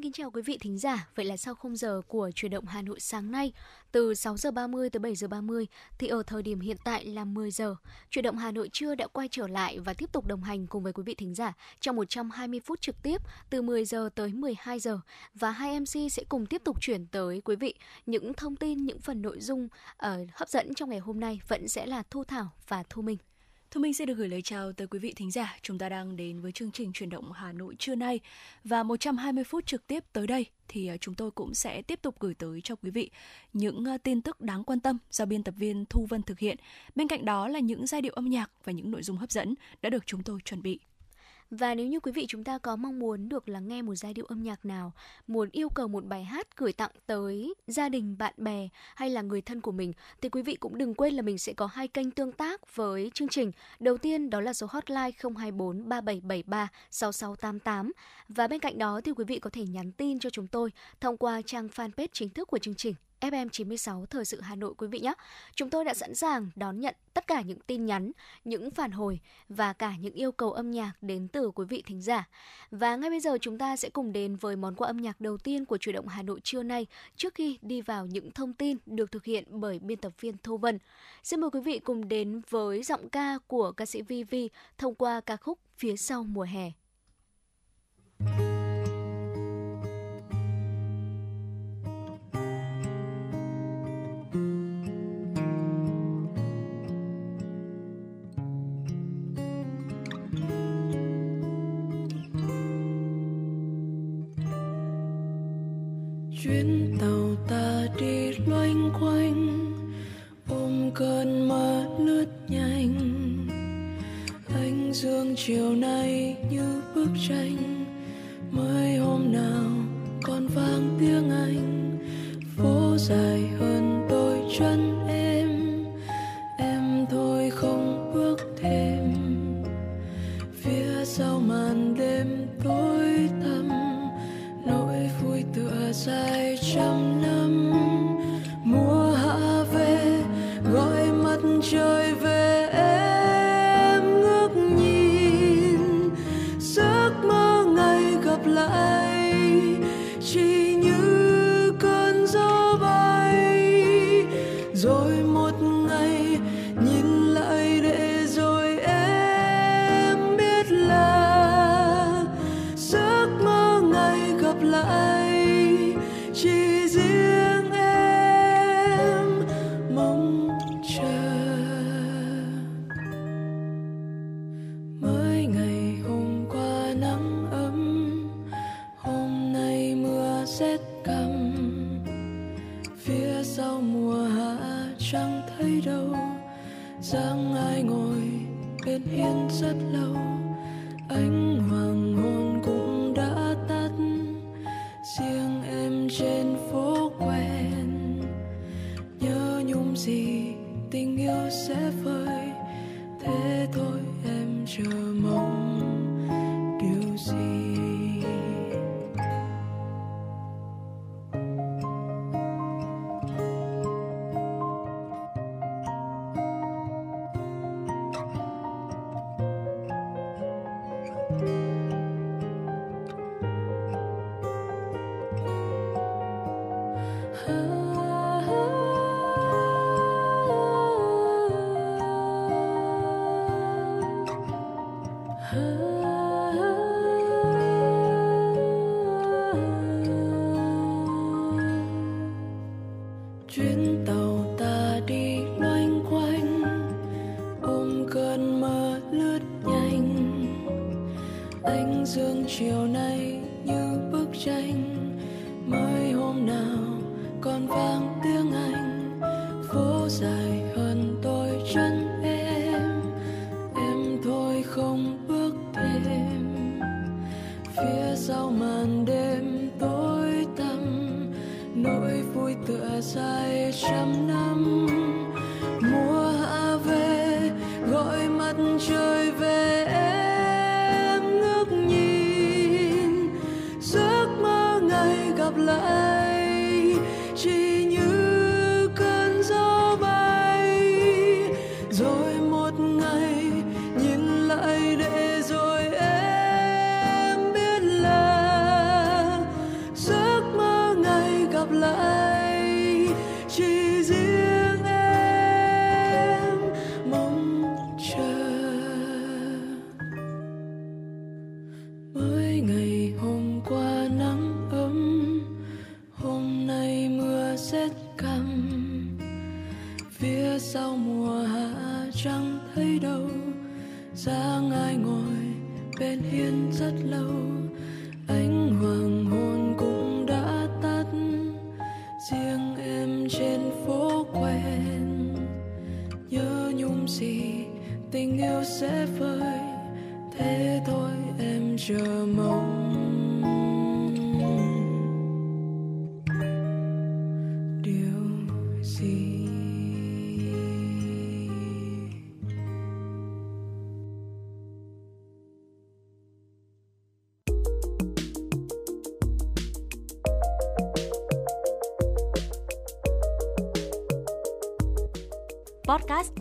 Xin kính chào quý vị thính giả. Vậy là sau khung giờ của chuyển động Hà Nội sáng nay, từ 6 giờ 30 tới 7 giờ 30 thì ở thời điểm hiện tại là 10 giờ. Chuyển động Hà Nội trưa đã quay trở lại và tiếp tục đồng hành cùng với quý vị thính giả trong 120 phút trực tiếp từ 10 giờ tới 12 giờ và hai MC sẽ cùng tiếp tục chuyển tới quý vị những thông tin, những phần nội dung uh, hấp dẫn trong ngày hôm nay vẫn sẽ là Thu Thảo và Thu Minh. Thu Minh sẽ được gửi lời chào tới quý vị thính giả. Chúng ta đang đến với chương trình chuyển động Hà Nội trưa nay và 120 phút trực tiếp tới đây thì à, chúng tôi cũng sẽ tiếp tục gửi tới cho quý vị những à, tin tức đáng quan tâm do biên tập viên Thu Vân thực hiện. Bên cạnh đó là những giai điệu âm nhạc và những nội dung hấp dẫn đã được chúng tôi chuẩn bị. Và nếu như quý vị chúng ta có mong muốn được lắng nghe một giai điệu âm nhạc nào, muốn yêu cầu một bài hát gửi tặng tới gia đình, bạn bè hay là người thân của mình thì quý vị cũng đừng quên là mình sẽ có hai kênh tương tác với chương trình. Đầu tiên đó là số hotline 024 3773 6688 và bên cạnh đó thì quý vị có thể nhắn tin cho chúng tôi thông qua trang fanpage chính thức của chương trình FM96 Thời sự Hà Nội quý vị nhé. Chúng tôi đã sẵn sàng đón nhận tất cả những tin nhắn, những phản hồi và cả những yêu cầu âm nhạc đến từ quý vị thính giả. Và ngay bây giờ chúng ta sẽ cùng đến với món quà âm nhạc đầu tiên của chủ động Hà Nội trưa nay trước khi đi vào những thông tin được thực hiện bởi biên tập viên Thu Vân. Xin mời quý vị cùng đến với giọng ca của ca sĩ Vi Vi thông qua ca khúc Phía sau mùa hè. Thank you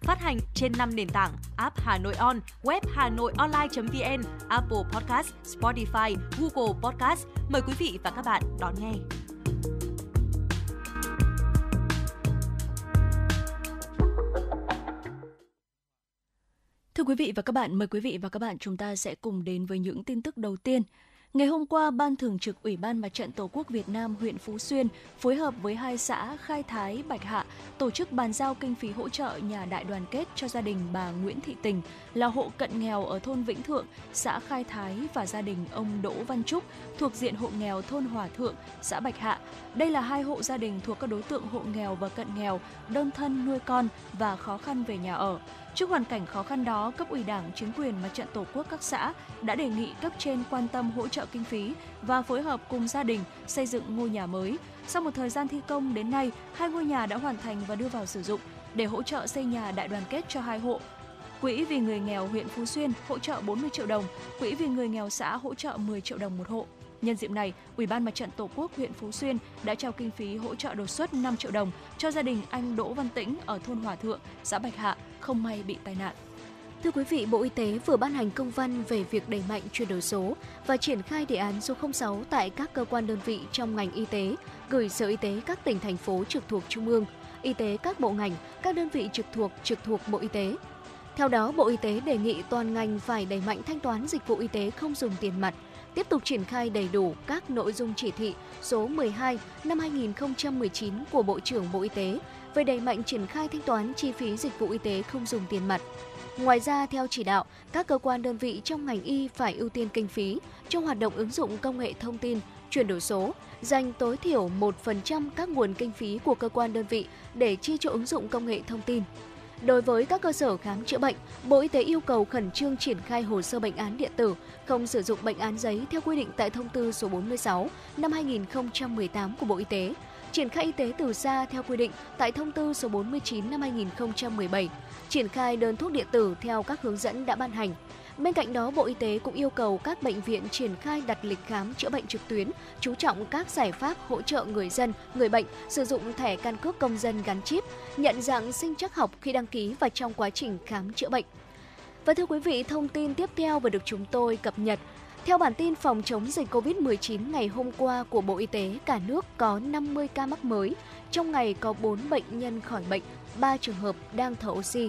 phát hành trên 5 nền tảng app Hà Nội On, web Hà Nội Online.vn, Apple Podcast, Spotify, Google Podcast. Mời quý vị và các bạn đón nghe. Thưa quý vị và các bạn, mời quý vị và các bạn chúng ta sẽ cùng đến với những tin tức đầu tiên Ngày hôm qua, Ban Thường trực Ủy ban Mặt trận Tổ quốc Việt Nam huyện Phú Xuyên phối hợp với hai xã Khai Thái, Bạch Hạ tổ chức bàn giao kinh phí hỗ trợ nhà đại đoàn kết cho gia đình bà Nguyễn Thị Tình là hộ cận nghèo ở thôn Vĩnh Thượng, xã Khai Thái và gia đình ông Đỗ Văn Trúc thuộc diện hộ nghèo thôn Hòa Thượng, xã Bạch Hạ. Đây là hai hộ gia đình thuộc các đối tượng hộ nghèo và cận nghèo, đơn thân nuôi con và khó khăn về nhà ở. Trước hoàn cảnh khó khăn đó, cấp ủy Đảng, chính quyền mặt trận Tổ quốc các xã đã đề nghị cấp trên quan tâm hỗ trợ kinh phí và phối hợp cùng gia đình xây dựng ngôi nhà mới. Sau một thời gian thi công đến nay, hai ngôi nhà đã hoàn thành và đưa vào sử dụng để hỗ trợ xây nhà đại đoàn kết cho hai hộ. Quỹ vì người nghèo huyện Phú Xuyên hỗ trợ 40 triệu đồng, Quỹ vì người nghèo xã hỗ trợ 10 triệu đồng một hộ. Nhân dịp này, Ủy ban Mặt trận Tổ quốc huyện Phú Xuyên đã trao kinh phí hỗ trợ đột xuất 5 triệu đồng cho gia đình anh Đỗ Văn Tĩnh ở thôn Hòa Thượng, xã Bạch Hạ, không may bị tai nạn. Thưa quý vị, Bộ Y tế vừa ban hành công văn về việc đẩy mạnh chuyển đổi số và triển khai đề án số 06 tại các cơ quan đơn vị trong ngành y tế, gửi Sở Y tế các tỉnh thành phố trực thuộc Trung ương, Y tế các bộ ngành, các đơn vị trực thuộc trực thuộc Bộ Y tế. Theo đó, Bộ Y tế đề nghị toàn ngành phải đẩy mạnh thanh toán dịch vụ y tế không dùng tiền mặt, tiếp tục triển khai đầy đủ các nội dung chỉ thị số 12 năm 2019 của Bộ trưởng Bộ Y tế về đẩy mạnh triển khai thanh toán chi phí dịch vụ y tế không dùng tiền mặt. Ngoài ra, theo chỉ đạo, các cơ quan đơn vị trong ngành y phải ưu tiên kinh phí trong hoạt động ứng dụng công nghệ thông tin, chuyển đổi số, dành tối thiểu 1% các nguồn kinh phí của cơ quan đơn vị để chi cho ứng dụng công nghệ thông tin. Đối với các cơ sở khám chữa bệnh, Bộ Y tế yêu cầu khẩn trương triển khai hồ sơ bệnh án điện tử, không sử dụng bệnh án giấy theo quy định tại thông tư số 46 năm 2018 của Bộ Y tế, triển khai y tế từ xa theo quy định tại thông tư số 49 năm 2017, triển khai đơn thuốc điện tử theo các hướng dẫn đã ban hành. Bên cạnh đó, Bộ Y tế cũng yêu cầu các bệnh viện triển khai đặt lịch khám chữa bệnh trực tuyến, chú trọng các giải pháp hỗ trợ người dân, người bệnh sử dụng thẻ căn cước công dân gắn chip, nhận dạng sinh chắc học khi đăng ký và trong quá trình khám chữa bệnh. Và thưa quý vị, thông tin tiếp theo vừa được chúng tôi cập nhật theo bản tin phòng chống dịch COVID-19 ngày hôm qua của Bộ Y tế, cả nước có 50 ca mắc mới. Trong ngày có 4 bệnh nhân khỏi bệnh, 3 trường hợp đang thở oxy.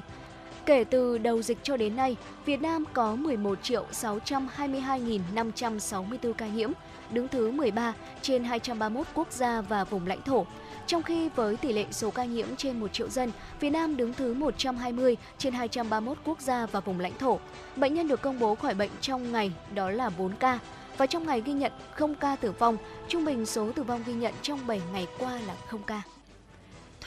Kể từ đầu dịch cho đến nay, Việt Nam có 11 triệu 622.564 ca nhiễm, đứng thứ 13 trên 231 quốc gia và vùng lãnh thổ. Trong khi với tỷ lệ số ca nhiễm trên 1 triệu dân, Việt Nam đứng thứ 120 trên 231 quốc gia và vùng lãnh thổ. Bệnh nhân được công bố khỏi bệnh trong ngày đó là 4 ca. Và trong ngày ghi nhận không ca tử vong, trung bình số tử vong ghi nhận trong 7 ngày qua là không ca.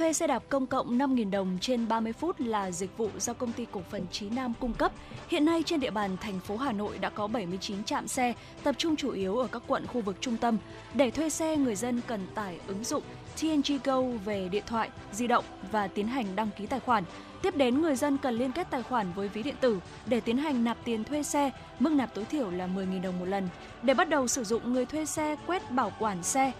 Thuê xe đạp công cộng 5.000 đồng trên 30 phút là dịch vụ do công ty cổ phần Chí Nam cung cấp. Hiện nay trên địa bàn thành phố Hà Nội đã có 79 trạm xe, tập trung chủ yếu ở các quận khu vực trung tâm. Để thuê xe, người dân cần tải ứng dụng TNG Go về điện thoại, di động và tiến hành đăng ký tài khoản. Tiếp đến, người dân cần liên kết tài khoản với ví điện tử để tiến hành nạp tiền thuê xe, mức nạp tối thiểu là 10.000 đồng một lần. Để bắt đầu sử dụng, người thuê xe quét bảo quản xe,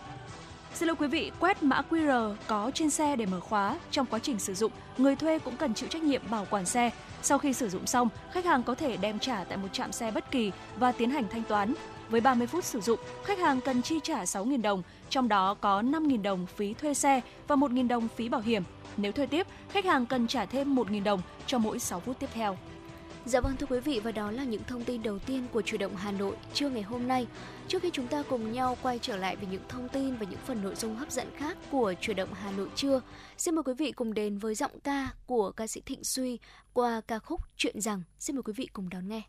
Xin lỗi quý vị, quét mã QR có trên xe để mở khóa. Trong quá trình sử dụng, người thuê cũng cần chịu trách nhiệm bảo quản xe. Sau khi sử dụng xong, khách hàng có thể đem trả tại một trạm xe bất kỳ và tiến hành thanh toán. Với 30 phút sử dụng, khách hàng cần chi trả 6.000 đồng, trong đó có 5.000 đồng phí thuê xe và 1.000 đồng phí bảo hiểm. Nếu thuê tiếp, khách hàng cần trả thêm 1.000 đồng cho mỗi 6 phút tiếp theo. Dạ vâng thưa quý vị và đó là những thông tin đầu tiên của chủ động Hà Nội trưa ngày hôm nay. Trước khi chúng ta cùng nhau quay trở lại với những thông tin và những phần nội dung hấp dẫn khác của chủ động Hà Nội trưa, xin mời quý vị cùng đến với giọng ca của ca sĩ Thịnh Suy qua ca khúc Chuyện rằng. Xin mời quý vị cùng đón nghe.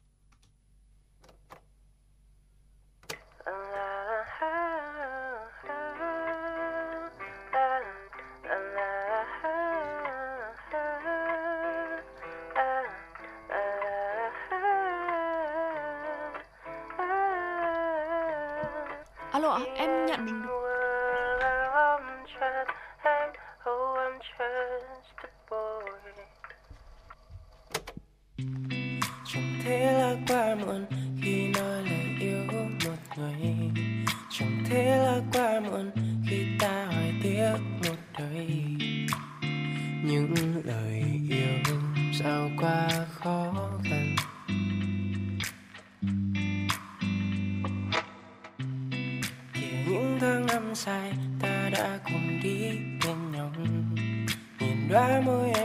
Ạ, em nhận được. Chẳng thể là quá muộn khi nói lời yêu một người. Chẳng thể là quá muộn khi ta hỏi tiếc một đời Nhìn đóa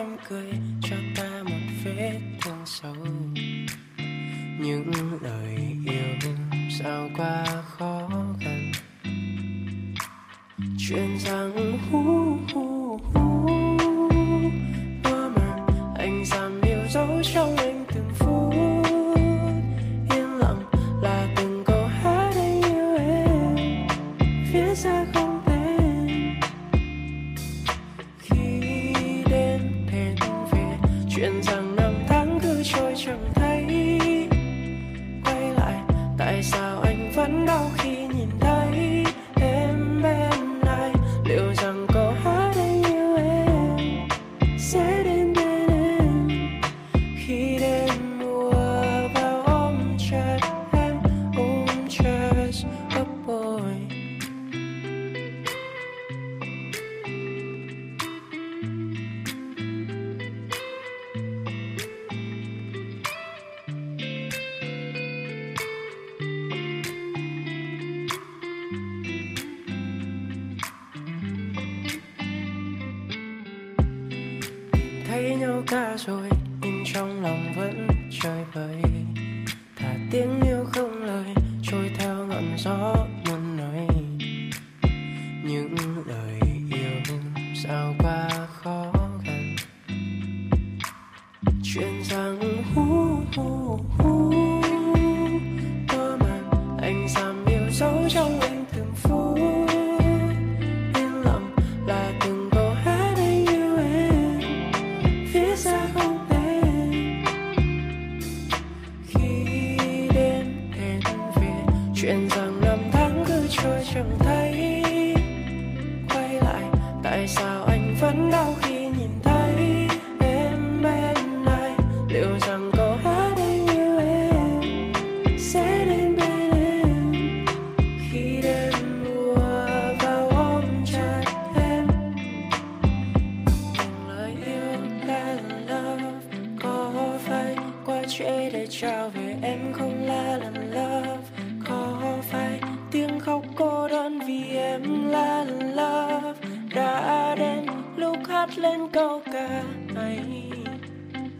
khóc cô đơn vì em là love đã đến lúc hát lên câu ca này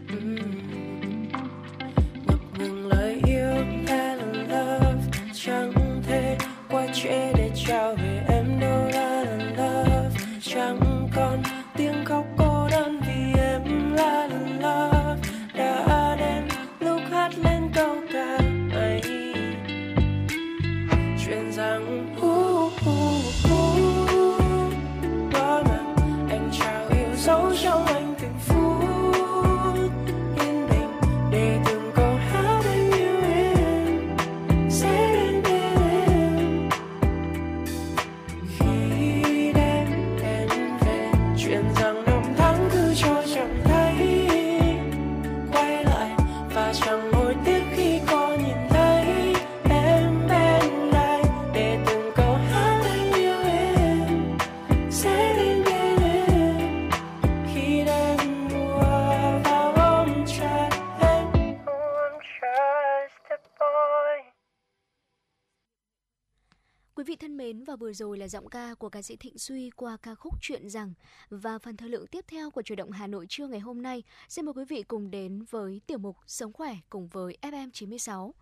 Ừm. ngập ngừng lời và vừa rồi là giọng ca của ca sĩ Thịnh Suy qua ca khúc Chuyện rằng và phần thời lượng tiếp theo của chủ động Hà Nội trưa ngày hôm nay xin mời quý vị cùng đến với tiểu mục Sống khỏe cùng với FM 96.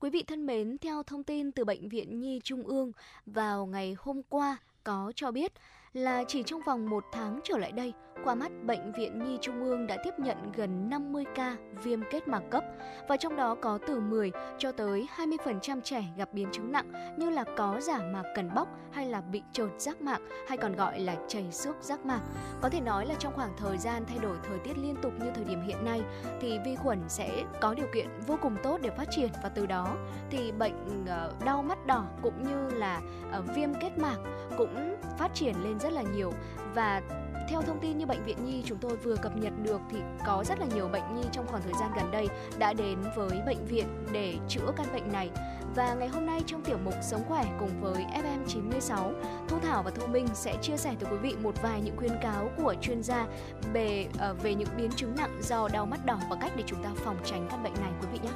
Quý vị thân mến, theo thông tin từ Bệnh viện Nhi Trung ương vào ngày hôm qua có cho biết là chỉ trong vòng một tháng trở lại đây, qua mắt Bệnh viện Nhi Trung ương đã tiếp nhận gần 50 ca viêm kết mạc cấp và trong đó có từ 10 cho tới 20% trẻ gặp biến chứng nặng như là có giả mạc cần bóc hay là bị trột giác mạc hay còn gọi là chảy xước giác mạc. Có thể nói là trong khoảng thời gian thay đổi thời tiết liên tục như thời điểm hiện nay thì vi khuẩn sẽ có điều kiện vô cùng tốt để phát triển và từ đó thì bệnh ờ, đau mắt đỏ cũng như là ờ, viêm kết mạc cũng phát triển lên rất là nhiều và theo thông tin như bệnh viện Nhi chúng tôi vừa cập nhật được thì có rất là nhiều bệnh nhi trong khoảng thời gian gần đây đã đến với bệnh viện để chữa căn bệnh này. Và ngày hôm nay trong tiểu mục Sống khỏe cùng với FM96, Thu Thảo và Thu Minh sẽ chia sẻ tới quý vị một vài những khuyến cáo của chuyên gia về ờ, về những biến chứng nặng do đau mắt đỏ và cách để chúng ta phòng tránh căn bệnh này quý vị nhé.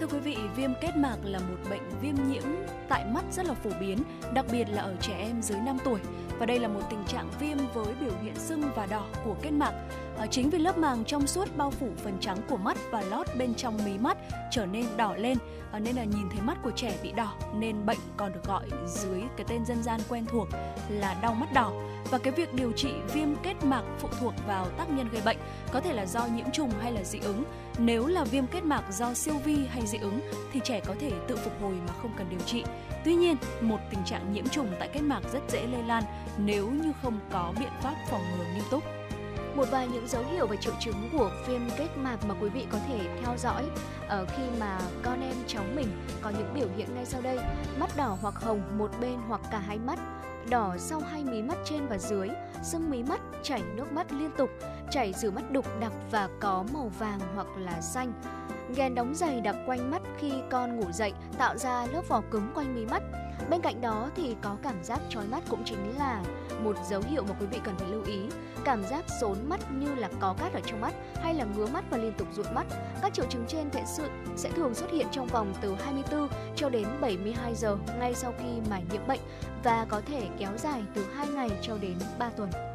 Thưa quý vị, viêm kết mạc là một bệnh viêm nhiễm tại mắt rất là phổ biến, đặc biệt là ở trẻ em dưới 5 tuổi. Và đây là một tình trạng viêm với biểu hiện sưng và đỏ của kết mạc. Ờ, chính vì lớp màng trong suốt bao phủ phần trắng của mắt và lót bên trong mí mắt trở nên đỏ lên, ờ, nên là nhìn thấy mắt của trẻ bị đỏ nên bệnh còn được gọi dưới cái tên dân gian quen thuộc là đau mắt đỏ và cái việc điều trị viêm kết mạc phụ thuộc vào tác nhân gây bệnh, có thể là do nhiễm trùng hay là dị ứng. Nếu là viêm kết mạc do siêu vi hay dị ứng thì trẻ có thể tự phục hồi mà không cần điều trị. Tuy nhiên, một tình trạng nhiễm trùng tại kết mạc rất dễ lây lan nếu như không có biện pháp phòng ngừa nghiêm túc. Một vài những dấu hiệu và triệu chứng của viêm kết mạc mà quý vị có thể theo dõi ở khi mà con em cháu mình có những biểu hiện ngay sau đây: mắt đỏ hoặc hồng một bên hoặc cả hai mắt, đỏ sau hai mí mắt trên và dưới, sưng mí mắt, chảy nước mắt liên tục, chảy từ mắt đục đặc và có màu vàng hoặc là xanh. Ghen đóng dày đặc quanh mắt khi con ngủ dậy tạo ra lớp vỏ cứng quanh mí mắt. Bên cạnh đó thì có cảm giác chói mắt cũng chính là một dấu hiệu mà quý vị cần phải lưu ý. Cảm giác sốn mắt như là có cát ở trong mắt hay là ngứa mắt và liên tục dụi mắt. Các triệu chứng trên sẽ, sự, sẽ thường xuất hiện trong vòng từ 24 cho đến 72 giờ ngay sau khi mà nhiễm bệnh và có thể kéo dài từ 2 ngày cho đến 3 tuần.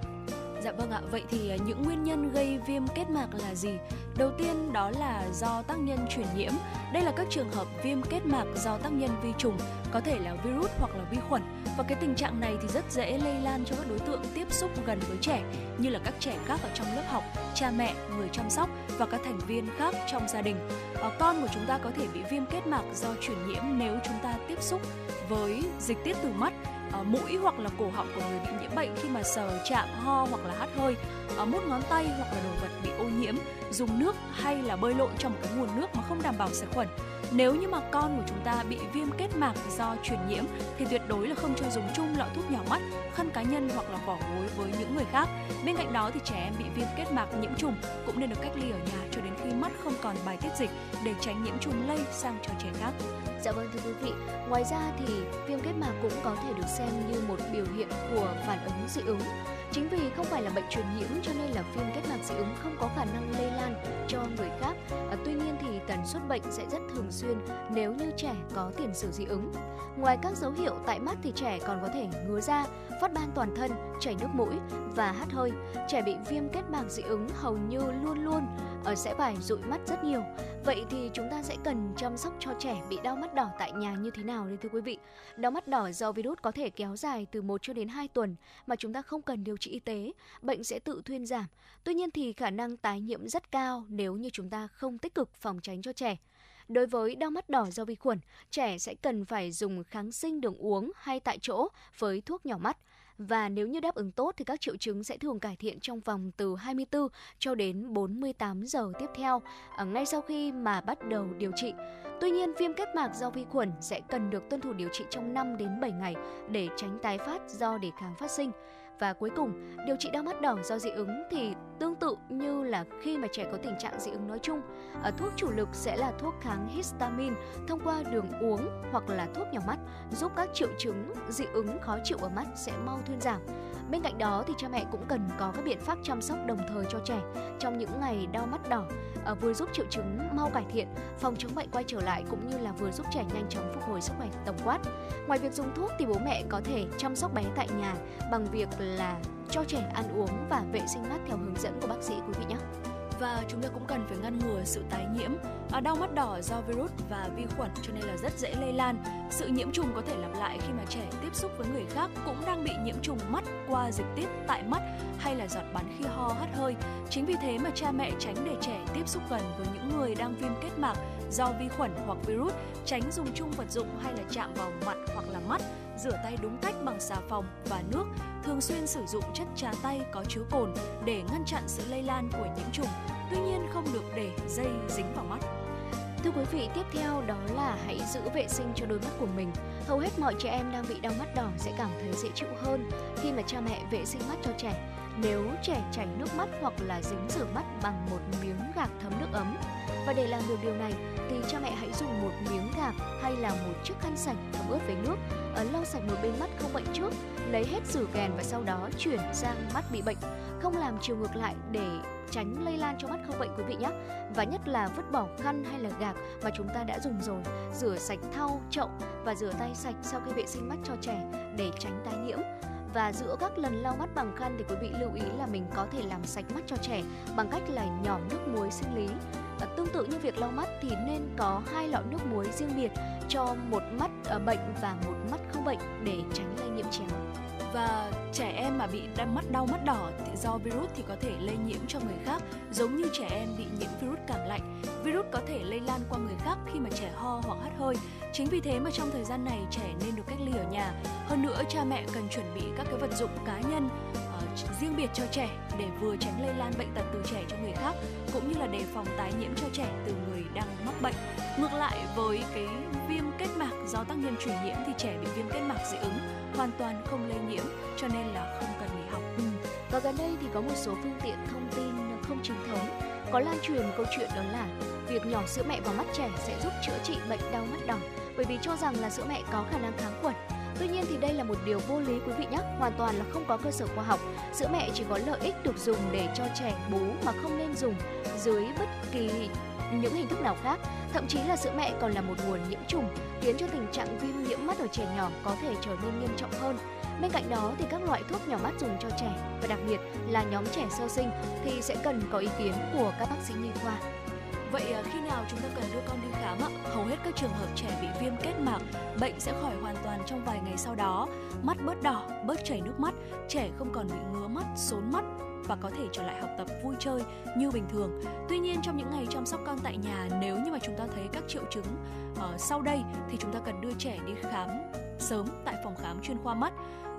Dạ vâng ạ, vậy thì à, những nguyên nhân gây viêm kết mạc là gì? Đầu tiên đó là do tác nhân truyền nhiễm. Đây là các trường hợp viêm kết mạc do tác nhân vi trùng, có thể là virus hoặc là vi khuẩn. Và cái tình trạng này thì rất dễ lây lan cho các đối tượng tiếp xúc gần với trẻ như là các trẻ khác ở trong lớp học, cha mẹ, người chăm sóc và các thành viên khác trong gia đình. À, con của chúng ta có thể bị viêm kết mạc do truyền nhiễm nếu chúng ta tiếp xúc với dịch tiết từ mắt uh, mũi hoặc là cổ họng của người bị nhiễm bệnh khi mà sờ chạm ho hoặc là hắt hơi uh, mút ngón tay hoặc là đồ vật bị ô nhiễm dùng nước hay là bơi lội trong một cái nguồn nước mà không đảm bảo sạch khuẩn nếu như mà con của chúng ta bị viêm kết mạc do truyền nhiễm thì tuyệt đối là không cho dùng chung lọ thuốc nhỏ mắt, khăn cá nhân hoặc là vỏ gối với những người khác. Bên cạnh đó thì trẻ em bị viêm kết mạc nhiễm trùng cũng nên được cách ly ở nhà cho đến khi mắt không còn bài tiết dịch để tránh nhiễm trùng lây sang cho trẻ khác. Dạ vâng thưa quý vị, ngoài ra thì viêm kết mạc cũng có thể được xem như một biểu hiện của phản ứng dị ứng. Chính vì không phải là bệnh truyền nhiễm cho nên là viêm kết mạc dị ứng không có khả năng lây lan cho người khác. À, tuy nhiên tần suất bệnh sẽ rất thường xuyên nếu như trẻ có tiền sử dị ứng. Ngoài các dấu hiệu tại mắt thì trẻ còn có thể ngứa da, phát ban toàn thân, chảy nước mũi và hắt hơi. Trẻ bị viêm kết mạc dị ứng hầu như luôn luôn Ờ, sẽ phải dụi mắt rất nhiều. Vậy thì chúng ta sẽ cần chăm sóc cho trẻ bị đau mắt đỏ tại nhà như thế nào đây thưa quý vị? Đau mắt đỏ do virus có thể kéo dài từ 1 cho đến 2 tuần mà chúng ta không cần điều trị y tế, bệnh sẽ tự thuyên giảm. Tuy nhiên thì khả năng tái nhiễm rất cao nếu như chúng ta không tích cực phòng tránh cho trẻ. Đối với đau mắt đỏ do vi khuẩn, trẻ sẽ cần phải dùng kháng sinh đường uống hay tại chỗ với thuốc nhỏ mắt và nếu như đáp ứng tốt thì các triệu chứng sẽ thường cải thiện trong vòng từ 24 cho đến 48 giờ tiếp theo à, ngay sau khi mà bắt đầu điều trị. Tuy nhiên, viêm kết mạc do vi khuẩn sẽ cần được tuân thủ điều trị trong 5 đến 7 ngày để tránh tái phát do đề kháng phát sinh. Và cuối cùng, điều trị đau mắt đỏ do dị ứng thì tương tự như là khi mà trẻ có tình trạng dị ứng nói chung. Ờ, thuốc chủ lực sẽ là thuốc kháng histamine thông qua đường uống hoặc là thuốc nhỏ mắt giúp các triệu chứng dị ứng khó chịu ở mắt sẽ mau thuyên giảm. Bên cạnh đó thì cha mẹ cũng cần có các biện pháp chăm sóc đồng thời cho trẻ trong những ngày đau mắt đỏ, à, vừa giúp triệu chứng mau cải thiện, phòng chống bệnh quay trở lại cũng như là vừa giúp trẻ nhanh chóng phục hồi sức khỏe tổng quát. Ngoài việc dùng thuốc thì bố mẹ có thể chăm sóc bé tại nhà bằng việc là cho trẻ ăn uống và vệ sinh mắt theo hướng dẫn của bác sĩ quý vị nhé và chúng ta cũng cần phải ngăn ngừa sự tái nhiễm. À, đau mắt đỏ do virus và vi khuẩn cho nên là rất dễ lây lan. Sự nhiễm trùng có thể lặp lại khi mà trẻ tiếp xúc với người khác cũng đang bị nhiễm trùng mắt qua dịch tiết tại mắt hay là giọt bắn khi ho hắt hơi. Chính vì thế mà cha mẹ tránh để trẻ tiếp xúc gần với những người đang viêm kết mạc do vi khuẩn hoặc virus, tránh dùng chung vật dụng hay là chạm vào mặt hoặc là mắt rửa tay đúng cách bằng xà phòng và nước, thường xuyên sử dụng chất trà tay có chứa cồn để ngăn chặn sự lây lan của nhiễm trùng, tuy nhiên không được để dây dính vào mắt. Thưa quý vị, tiếp theo đó là hãy giữ vệ sinh cho đôi mắt của mình. Hầu hết mọi trẻ em đang bị đau mắt đỏ sẽ cảm thấy dễ chịu hơn khi mà cha mẹ vệ sinh mắt cho trẻ. Nếu trẻ chảy nước mắt hoặc là dính rửa mắt bằng một miếng gạc thấm nước ấm. Và để làm được điều này thì cha mẹ hãy dùng một miếng gạc hay là một chiếc khăn sạch thấm ướt với nước ờ, lau sạch một bên mắt không bệnh trước, lấy hết rửa kèn và sau đó chuyển sang mắt bị bệnh, không làm chiều ngược lại để tránh lây lan cho mắt không bệnh quý vị nhé. Và nhất là vứt bỏ khăn hay là gạc mà chúng ta đã dùng rồi, rửa sạch thau, chậu và rửa tay sạch sau khi vệ sinh mắt cho trẻ để tránh tái nhiễm. Và giữa các lần lau mắt bằng khăn thì quý vị lưu ý là mình có thể làm sạch mắt cho trẻ bằng cách là nhỏ nước muối sinh lý tương tự như việc lau mắt thì nên có hai lọ nước muối riêng biệt cho một mắt ờ, bệnh và một mắt không bệnh để tránh lây nhiễm chéo. Và trẻ em mà bị đau mắt đau mắt đỏ thì do virus thì có thể lây nhiễm cho người khác, giống như trẻ em bị nhiễm virus cảm lạnh. Virus có thể lây lan qua người khác khi mà trẻ ho hoặc hắt hơi. Chính vì thế mà trong thời gian này trẻ nên được cách ly ở nhà. Hơn nữa, cha mẹ cần chuẩn bị các cái vật dụng cá nhân riêng biệt cho trẻ để vừa tránh lây lan bệnh tật từ trẻ cho người khác, cũng như là đề phòng tái nhiễm cho trẻ từ người đang mắc bệnh ngược lại, với cái viêm kết mạc do tác nhân truyền nhiễm thì trẻ bị viêm kết mạc dị ứng, hoàn toàn không lây nhiễm, cho nên là không cần nghỉ học. Ừ. Và gần đây thì có một số phương tiện thông tin không chính thống có lan truyền câu chuyện đó là việc nhỏ sữa mẹ vào mắt trẻ sẽ giúp chữa trị bệnh đau mắt đỏ bởi vì cho rằng là sữa mẹ có khả năng kháng khuẩn. Tuy nhiên thì đây là một điều vô lý quý vị nhé, hoàn toàn là không có cơ sở khoa học. Sữa mẹ chỉ có lợi ích được dùng để cho trẻ bú mà không nên dùng dưới bất kỳ những hình thức nào khác. Thậm chí là sữa mẹ còn là một nguồn nhiễm trùng, khiến cho tình trạng viêm nhiễm mắt ở trẻ nhỏ có thể trở nên nghiêm trọng hơn. Bên cạnh đó thì các loại thuốc nhỏ mắt dùng cho trẻ và đặc biệt là nhóm trẻ sơ sinh thì sẽ cần có ý kiến của các bác sĩ nhi khoa. Vậy à, khi nào chúng ta cần đưa con đi khám ạ? Hầu hết các trường hợp trẻ bị viêm kết mạc, bệnh sẽ khỏi hoàn toàn trong vài ngày sau đó. Mắt bớt đỏ, bớt chảy nước mắt, trẻ không còn bị ngứa mắt, sốn mắt, và có thể trở lại học tập vui chơi như bình thường. Tuy nhiên trong những ngày chăm sóc con tại nhà nếu như mà chúng ta thấy các triệu chứng uh, sau đây thì chúng ta cần đưa trẻ đi khám sớm tại phòng khám chuyên khoa mắt.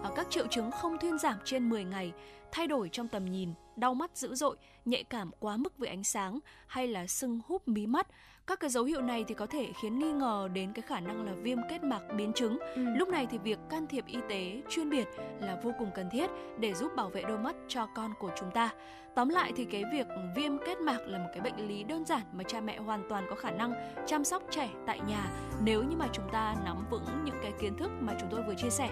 Uh, các triệu chứng không thuyên giảm trên 10 ngày, thay đổi trong tầm nhìn, đau mắt dữ dội, nhạy cảm quá mức với ánh sáng hay là sưng húp mí mắt các cái dấu hiệu này thì có thể khiến nghi ngờ đến cái khả năng là viêm kết mạc biến chứng. Ừ. Lúc này thì việc can thiệp y tế chuyên biệt là vô cùng cần thiết để giúp bảo vệ đôi mắt cho con của chúng ta. Tóm lại thì cái việc viêm kết mạc là một cái bệnh lý đơn giản mà cha mẹ hoàn toàn có khả năng chăm sóc trẻ tại nhà nếu như mà chúng ta nắm vững những cái kiến thức mà chúng tôi vừa chia sẻ.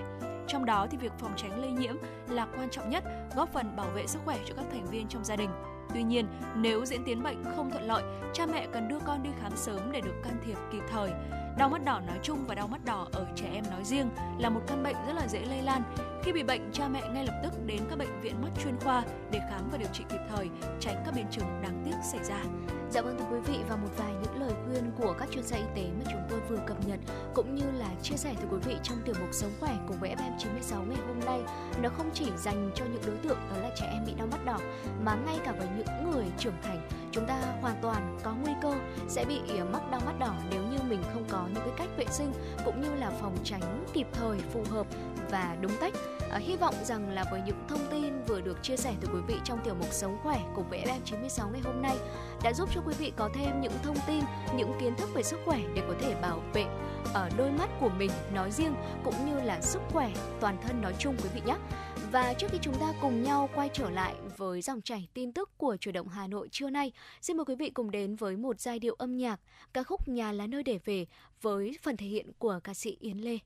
Trong đó thì việc phòng tránh lây nhiễm là quan trọng nhất, góp phần bảo vệ sức khỏe cho các thành viên trong gia đình. Tuy nhiên, nếu diễn tiến bệnh không thuận lợi, cha mẹ cần đưa con đi khám sớm để được can thiệp kịp thời. Đau mắt đỏ nói chung và đau mắt đỏ ở trẻ em nói riêng là một căn bệnh rất là dễ lây lan. Khi bị bệnh, cha mẹ ngay lập tức đến các bệnh viện mắt chuyên khoa để khám và điều trị kịp thời, tránh các biến chứng đáng tiếc xảy ra. Dạ vâng thưa quý vị và một vài những lời khuyên của các chuyên gia y tế mà chúng tôi vừa cập nhật cũng như là chia sẻ tới quý vị trong tiểu mục sống khỏe cùng với FM96 ngày hôm nay nó không chỉ dành cho những đối tượng đó là trẻ em bị đau mắt đỏ mà ngay cả với những người trưởng thành chúng ta hoàn toàn có nguy cơ sẽ bị ờ, mắc đau mắt đỏ nếu như mình không có những cái cách vệ sinh cũng như là phòng tránh kịp thời phù hợp và đúng cách À, hy vọng rằng là với những thông tin vừa được chia sẻ từ quý vị trong tiểu mục Sống khỏe cùng với FM96 ngày hôm nay đã giúp cho quý vị có thêm những thông tin, những kiến thức về sức khỏe để có thể bảo vệ ở đôi mắt của mình nói riêng cũng như là sức khỏe toàn thân nói chung quý vị nhé. Và trước khi chúng ta cùng nhau quay trở lại với dòng chảy tin tức của chủ động Hà Nội trưa nay, xin mời quý vị cùng đến với một giai điệu âm nhạc ca khúc Nhà là nơi để về với phần thể hiện của ca sĩ Yến Lê.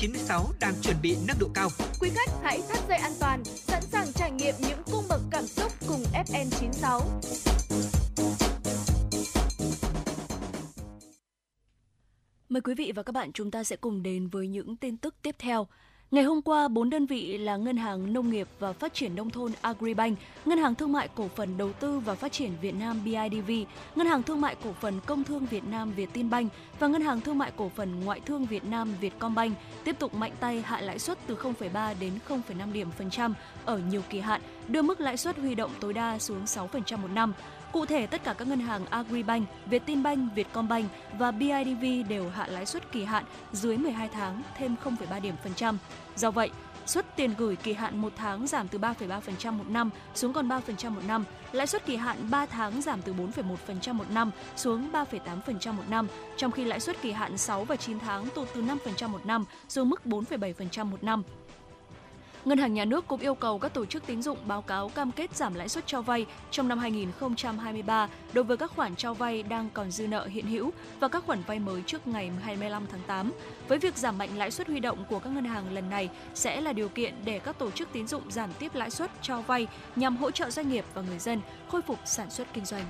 96 đang chuẩn bị nâng độ cao. Quý khách hãy thắt dây an toàn, sẵn sàng trải nghiệm những cung bậc cảm xúc cùng FN96. Mời quý vị và các bạn chúng ta sẽ cùng đến với những tin tức tiếp theo. Ngày hôm qua, bốn đơn vị là Ngân hàng Nông nghiệp và Phát triển Nông thôn Agribank, Ngân hàng Thương mại Cổ phần Đầu tư và Phát triển Việt Nam BIDV, Ngân hàng Thương mại Cổ phần Công thương Việt Nam Vietinbank và Ngân hàng Thương mại Cổ phần Ngoại thương Việt Nam Vietcombank tiếp tục mạnh tay hạ lãi suất từ 0,3 đến 0,5 điểm phần trăm ở nhiều kỳ hạn, đưa mức lãi suất huy động tối đa xuống 6% một năm. Cụ thể, tất cả các ngân hàng Agribank, Vietinbank, Vietcombank và BIDV đều hạ lãi suất kỳ hạn dưới 12 tháng thêm 0,3 điểm phần trăm. Do vậy, suất tiền gửi kỳ hạn 1 tháng giảm từ 3,3% một năm xuống còn 3% một năm, lãi suất kỳ hạn 3 tháng giảm từ 4,1% một năm xuống 3,8% một năm, trong khi lãi suất kỳ hạn 6 và 9 tháng tụt từ 5% một năm xuống mức 4,7% một năm. Ngân hàng Nhà nước cũng yêu cầu các tổ chức tín dụng báo cáo cam kết giảm lãi suất cho vay trong năm 2023 đối với các khoản cho vay đang còn dư nợ hiện hữu và các khoản vay mới trước ngày 25 tháng 8. Với việc giảm mạnh lãi suất huy động của các ngân hàng lần này sẽ là điều kiện để các tổ chức tín dụng giảm tiếp lãi suất cho vay nhằm hỗ trợ doanh nghiệp và người dân khôi phục sản xuất kinh doanh.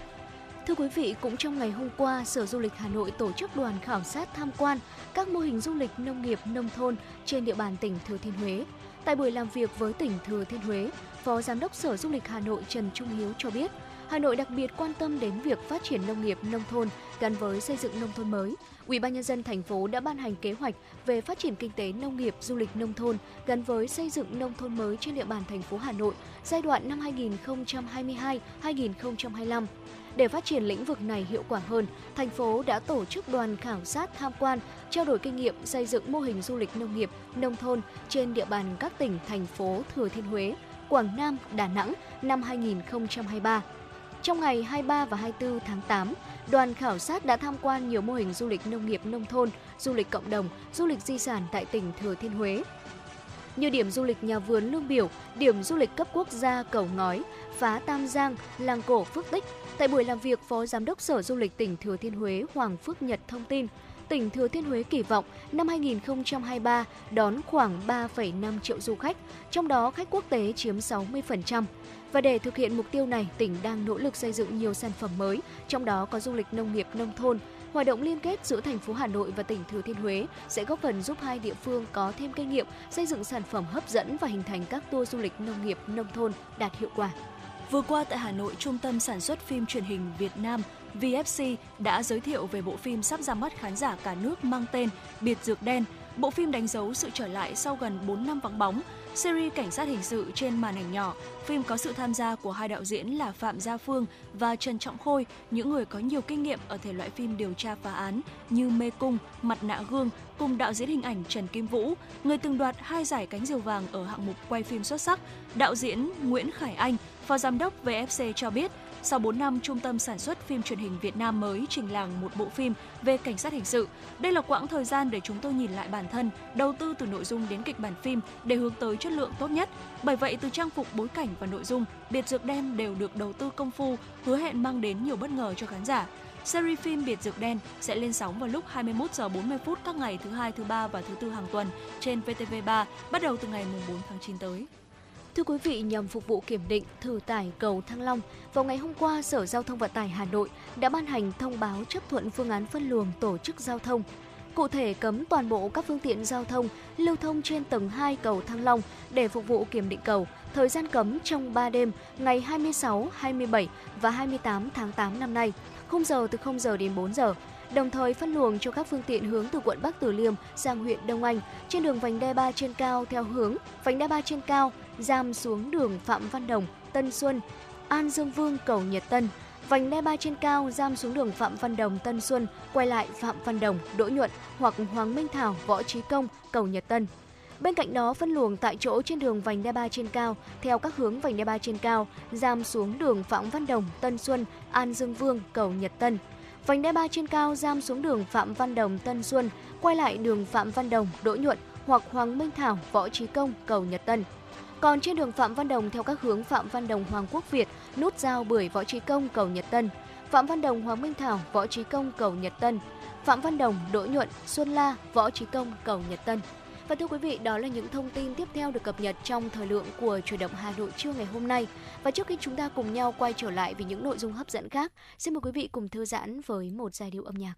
Thưa quý vị, cũng trong ngày hôm qua, Sở Du lịch Hà Nội tổ chức đoàn khảo sát tham quan các mô hình du lịch nông nghiệp nông thôn trên địa bàn tỉnh Thừa Thiên Huế. Tại buổi làm việc với tỉnh Thừa Thiên Huế, Phó Giám đốc Sở Du lịch Hà Nội Trần Trung Hiếu cho biết, Hà Nội đặc biệt quan tâm đến việc phát triển nông nghiệp nông thôn gắn với xây dựng nông thôn mới. Ủy ban nhân dân thành phố đã ban hành kế hoạch về phát triển kinh tế nông nghiệp du lịch nông thôn gắn với xây dựng nông thôn mới trên địa bàn thành phố Hà Nội giai đoạn năm 2022-2025. Để phát triển lĩnh vực này hiệu quả hơn, thành phố đã tổ chức đoàn khảo sát tham quan, trao đổi kinh nghiệm xây dựng mô hình du lịch nông nghiệp, nông thôn trên địa bàn các tỉnh, thành phố Thừa Thiên Huế, Quảng Nam, Đà Nẵng năm 2023. Trong ngày 23 và 24 tháng 8, đoàn khảo sát đã tham quan nhiều mô hình du lịch nông nghiệp nông thôn, du lịch cộng đồng, du lịch di sản tại tỉnh Thừa Thiên Huế. Như điểm du lịch nhà vườn Lương Biểu, điểm du lịch cấp quốc gia Cầu Ngói, phá Tam Giang, làng cổ Phước Tích. Tại buổi làm việc, Phó Giám đốc Sở Du lịch tỉnh Thừa Thiên Huế Hoàng Phước Nhật thông tin, tỉnh Thừa Thiên Huế kỳ vọng năm 2023 đón khoảng 3,5 triệu du khách, trong đó khách quốc tế chiếm 60%. Và để thực hiện mục tiêu này, tỉnh đang nỗ lực xây dựng nhiều sản phẩm mới, trong đó có du lịch nông nghiệp nông thôn. Hoạt động liên kết giữa thành phố Hà Nội và tỉnh Thừa Thiên Huế sẽ góp phần giúp hai địa phương có thêm kinh nghiệm xây dựng sản phẩm hấp dẫn và hình thành các tour du lịch nông nghiệp nông thôn đạt hiệu quả. Vừa qua tại Hà Nội, Trung tâm Sản xuất phim truyền hình Việt Nam VFC đã giới thiệu về bộ phim sắp ra mắt khán giả cả nước mang tên Biệt Dược Đen. Bộ phim đánh dấu sự trở lại sau gần 4 năm vắng bóng. Series cảnh sát hình sự trên màn ảnh nhỏ, phim có sự tham gia của hai đạo diễn là Phạm Gia Phương và Trần Trọng Khôi, những người có nhiều kinh nghiệm ở thể loại phim điều tra phá án như Mê Cung, Mặt nạ gương, cùng đạo diễn hình ảnh Trần Kim Vũ, người từng đoạt hai giải cánh diều vàng ở hạng mục quay phim xuất sắc. Đạo diễn Nguyễn Khải Anh, Phó Giám đốc VFC cho biết, sau 4 năm, Trung tâm Sản xuất phim truyền hình Việt Nam mới trình làng một bộ phim về cảnh sát hình sự. Đây là quãng thời gian để chúng tôi nhìn lại bản thân, đầu tư từ nội dung đến kịch bản phim để hướng tới chất lượng tốt nhất. Bởi vậy, từ trang phục, bối cảnh và nội dung, Biệt Dược Đen đều được đầu tư công phu, hứa hẹn mang đến nhiều bất ngờ cho khán giả. Series phim Biệt Dược Đen sẽ lên sóng vào lúc 21 giờ 40 phút các ngày thứ hai, thứ ba và thứ tư hàng tuần trên VTV3 bắt đầu từ ngày 4 tháng 9 tới. Thưa quý vị, nhằm phục vụ kiểm định thử tải cầu Thăng Long, vào ngày hôm qua, Sở Giao thông Vận tải Hà Nội đã ban hành thông báo chấp thuận phương án phân luồng tổ chức giao thông. Cụ thể cấm toàn bộ các phương tiện giao thông lưu thông trên tầng 2 cầu Thăng Long để phục vụ kiểm định cầu. Thời gian cấm trong 3 đêm ngày 26, 27 và 28 tháng 8 năm nay, khung giờ từ 0 giờ đến 4 giờ đồng thời phân luồng cho các phương tiện hướng từ quận Bắc Từ Liêm sang huyện Đông Anh trên đường vành đai 3 trên cao theo hướng vành đai 3 trên cao giam xuống đường Phạm Văn Đồng, Tân Xuân, An Dương Vương, cầu Nhật Tân. Vành đai ba trên cao giam xuống đường Phạm Văn Đồng, Tân Xuân, quay lại Phạm Văn Đồng, Đỗ Nhuận hoặc Hoàng Minh Thảo, Võ Trí Công, cầu Nhật Tân. Bên cạnh đó, phân luồng tại chỗ trên đường vành đai ba trên cao theo các hướng vành đai ba trên cao, giam xuống đường Phạm Văn Đồng, Tân Xuân, An Dương Vương, cầu Nhật Tân. Vành đai ba trên cao giam xuống đường Phạm Văn Đồng, Tân Xuân, quay lại đường Phạm Văn Đồng, Đỗ Nhuận hoặc Hoàng Minh Thảo, Võ Trí Công, cầu Nhật Tân. Còn trên đường Phạm Văn Đồng theo các hướng Phạm Văn Đồng Hoàng Quốc Việt, nút giao Bưởi Võ Trí Công cầu Nhật Tân, Phạm Văn Đồng Hoàng Minh Thảo Võ Trí Công cầu Nhật Tân, Phạm Văn Đồng Đỗ Nhuận Xuân La Võ Trí Công cầu Nhật Tân. Và thưa quý vị, đó là những thông tin tiếp theo được cập nhật trong thời lượng của chuyển động Hà Nội trưa ngày hôm nay. Và trước khi chúng ta cùng nhau quay trở lại với những nội dung hấp dẫn khác, xin mời quý vị cùng thư giãn với một giai điệu âm nhạc.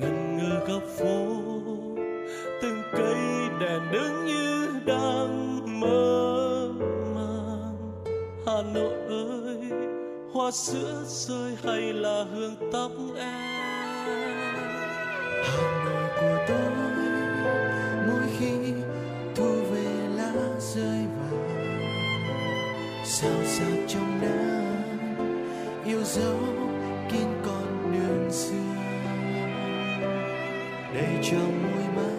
ngần ngơ góc phố. Từng cây đèn đứng như đang mơ màng. Hà nội ơi, hoa sữa rơi hay là hương tóc em? Hà nội của tôi, mỗi khi thu về lá rơi vàng sao sao trong nắng yêu dấu kín con đường xưa để cho môi mắt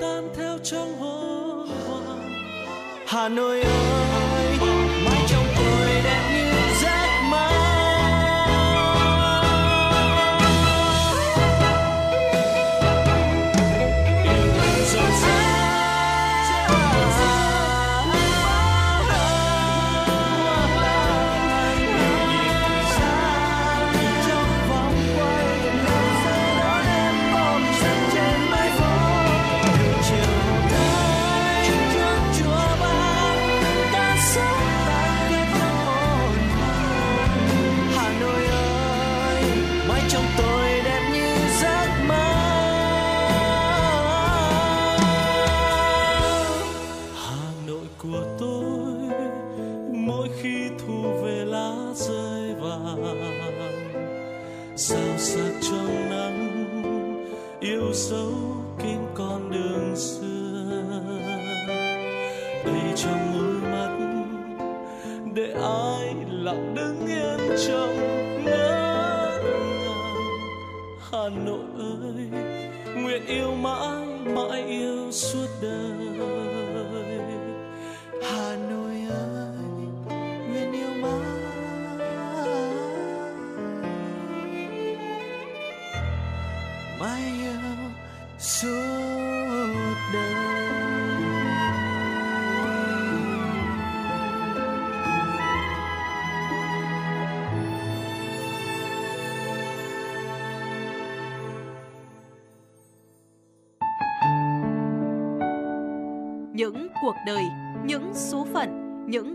擔挑張可話，hà nội ơi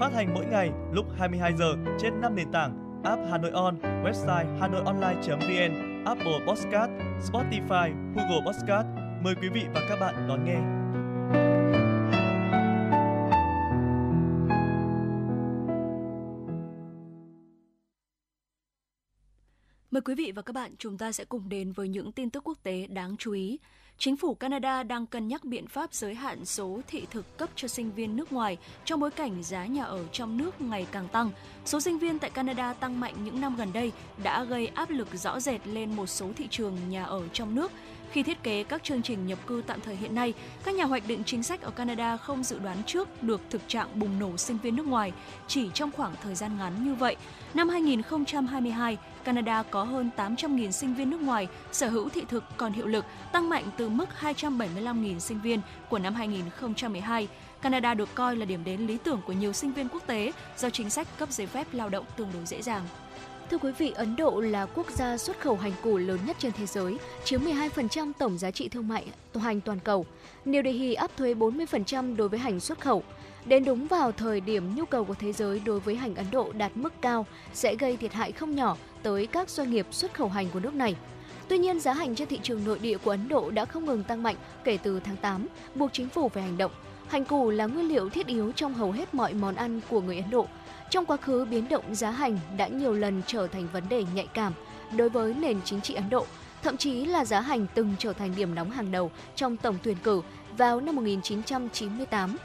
Phát hành mỗi ngày lúc 22 giờ trên 5 nền tảng app Hà Nội On, website hanoionline.vn, Apple Podcast, Spotify, Google Podcast. Mời quý vị và các bạn đón nghe. Mời quý vị và các bạn chúng ta sẽ cùng đến với những tin tức quốc tế đáng chú ý. Chính phủ Canada đang cân nhắc biện pháp giới hạn số thị thực cấp cho sinh viên nước ngoài trong bối cảnh giá nhà ở trong nước ngày càng tăng. Số sinh viên tại Canada tăng mạnh những năm gần đây đã gây áp lực rõ rệt lên một số thị trường nhà ở trong nước. Khi thiết kế các chương trình nhập cư tạm thời hiện nay, các nhà hoạch định chính sách ở Canada không dự đoán trước được thực trạng bùng nổ sinh viên nước ngoài chỉ trong khoảng thời gian ngắn như vậy. Năm 2022, Canada có hơn 800.000 sinh viên nước ngoài sở hữu thị thực còn hiệu lực, tăng mạnh từ mức 275.000 sinh viên của năm 2012. Canada được coi là điểm đến lý tưởng của nhiều sinh viên quốc tế do chính sách cấp giấy phép lao động tương đối dễ dàng. Thưa quý vị, Ấn Độ là quốc gia xuất khẩu hành củ lớn nhất trên thế giới, chiếm 12% tổng giá trị thương mại hành toàn cầu. New Delhi áp thuế 40% đối với hành xuất khẩu. Đến đúng vào thời điểm nhu cầu của thế giới đối với hành Ấn Độ đạt mức cao sẽ gây thiệt hại không nhỏ tới các doanh nghiệp xuất khẩu hành của nước này. Tuy nhiên, giá hành trên thị trường nội địa của Ấn Độ đã không ngừng tăng mạnh kể từ tháng 8, buộc chính phủ phải hành động. Hành củ là nguyên liệu thiết yếu trong hầu hết mọi món ăn của người Ấn Độ. Trong quá khứ, biến động giá hành đã nhiều lần trở thành vấn đề nhạy cảm đối với nền chính trị Ấn Độ. Thậm chí là giá hành từng trở thành điểm nóng hàng đầu trong tổng tuyển cử vào năm 1998.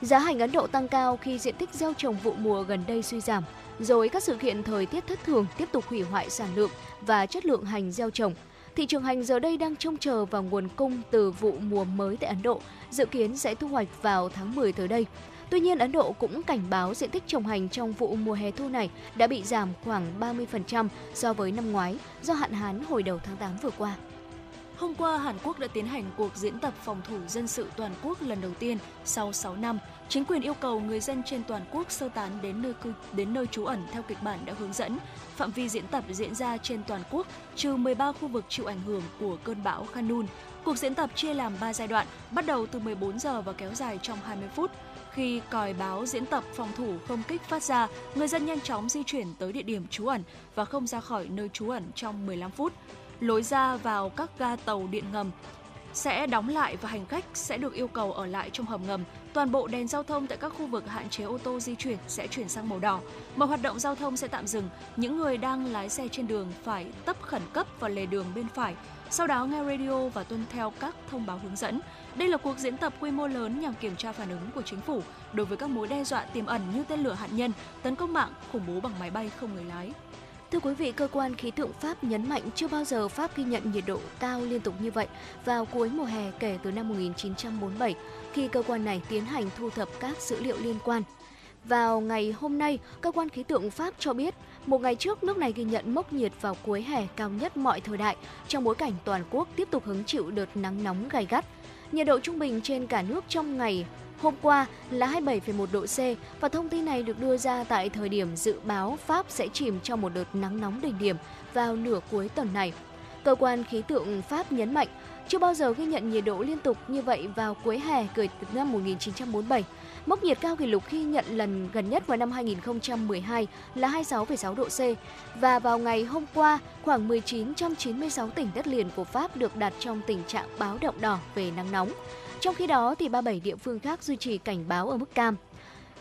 Giá hành Ấn Độ tăng cao khi diện tích gieo trồng vụ mùa gần đây suy giảm, rồi các sự kiện thời tiết thất thường tiếp tục hủy hoại sản lượng và chất lượng hành gieo trồng. Thị trường hành giờ đây đang trông chờ vào nguồn cung từ vụ mùa mới tại Ấn Độ, dự kiến sẽ thu hoạch vào tháng 10 tới đây. Tuy nhiên, Ấn Độ cũng cảnh báo diện tích trồng hành trong vụ mùa hè thu này đã bị giảm khoảng 30% so với năm ngoái do hạn hán hồi đầu tháng 8 vừa qua. Hôm qua, Hàn Quốc đã tiến hành cuộc diễn tập phòng thủ dân sự toàn quốc lần đầu tiên sau 6 năm. Chính quyền yêu cầu người dân trên toàn quốc sơ tán đến nơi cư, đến nơi trú ẩn theo kịch bản đã hướng dẫn. Phạm vi diễn tập diễn ra trên toàn quốc, trừ 13 khu vực chịu ảnh hưởng của cơn bão Khanun. Cuộc diễn tập chia làm 3 giai đoạn, bắt đầu từ 14 giờ và kéo dài trong 20 phút. Khi còi báo diễn tập phòng thủ không kích phát ra, người dân nhanh chóng di chuyển tới địa điểm trú ẩn và không ra khỏi nơi trú ẩn trong 15 phút. Lối ra vào các ga tàu điện ngầm sẽ đóng lại và hành khách sẽ được yêu cầu ở lại trong hầm ngầm. Toàn bộ đèn giao thông tại các khu vực hạn chế ô tô di chuyển sẽ chuyển sang màu đỏ. Mọi hoạt động giao thông sẽ tạm dừng. Những người đang lái xe trên đường phải tấp khẩn cấp vào lề đường bên phải. Sau đó nghe radio và tuân theo các thông báo hướng dẫn. Đây là cuộc diễn tập quy mô lớn nhằm kiểm tra phản ứng của chính phủ đối với các mối đe dọa tiềm ẩn như tên lửa hạt nhân, tấn công mạng, khủng bố bằng máy bay không người lái. Thưa quý vị, cơ quan khí tượng Pháp nhấn mạnh chưa bao giờ Pháp ghi nhận nhiệt độ cao liên tục như vậy vào cuối mùa hè kể từ năm 1947, khi cơ quan này tiến hành thu thập các dữ liệu liên quan. Vào ngày hôm nay, cơ quan khí tượng Pháp cho biết, một ngày trước nước này ghi nhận mốc nhiệt vào cuối hè cao nhất mọi thời đại trong bối cảnh toàn quốc tiếp tục hứng chịu đợt nắng nóng gay gắt. Nhiệt độ trung bình trên cả nước trong ngày hôm qua là 27,1 độ C và thông tin này được đưa ra tại thời điểm dự báo Pháp sẽ chìm trong một đợt nắng nóng đỉnh điểm vào nửa cuối tuần này. Cơ quan khí tượng Pháp nhấn mạnh chưa bao giờ ghi nhận nhiệt độ liên tục như vậy vào cuối hè kể từ năm 1947. Mốc nhiệt cao kỷ lục khi nhận lần gần nhất vào năm 2012 là 26,6 độ C và vào ngày hôm qua, khoảng 19 trong 96 tỉnh đất liền của Pháp được đặt trong tình trạng báo động đỏ về nắng nóng. Trong khi đó thì 37 địa phương khác duy trì cảnh báo ở mức cam.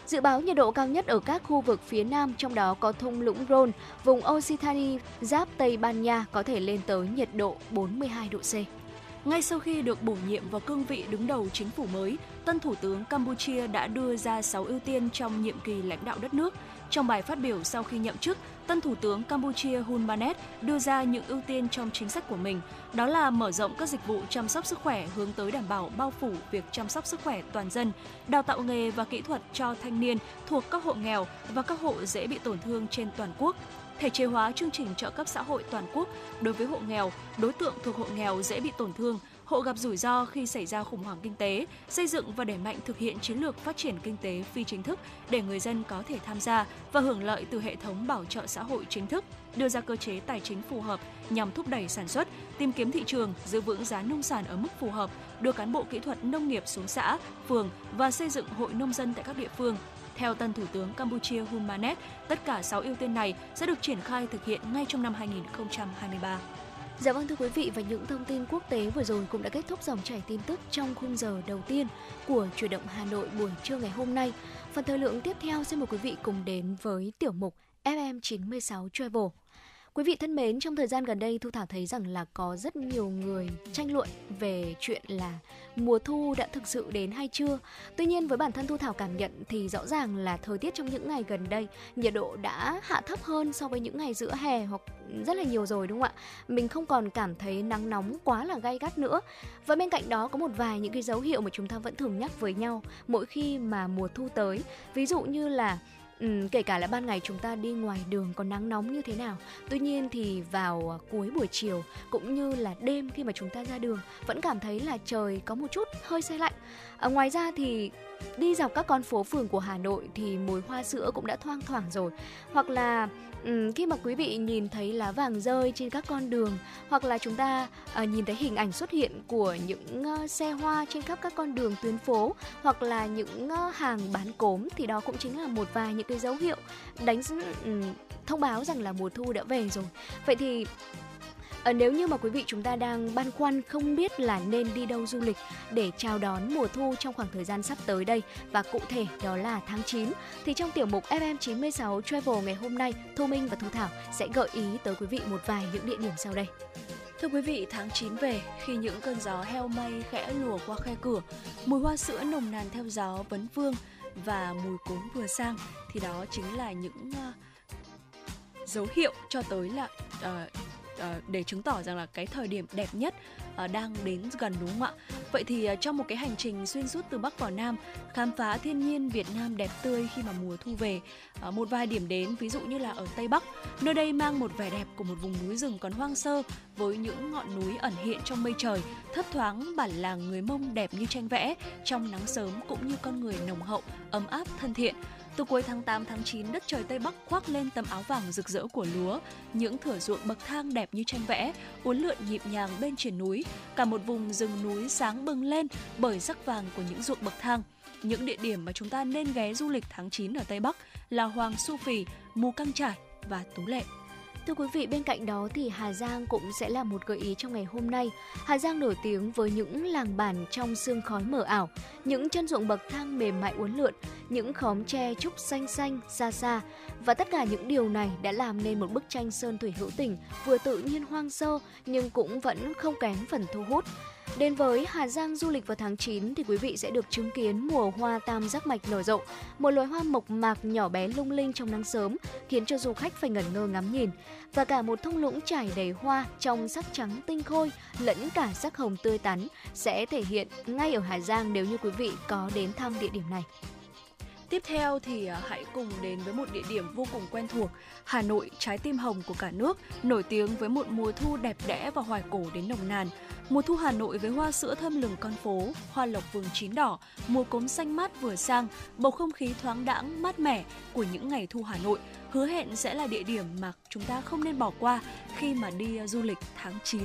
Dự báo nhiệt độ cao nhất ở các khu vực phía Nam, trong đó có thung lũng Rhône, vùng Occitanie, giáp Tây Ban Nha có thể lên tới nhiệt độ 42 độ C. Ngay sau khi được bổ nhiệm vào cương vị đứng đầu chính phủ mới, tân thủ tướng Campuchia đã đưa ra 6 ưu tiên trong nhiệm kỳ lãnh đạo đất nước. Trong bài phát biểu sau khi nhậm chức, tân thủ tướng Campuchia Hun Manet đưa ra những ưu tiên trong chính sách của mình, đó là mở rộng các dịch vụ chăm sóc sức khỏe hướng tới đảm bảo bao phủ việc chăm sóc sức khỏe toàn dân, đào tạo nghề và kỹ thuật cho thanh niên thuộc các hộ nghèo và các hộ dễ bị tổn thương trên toàn quốc, thể chế hóa chương trình trợ cấp xã hội toàn quốc. Đối với hộ nghèo, đối tượng thuộc hộ nghèo dễ bị tổn thương, hộ gặp rủi ro khi xảy ra khủng hoảng kinh tế, xây dựng và đẩy mạnh thực hiện chiến lược phát triển kinh tế phi chính thức để người dân có thể tham gia và hưởng lợi từ hệ thống bảo trợ xã hội chính thức, đưa ra cơ chế tài chính phù hợp nhằm thúc đẩy sản xuất, tìm kiếm thị trường, giữ vững giá nông sản ở mức phù hợp, đưa cán bộ kỹ thuật nông nghiệp xuống xã, phường và xây dựng hội nông dân tại các địa phương, theo tân Thủ tướng Campuchia Hun Manet, tất cả 6 ưu tiên này sẽ được triển khai thực hiện ngay trong năm 2023. Dạ vâng thưa quý vị và những thông tin quốc tế vừa rồi cũng đã kết thúc dòng chảy tin tức trong khung giờ đầu tiên của chuyển động Hà Nội buổi trưa ngày hôm nay. Phần thời lượng tiếp theo xin mời quý vị cùng đến với tiểu mục FM96 Travel. Quý vị thân mến, trong thời gian gần đây Thu Thảo thấy rằng là có rất nhiều người tranh luận về chuyện là mùa thu đã thực sự đến hay chưa. Tuy nhiên với bản thân Thu Thảo cảm nhận thì rõ ràng là thời tiết trong những ngày gần đây nhiệt độ đã hạ thấp hơn so với những ngày giữa hè hoặc rất là nhiều rồi đúng không ạ? Mình không còn cảm thấy nắng nóng quá là gay gắt nữa. Và bên cạnh đó có một vài những cái dấu hiệu mà chúng ta vẫn thường nhắc với nhau mỗi khi mà mùa thu tới. Ví dụ như là Ừ, kể cả là ban ngày chúng ta đi ngoài đường có nắng nóng như thế nào. Tuy nhiên thì vào à, cuối buổi chiều cũng như là đêm khi mà chúng ta ra đường vẫn cảm thấy là trời có một chút hơi xe lạnh. À, ngoài ra thì đi dọc các con phố phường của Hà Nội thì mùi hoa sữa cũng đã thoang thoảng rồi. Hoặc là Ừ, khi mà quý vị nhìn thấy lá vàng rơi trên các con đường hoặc là chúng ta uh, nhìn thấy hình ảnh xuất hiện của những uh, xe hoa trên khắp các con đường tuyến phố hoặc là những uh, hàng bán cốm thì đó cũng chính là một vài những cái dấu hiệu đánh um, thông báo rằng là mùa thu đã về rồi. Vậy thì À, nếu như mà quý vị chúng ta đang băn khoăn không biết là nên đi đâu du lịch để chào đón mùa thu trong khoảng thời gian sắp tới đây và cụ thể đó là tháng 9 thì trong tiểu mục FM96 Travel ngày hôm nay Thu Minh và Thu Thảo sẽ gợi ý tới quý vị một vài những địa điểm sau đây. Thưa quý vị, tháng 9 về, khi những cơn gió heo may khẽ lùa qua khe cửa, mùi hoa sữa nồng nàn theo gió vấn vương và mùi cốm vừa sang thì đó chính là những uh, dấu hiệu cho tới là uh, uh, để chứng tỏ rằng là cái thời điểm đẹp nhất uh, đang đến gần đúng không ạ? Vậy thì uh, trong một cái hành trình xuyên suốt từ Bắc vào Nam, khám phá thiên nhiên Việt Nam đẹp tươi khi mà mùa thu về, uh, một vài điểm đến ví dụ như là ở Tây Bắc, nơi đây mang một vẻ đẹp của một vùng núi rừng còn hoang sơ với những ngọn núi ẩn hiện trong mây trời, thấp thoáng bản làng người Mông đẹp như tranh vẽ, trong nắng sớm cũng như con người nồng hậu, ấm áp thân thiện. Từ cuối tháng 8 tháng 9, đất trời Tây Bắc khoác lên tấm áo vàng rực rỡ của lúa, những thửa ruộng bậc thang đẹp như tranh vẽ, uốn lượn nhịp nhàng bên triển núi, cả một vùng rừng núi sáng bừng lên bởi sắc vàng của những ruộng bậc thang. Những địa điểm mà chúng ta nên ghé du lịch tháng 9 ở Tây Bắc là Hoàng Su Phì, Mù Căng Trải và Tú Lệ. Thưa quý vị, bên cạnh đó thì Hà Giang cũng sẽ là một gợi ý trong ngày hôm nay. Hà Giang nổi tiếng với những làng bản trong sương khói mờ ảo, những chân ruộng bậc thang mềm mại uốn lượn, những khóm tre trúc xanh xanh xa xa. Và tất cả những điều này đã làm nên một bức tranh sơn thủy hữu tình vừa tự nhiên hoang sơ nhưng cũng vẫn không kém phần thu hút. Đến với Hà Giang du lịch vào tháng 9 thì quý vị sẽ được chứng kiến mùa hoa tam giác mạch nở rộ, một loài hoa mộc mạc nhỏ bé lung linh trong nắng sớm, khiến cho du khách phải ngẩn ngơ ngắm nhìn. và cả một thung lũng trải đầy hoa trong sắc trắng tinh khôi lẫn cả sắc hồng tươi tắn sẽ thể hiện ngay ở Hà Giang nếu như quý vị có đến thăm địa điểm này. Tiếp theo thì à, hãy cùng đến với một địa điểm vô cùng quen thuộc, Hà Nội, trái tim hồng của cả nước, nổi tiếng với một mùa thu đẹp đẽ và hoài cổ đến nồng nàn. Mùa thu Hà Nội với hoa sữa thơm lừng con phố, hoa lộc vườn chín đỏ, mùa cốm xanh mát vừa sang, bầu không khí thoáng đãng mát mẻ của những ngày thu Hà Nội hứa hẹn sẽ là địa điểm mà chúng ta không nên bỏ qua khi mà đi à, du lịch tháng 9.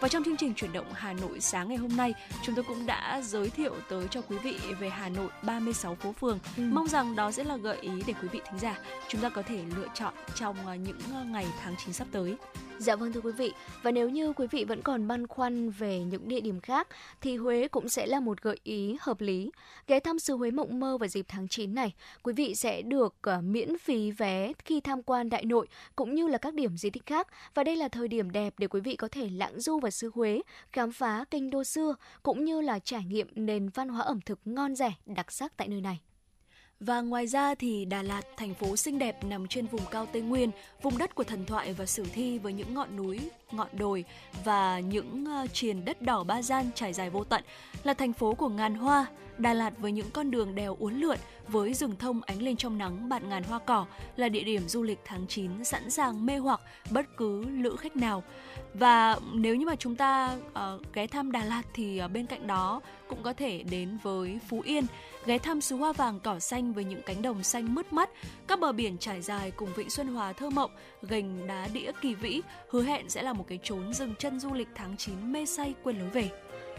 Và trong chương trình chuyển động Hà Nội sáng ngày hôm nay, chúng tôi cũng đã giới thiệu tới cho quý vị về Hà Nội 36 phố phường. Ừ. Mong rằng đó sẽ là gợi ý để quý vị thính giả chúng ta có thể lựa chọn trong à, những à, ngày tháng 9 sắp tới. Dạ vâng thưa quý vị, và nếu như quý vị vẫn còn băn khoăn về những địa điểm khác thì Huế cũng sẽ là một gợi ý hợp lý. Ghé thăm xứ Huế Mộng Mơ vào dịp tháng 9 này, quý vị sẽ được uh, miễn phí vé khi tham quan Đại Nội cũng như là các điểm di tích khác và đây là thời điểm đẹp để quý vị có thể lãng du vào xứ Huế, khám phá kinh đô xưa cũng như là trải nghiệm nền văn hóa ẩm thực ngon rẻ đặc sắc tại nơi này. Và ngoài ra thì Đà Lạt, thành phố xinh đẹp nằm trên vùng cao Tây Nguyên, vùng đất của thần thoại và sử thi với những ngọn núi, ngọn đồi và những uh, triền đất đỏ ba gian trải dài vô tận, là thành phố của ngàn hoa. Đà Lạt với những con đường đèo uốn lượn với rừng thông ánh lên trong nắng bạn ngàn hoa cỏ là địa điểm du lịch tháng 9 sẵn sàng mê hoặc bất cứ lữ khách nào. Và nếu như mà chúng ta uh, ghé thăm Đà Lạt thì uh, bên cạnh đó cũng có thể đến với Phú Yên, ghé thăm xứ hoa vàng cỏ xanh với những cánh đồng xanh mướt mắt, các bờ biển trải dài cùng vịnh Xuân Hòa thơ mộng, gành đá đĩa kỳ vĩ, hứa hẹn sẽ là một cái chốn dừng chân du lịch tháng 9 mê say quên lối về.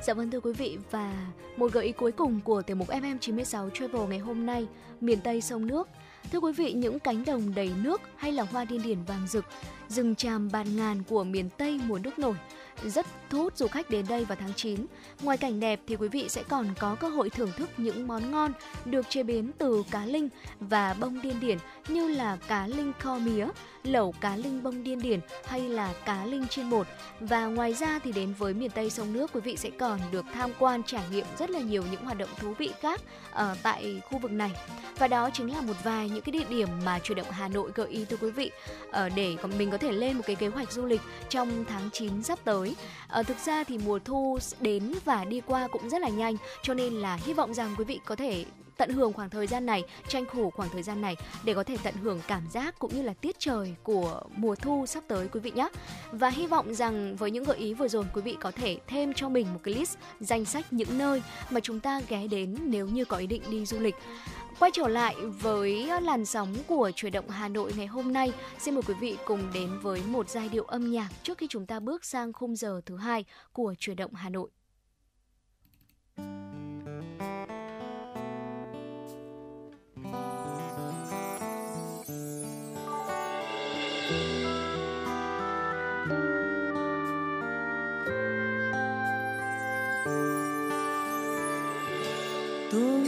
Dạ vâng thưa quý vị và một gợi ý cuối cùng của tiểu mục FM96 Travel ngày hôm nay, miền Tây sông nước. Thưa quý vị, những cánh đồng đầy nước hay là hoa điên điển vàng rực, rừng tràm bạt ngàn của miền Tây mùa nước nổi rất thu hút du khách đến đây vào tháng 9. Ngoài cảnh đẹp thì quý vị sẽ còn có cơ hội thưởng thức những món ngon được chế biến từ cá linh và bông điên điển như là cá linh kho mía, lẩu cá linh bông điên điển hay là cá linh chiên bột. Và ngoài ra thì đến với miền Tây sông nước quý vị sẽ còn được tham quan trải nghiệm rất là nhiều những hoạt động thú vị khác ở tại khu vực này. Và đó chính là một vài những cái địa điểm mà chủ động Hà Nội gợi ý tới quý vị ờ, để mình có thể lên một cái kế hoạch du lịch trong tháng 9 sắp tới. Ờ, thực ra thì mùa thu đến và đi qua cũng rất là nhanh cho nên là hy vọng rằng quý vị có thể tận hưởng khoảng thời gian này, tranh thủ khoảng thời gian này để có thể tận hưởng cảm giác cũng như là tiết trời của mùa thu sắp tới quý vị nhé. Và hy vọng rằng với những gợi ý vừa rồi quý vị có thể thêm cho mình một cái list danh sách những nơi mà chúng ta ghé đến nếu như có ý định đi du lịch. Quay trở lại với làn sóng của chuyển động Hà Nội ngày hôm nay, xin mời quý vị cùng đến với một giai điệu âm nhạc trước khi chúng ta bước sang khung giờ thứ hai của chuyển động Hà Nội. Xanh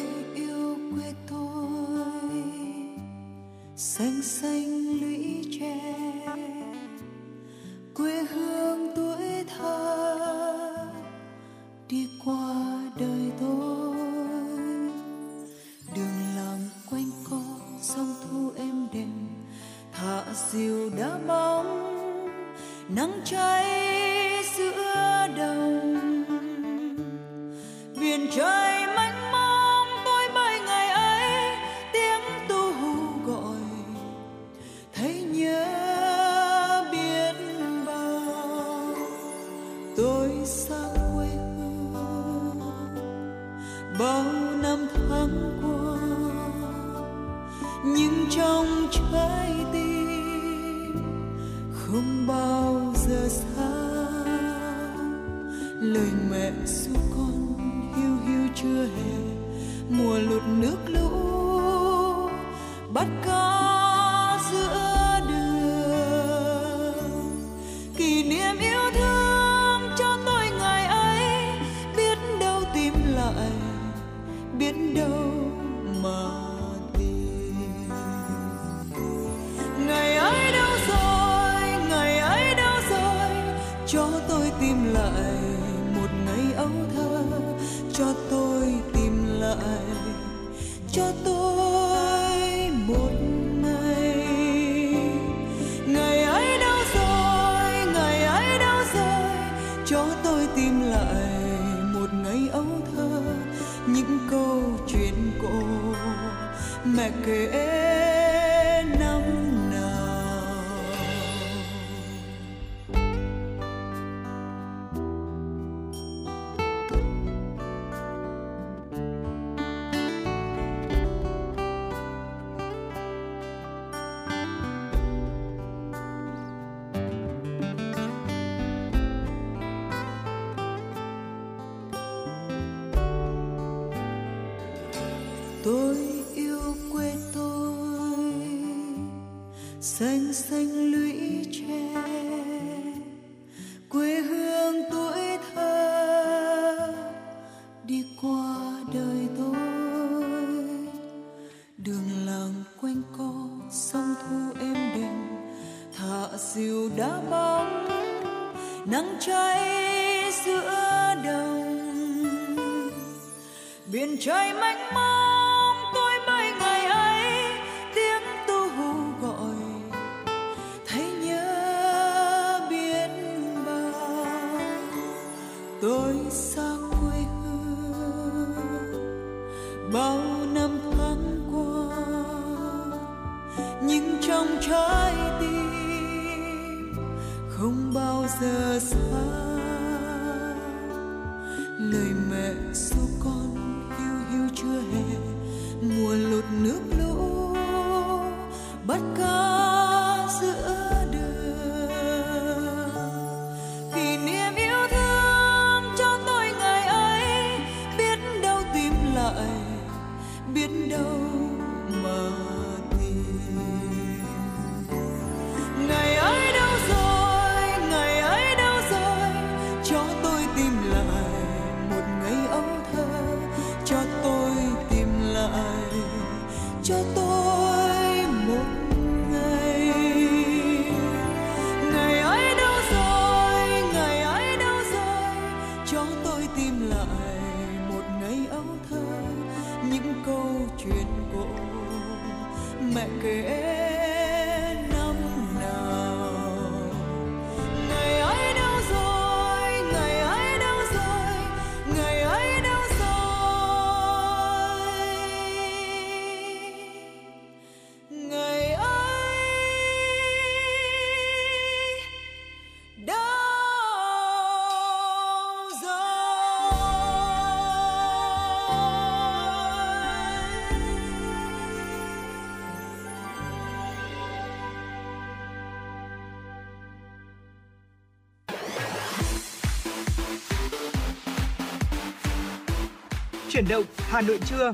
Chuyển động Hà Nội trưa.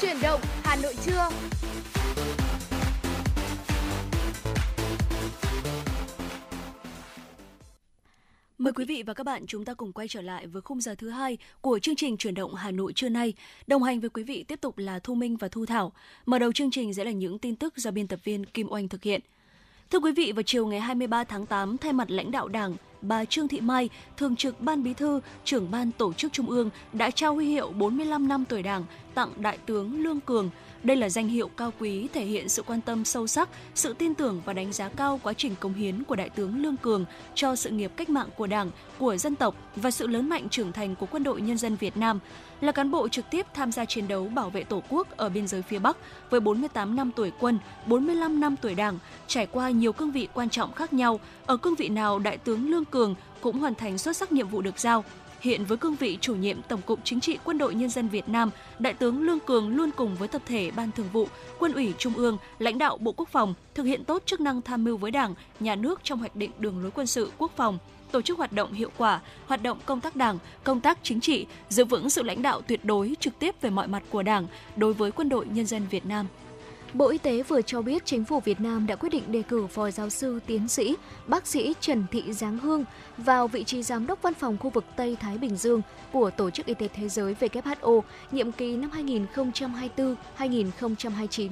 Chuyển động Hà Nội trưa. Mời quý vị và các bạn chúng ta cùng quay trở lại với khung giờ thứ hai của chương trình chuyển động Hà Nội trưa nay. Đồng hành với quý vị tiếp tục là Thu Minh và Thu Thảo. Mở đầu chương trình sẽ là những tin tức do biên tập viên Kim Oanh thực hiện. Thưa quý vị, vào chiều ngày 23 tháng 8, thay mặt lãnh đạo Đảng, bà Trương Thị Mai, Thường trực Ban Bí thư, trưởng Ban Tổ chức Trung ương đã trao huy hiệu 45 năm tuổi Đảng tặng Đại tướng Lương Cường. Đây là danh hiệu cao quý thể hiện sự quan tâm sâu sắc, sự tin tưởng và đánh giá cao quá trình công hiến của Đại tướng Lương Cường cho sự nghiệp cách mạng của Đảng, của dân tộc và sự lớn mạnh trưởng thành của Quân đội Nhân dân Việt Nam. Là cán bộ trực tiếp tham gia chiến đấu bảo vệ Tổ quốc ở biên giới phía Bắc với 48 năm tuổi quân, 45 năm tuổi Đảng, trải qua nhiều cương vị quan trọng khác nhau, ở cương vị nào Đại tướng Lương Cường cũng hoàn thành xuất sắc nhiệm vụ được giao. Hiện với cương vị chủ nhiệm Tổng cục Chính trị Quân đội Nhân dân Việt Nam, Đại tướng Lương Cường luôn cùng với tập thể Ban Thường vụ, Quân ủy Trung ương, lãnh đạo Bộ Quốc phòng thực hiện tốt chức năng tham mưu với Đảng, Nhà nước trong hoạch định đường lối quân sự quốc phòng, tổ chức hoạt động hiệu quả, hoạt động công tác đảng, công tác chính trị, giữ vững sự lãnh đạo tuyệt đối trực tiếp về mọi mặt của Đảng đối với quân đội nhân dân Việt Nam. Bộ Y tế vừa cho biết chính phủ Việt Nam đã quyết định đề cử Phó Giáo sư Tiến sĩ, Bác sĩ Trần Thị Giáng Hương vào vị trí Giám đốc Văn phòng khu vực Tây Thái Bình Dương của Tổ chức Y tế Thế giới WHO nhiệm kỳ năm 2024-2029.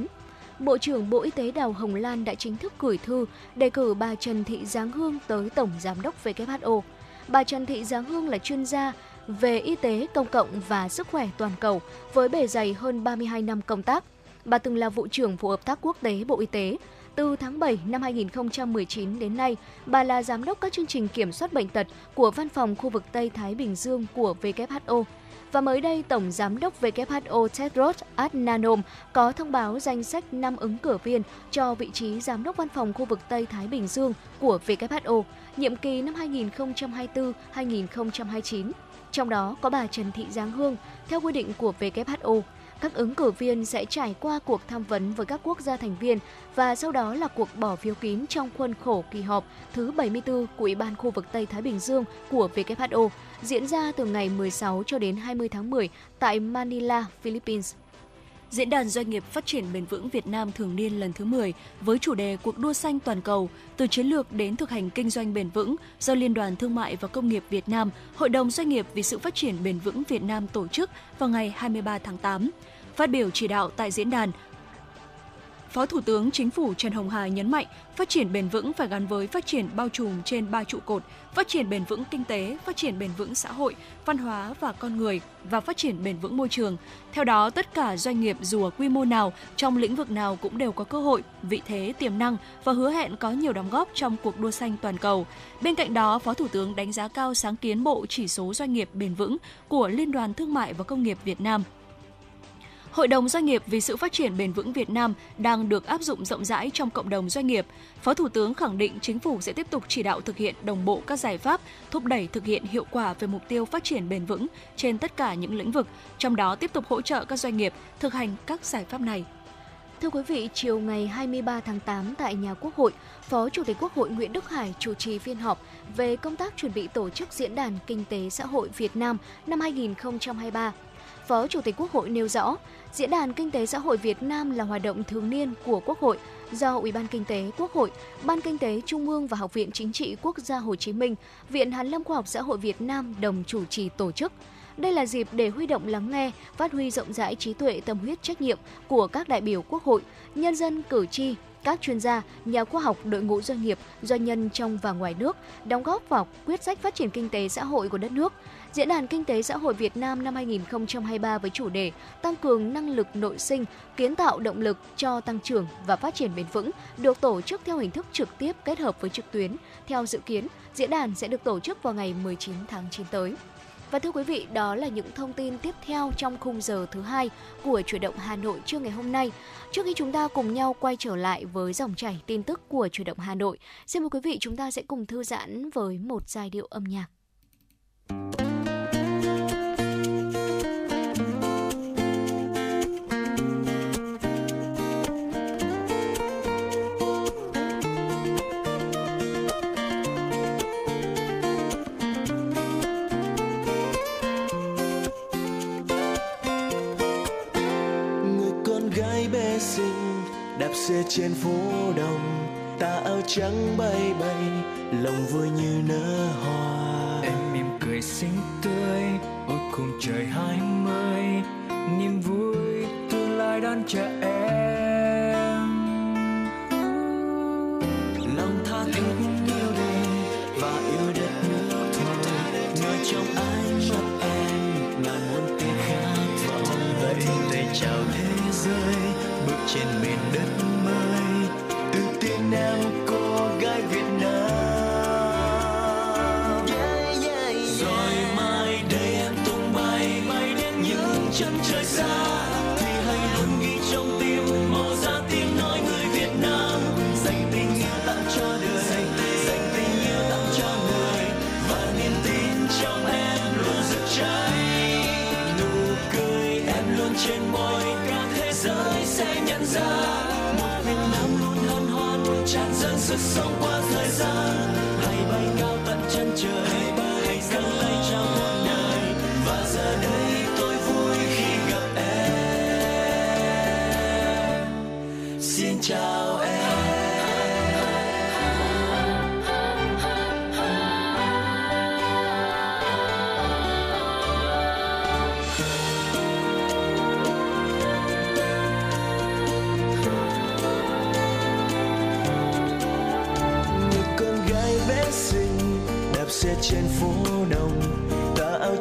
Bộ trưởng Bộ Y tế Đào Hồng Lan đã chính thức gửi thư đề cử bà Trần Thị Giáng Hương tới Tổng Giám đốc WHO. Bà Trần Thị Giáng Hương là chuyên gia về y tế công cộng và sức khỏe toàn cầu với bề dày hơn 32 năm công tác. Bà từng là vụ trưởng vụ hợp tác quốc tế Bộ Y tế. Từ tháng 7 năm 2019 đến nay, bà là giám đốc các chương trình kiểm soát bệnh tật của Văn phòng khu vực Tây Thái Bình Dương của WHO. Và mới đây, Tổng Giám đốc WHO Tedros Adhanom có thông báo danh sách 5 ứng cử viên cho vị trí Giám đốc Văn phòng khu vực Tây Thái Bình Dương của WHO, nhiệm kỳ năm 2024-2029. Trong đó có bà Trần Thị Giáng Hương, theo quy định của WHO. Các ứng cử viên sẽ trải qua cuộc tham vấn với các quốc gia thành viên và sau đó là cuộc bỏ phiếu kín trong khuôn khổ kỳ họp thứ 74 của Ủy ban khu vực Tây Thái Bình Dương của WHO diễn ra từ ngày 16 cho đến 20 tháng 10 tại Manila, Philippines. Diễn đàn Doanh nghiệp Phát triển Bền vững Việt Nam thường niên lần thứ 10 với chủ đề Cuộc đua xanh toàn cầu, từ chiến lược đến thực hành kinh doanh bền vững do Liên đoàn Thương mại và Công nghiệp Việt Nam, Hội đồng Doanh nghiệp vì sự phát triển bền vững Việt Nam tổ chức vào ngày 23 tháng 8. Phát biểu chỉ đạo tại diễn đàn, Phó Thủ tướng Chính phủ Trần Hồng Hà nhấn mạnh, phát triển bền vững phải gắn với phát triển bao trùm trên ba trụ cột, phát triển bền vững kinh tế, phát triển bền vững xã hội, văn hóa và con người và phát triển bền vững môi trường. Theo đó, tất cả doanh nghiệp dù ở quy mô nào, trong lĩnh vực nào cũng đều có cơ hội, vị thế, tiềm năng và hứa hẹn có nhiều đóng góp trong cuộc đua xanh toàn cầu. Bên cạnh đó, Phó Thủ tướng đánh giá cao sáng kiến bộ chỉ số doanh nghiệp bền vững của Liên đoàn Thương mại và Công nghiệp Việt Nam Hội đồng Doanh nghiệp vì sự phát triển bền vững Việt Nam đang được áp dụng rộng rãi trong cộng đồng doanh nghiệp. Phó Thủ tướng khẳng định chính phủ sẽ tiếp tục chỉ đạo thực hiện đồng bộ các giải pháp, thúc đẩy thực hiện hiệu quả về mục tiêu phát triển bền vững trên tất cả những lĩnh vực, trong đó tiếp tục hỗ trợ các doanh nghiệp thực hành các giải pháp này. Thưa quý vị, chiều ngày 23 tháng 8 tại nhà Quốc hội, Phó Chủ tịch Quốc hội Nguyễn Đức Hải chủ trì phiên họp về công tác chuẩn bị tổ chức Diễn đàn Kinh tế Xã hội Việt Nam năm 2023. Phó Chủ tịch Quốc hội nêu rõ, Diễn đàn Kinh tế Xã hội Việt Nam là hoạt động thường niên của Quốc hội do Ủy ban Kinh tế Quốc hội, Ban Kinh tế Trung ương và Học viện Chính trị Quốc gia Hồ Chí Minh, Viện Hàn lâm Khoa học Xã hội Việt Nam đồng chủ trì tổ chức. Đây là dịp để huy động lắng nghe, phát huy rộng rãi trí tuệ tâm huyết trách nhiệm của các đại biểu Quốc hội, nhân dân cử tri, các chuyên gia, nhà khoa học, đội ngũ doanh nghiệp, doanh nhân trong và ngoài nước đóng góp vào quyết sách phát triển kinh tế xã hội của đất nước, Diễn đàn Kinh tế Xã hội Việt Nam năm 2023 với chủ đề Tăng cường năng lực nội sinh, kiến tạo động lực cho tăng trưởng và phát triển bền vững được tổ chức theo hình thức trực tiếp kết hợp với trực tuyến. Theo dự kiến, diễn đàn sẽ được tổ chức vào ngày 19 tháng 9 tới. Và thưa quý vị, đó là những thông tin tiếp theo trong khung giờ thứ hai của chuyển động Hà Nội trưa ngày hôm nay. Trước khi chúng ta cùng nhau quay trở lại với dòng chảy tin tức của chuyển động Hà Nội, xin mời quý vị chúng ta sẽ cùng thư giãn với một giai điệu âm nhạc. Trên phố đông ta áo trắng bay bay, lòng vui như nở hoa. Em mỉm cười xinh tươi, ôi cùng trời hai mươi, niềm vui tương lai đón chờ em. Lòng tha thiết yêu đời và yêu đất nước thôi nơi trong ánh mắt em là muôn tia khát vọng vậy tay chào thế giới, bước trên miền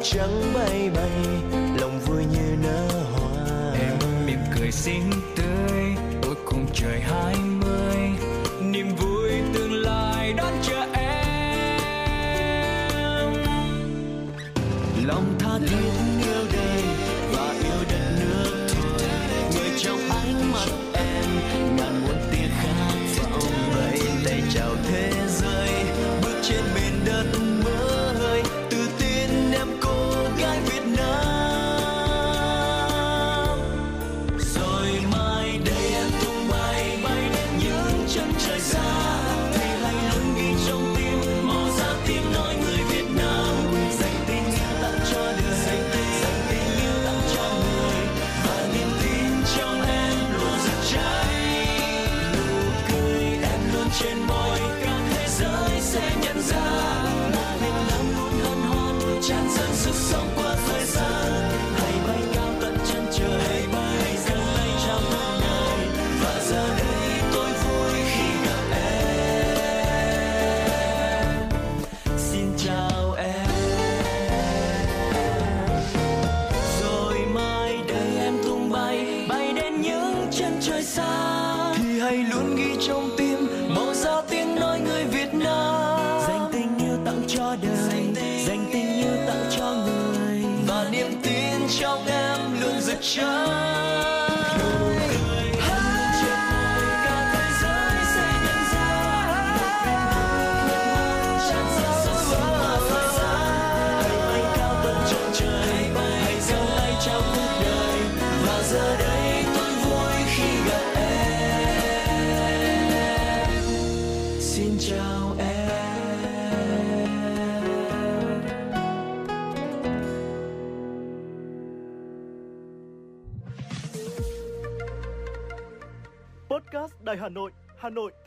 trắng bay bay lòng vui như nở hoa. Em mỉm cười xinh tươi, ôi cùng trời hai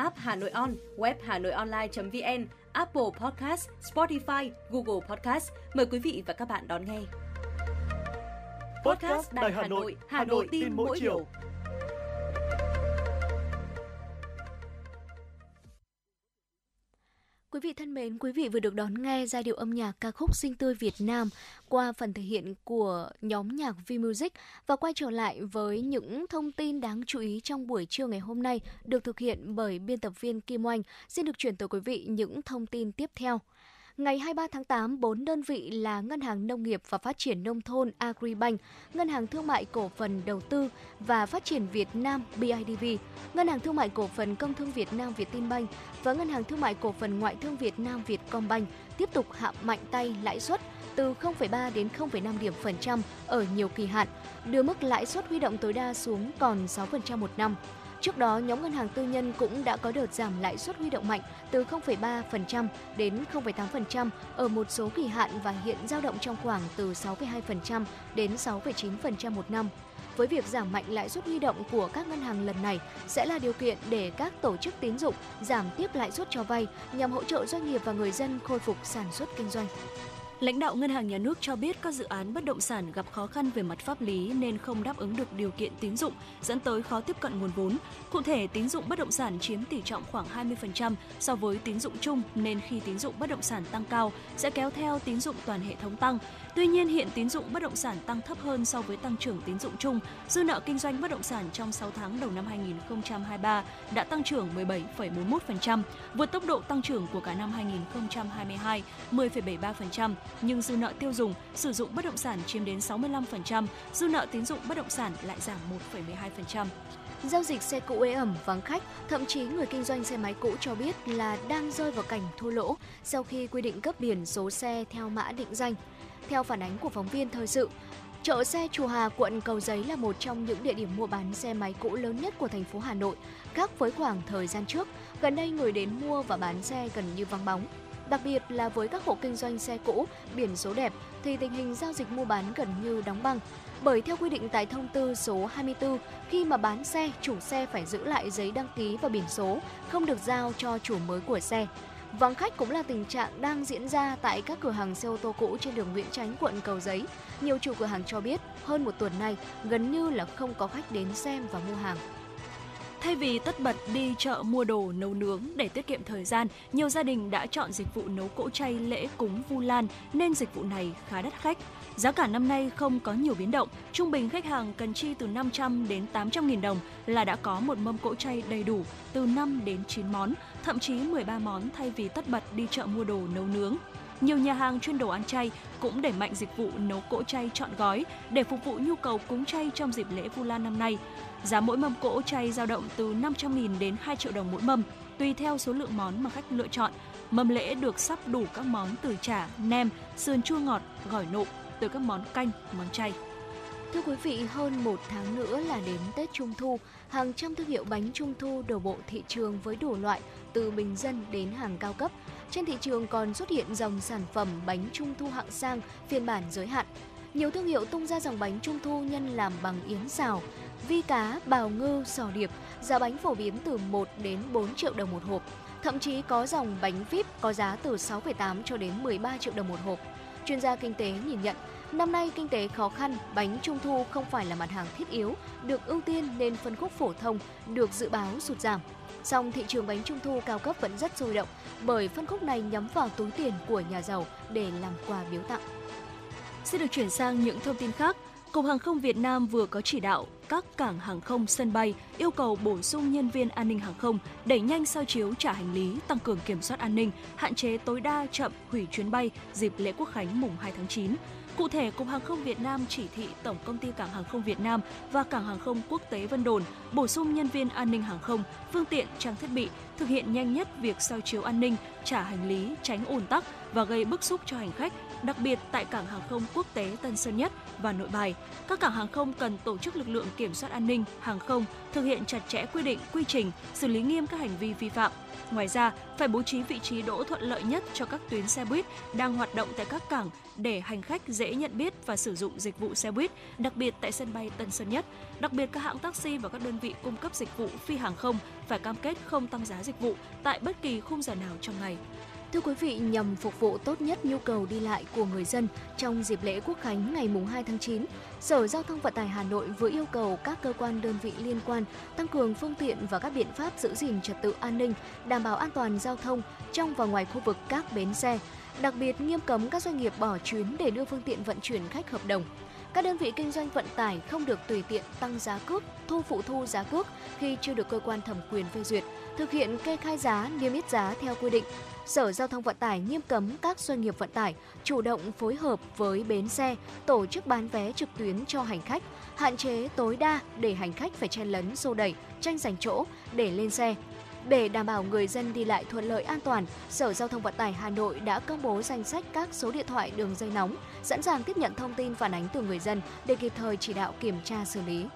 app Hà Nội On, web Hà Nội Online.vn, Apple Podcast, Spotify, Google Podcast. Mời quý vị và các bạn đón nghe. Podcast Đài Hà Nội, Hà Nội tin mỗi chiều. Quý vị thân mến, quý vị vừa được đón nghe giai điệu âm nhạc ca khúc Sinh tươi Việt Nam qua phần thể hiện của nhóm nhạc V-Music và quay trở lại với những thông tin đáng chú ý trong buổi trưa ngày hôm nay được thực hiện bởi biên tập viên Kim Oanh. Xin được chuyển tới quý vị những thông tin tiếp theo. Ngày 23 tháng 8, bốn đơn vị là Ngân hàng Nông nghiệp và Phát triển Nông thôn Agribank, Ngân hàng Thương mại Cổ phần Đầu tư và Phát triển Việt Nam BIDV, Ngân hàng Thương mại Cổ phần Công thương Việt Nam Vietinbank và Ngân hàng Thương mại Cổ phần Ngoại thương Việt Nam Vietcombank tiếp tục hạ mạnh tay lãi suất từ 0,3 đến 0,5 điểm phần trăm ở nhiều kỳ hạn, đưa mức lãi suất huy động tối đa xuống còn 6% một năm. Trước đó, nhóm ngân hàng tư nhân cũng đã có đợt giảm lãi suất huy động mạnh từ 0,3% đến 0,8% ở một số kỳ hạn và hiện dao động trong khoảng từ 6,2% đến 6,9% một năm. Với việc giảm mạnh lãi suất huy động của các ngân hàng lần này sẽ là điều kiện để các tổ chức tín dụng giảm tiếp lãi suất cho vay nhằm hỗ trợ doanh nghiệp và người dân khôi phục sản xuất kinh doanh. Lãnh đạo Ngân hàng Nhà nước cho biết các dự án bất động sản gặp khó khăn về mặt pháp lý nên không đáp ứng được điều kiện tín dụng, dẫn tới khó tiếp cận nguồn vốn. Cụ thể, tín dụng bất động sản chiếm tỷ trọng khoảng 20% so với tín dụng chung nên khi tín dụng bất động sản tăng cao sẽ kéo theo tín dụng toàn hệ thống tăng. Tuy nhiên, hiện tín dụng bất động sản tăng thấp hơn so với tăng trưởng tín dụng chung. Dư nợ kinh doanh bất động sản trong 6 tháng đầu năm 2023 đã tăng trưởng 17,41%, vượt tốc độ tăng trưởng của cả năm 2022 10,73%, nhưng dư nợ tiêu dùng, sử dụng bất động sản chiếm đến 65%, dư nợ tín dụng bất động sản lại giảm 1,12%. Giao dịch xe cũ ế ẩm vắng khách, thậm chí người kinh doanh xe máy cũ cho biết là đang rơi vào cảnh thua lỗ sau khi quy định cấp biển số xe theo mã định danh. Theo phản ánh của phóng viên thời sự, Chợ xe Chùa Hà, quận Cầu Giấy là một trong những địa điểm mua bán xe máy cũ lớn nhất của thành phố Hà Nội. Khác với khoảng thời gian trước, gần đây người đến mua và bán xe gần như vắng bóng. Đặc biệt là với các hộ kinh doanh xe cũ, biển số đẹp thì tình hình giao dịch mua bán gần như đóng băng. Bởi theo quy định tại thông tư số 24, khi mà bán xe, chủ xe phải giữ lại giấy đăng ký và biển số, không được giao cho chủ mới của xe. Vắng khách cũng là tình trạng đang diễn ra tại các cửa hàng xe ô tô cũ trên đường Nguyễn Chánh, quận Cầu Giấy. Nhiều chủ cửa hàng cho biết hơn một tuần nay gần như là không có khách đến xem và mua hàng. Thay vì tất bật đi chợ mua đồ nấu nướng để tiết kiệm thời gian, nhiều gia đình đã chọn dịch vụ nấu cỗ chay lễ cúng Vu Lan nên dịch vụ này khá đắt khách. Giá cả năm nay không có nhiều biến động, trung bình khách hàng cần chi từ 500 đến 800 nghìn đồng là đã có một mâm cỗ chay đầy đủ, từ 5 đến 9 món, thậm chí 13 món thay vì tất bật đi chợ mua đồ nấu nướng. Nhiều nhà hàng chuyên đồ ăn chay cũng đẩy mạnh dịch vụ nấu cỗ chay chọn gói để phục vụ nhu cầu cúng chay trong dịp lễ Vu Lan năm nay. Giá mỗi mâm cỗ chay dao động từ 500.000 đến 2 triệu đồng mỗi mâm, tùy theo số lượng món mà khách lựa chọn. Mâm lễ được sắp đủ các món từ chả, nem, sườn chua ngọt, gỏi nộm, từ các món canh, món chay. Thưa quý vị, hơn một tháng nữa là đến Tết Trung Thu, hàng trăm thương hiệu bánh Trung Thu đổ bộ thị trường với đủ loại, từ bình dân đến hàng cao cấp. Trên thị trường còn xuất hiện dòng sản phẩm bánh Trung Thu hạng sang, phiên bản giới hạn. Nhiều thương hiệu tung ra dòng bánh Trung Thu nhân làm bằng yến xào, vi cá, bào ngư, sò điệp, giá bánh phổ biến từ 1 đến 4 triệu đồng một hộp. Thậm chí có dòng bánh VIP có giá từ 6,8 cho đến 13 triệu đồng một hộp. Chuyên gia kinh tế nhìn nhận, năm nay kinh tế khó khăn, bánh trung thu không phải là mặt hàng thiết yếu, được ưu tiên nên phân khúc phổ thông được dự báo sụt giảm. Song thị trường bánh trung thu cao cấp vẫn rất sôi động bởi phân khúc này nhắm vào túi tiền của nhà giàu để làm quà biếu tặng. Xin được chuyển sang những thông tin khác. Cục Hàng không Việt Nam vừa có chỉ đạo các cảng hàng không sân bay yêu cầu bổ sung nhân viên an ninh hàng không, đẩy nhanh sao chiếu trả hành lý, tăng cường kiểm soát an ninh, hạn chế tối đa chậm hủy chuyến bay dịp lễ Quốc khánh mùng 2 tháng 9. Cụ thể, Cục Hàng không Việt Nam chỉ thị Tổng công ty Cảng hàng không Việt Nam và Cảng hàng không quốc tế Vân Đồn bổ sung nhân viên an ninh hàng không, phương tiện, trang thiết bị, thực hiện nhanh nhất việc sao chiếu an ninh, trả hành lý, tránh ùn tắc và gây bức xúc cho hành khách, đặc biệt tại Cảng hàng không quốc tế Tân Sơn Nhất và Nội Bài. Các cảng hàng không cần tổ chức lực lượng kiểm soát an ninh hàng không, thực hiện chặt chẽ quy định, quy trình, xử lý nghiêm các hành vi vi phạm. Ngoài ra, phải bố trí vị trí đỗ thuận lợi nhất cho các tuyến xe buýt đang hoạt động tại các cảng để hành khách dễ nhận biết và sử dụng dịch vụ xe buýt, đặc biệt tại sân bay Tân Sơn Nhất. Đặc biệt các hãng taxi và các đơn vị cung cấp dịch vụ phi hàng không phải cam kết không tăng giá dịch vụ tại bất kỳ khung giờ nào trong ngày. Thưa quý vị, nhằm phục vụ tốt nhất nhu cầu đi lại của người dân trong dịp lễ Quốc khánh ngày mùng 2 tháng 9, Sở Giao thông Vận tải Hà Nội vừa yêu cầu các cơ quan đơn vị liên quan tăng cường phương tiện và các biện pháp giữ gìn trật tự an ninh, đảm bảo an toàn giao thông trong và ngoài khu vực các bến xe, đặc biệt nghiêm cấm các doanh nghiệp bỏ chuyến để đưa phương tiện vận chuyển khách hợp đồng. Các đơn vị kinh doanh vận tải không được tùy tiện tăng giá cước, thu phụ thu giá cước khi chưa được cơ quan thẩm quyền phê duyệt, thực hiện kê khai giá, niêm yết giá theo quy định. Sở Giao thông Vận tải nghiêm cấm các doanh nghiệp vận tải chủ động phối hợp với bến xe tổ chức bán vé trực tuyến cho hành khách, hạn chế tối đa để hành khách phải chen lấn xô đẩy, tranh giành chỗ để lên xe. Để đảm bảo người dân đi lại thuận lợi an toàn, Sở Giao thông Vận tải Hà Nội đã công bố danh sách các số điện thoại đường dây nóng, sẵn sàng tiếp nhận thông tin phản ánh từ người dân để kịp thời chỉ đạo kiểm tra xử lý.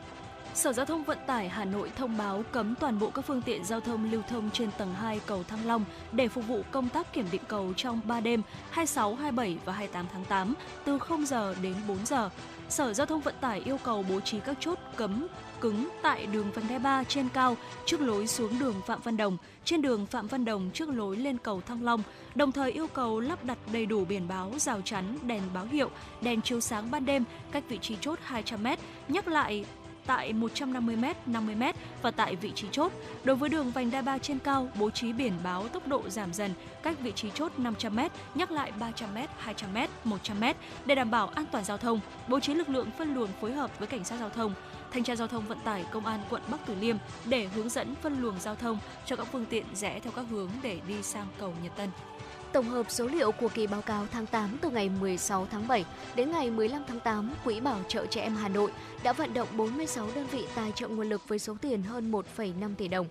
Sở Giao thông Vận tải Hà Nội thông báo cấm toàn bộ các phương tiện giao thông lưu thông trên tầng 2 cầu Thăng Long để phục vụ công tác kiểm định cầu trong 3 đêm 26, 27 và 28 tháng 8 từ 0 giờ đến 4 giờ. Sở Giao thông Vận tải yêu cầu bố trí các chốt cấm cứng tại đường vành đai 3 trên cao trước lối xuống đường Phạm Văn Đồng, trên đường Phạm Văn Đồng trước lối lên cầu Thăng Long, đồng thời yêu cầu lắp đặt đầy đủ biển báo, rào chắn, đèn báo hiệu, đèn chiếu sáng ban đêm cách vị trí chốt 200m, nhắc lại tại 150m, 50m và tại vị trí chốt. Đối với đường vành đai 3 trên cao, bố trí biển báo tốc độ giảm dần cách vị trí chốt 500m, nhắc lại 300m, 200m, 100m để đảm bảo an toàn giao thông, bố trí lực lượng phân luồng phối hợp với cảnh sát giao thông, thanh tra giao thông vận tải công an quận Bắc Từ Liêm để hướng dẫn phân luồng giao thông cho các phương tiện rẽ theo các hướng để đi sang cầu Nhật Tân. Tổng hợp số liệu của kỳ báo cáo tháng 8 từ ngày 16 tháng 7 đến ngày 15 tháng 8, Quỹ Bảo trợ Trẻ Em Hà Nội đã vận động 46 đơn vị tài trợ nguồn lực với số tiền hơn 1,5 tỷ đồng.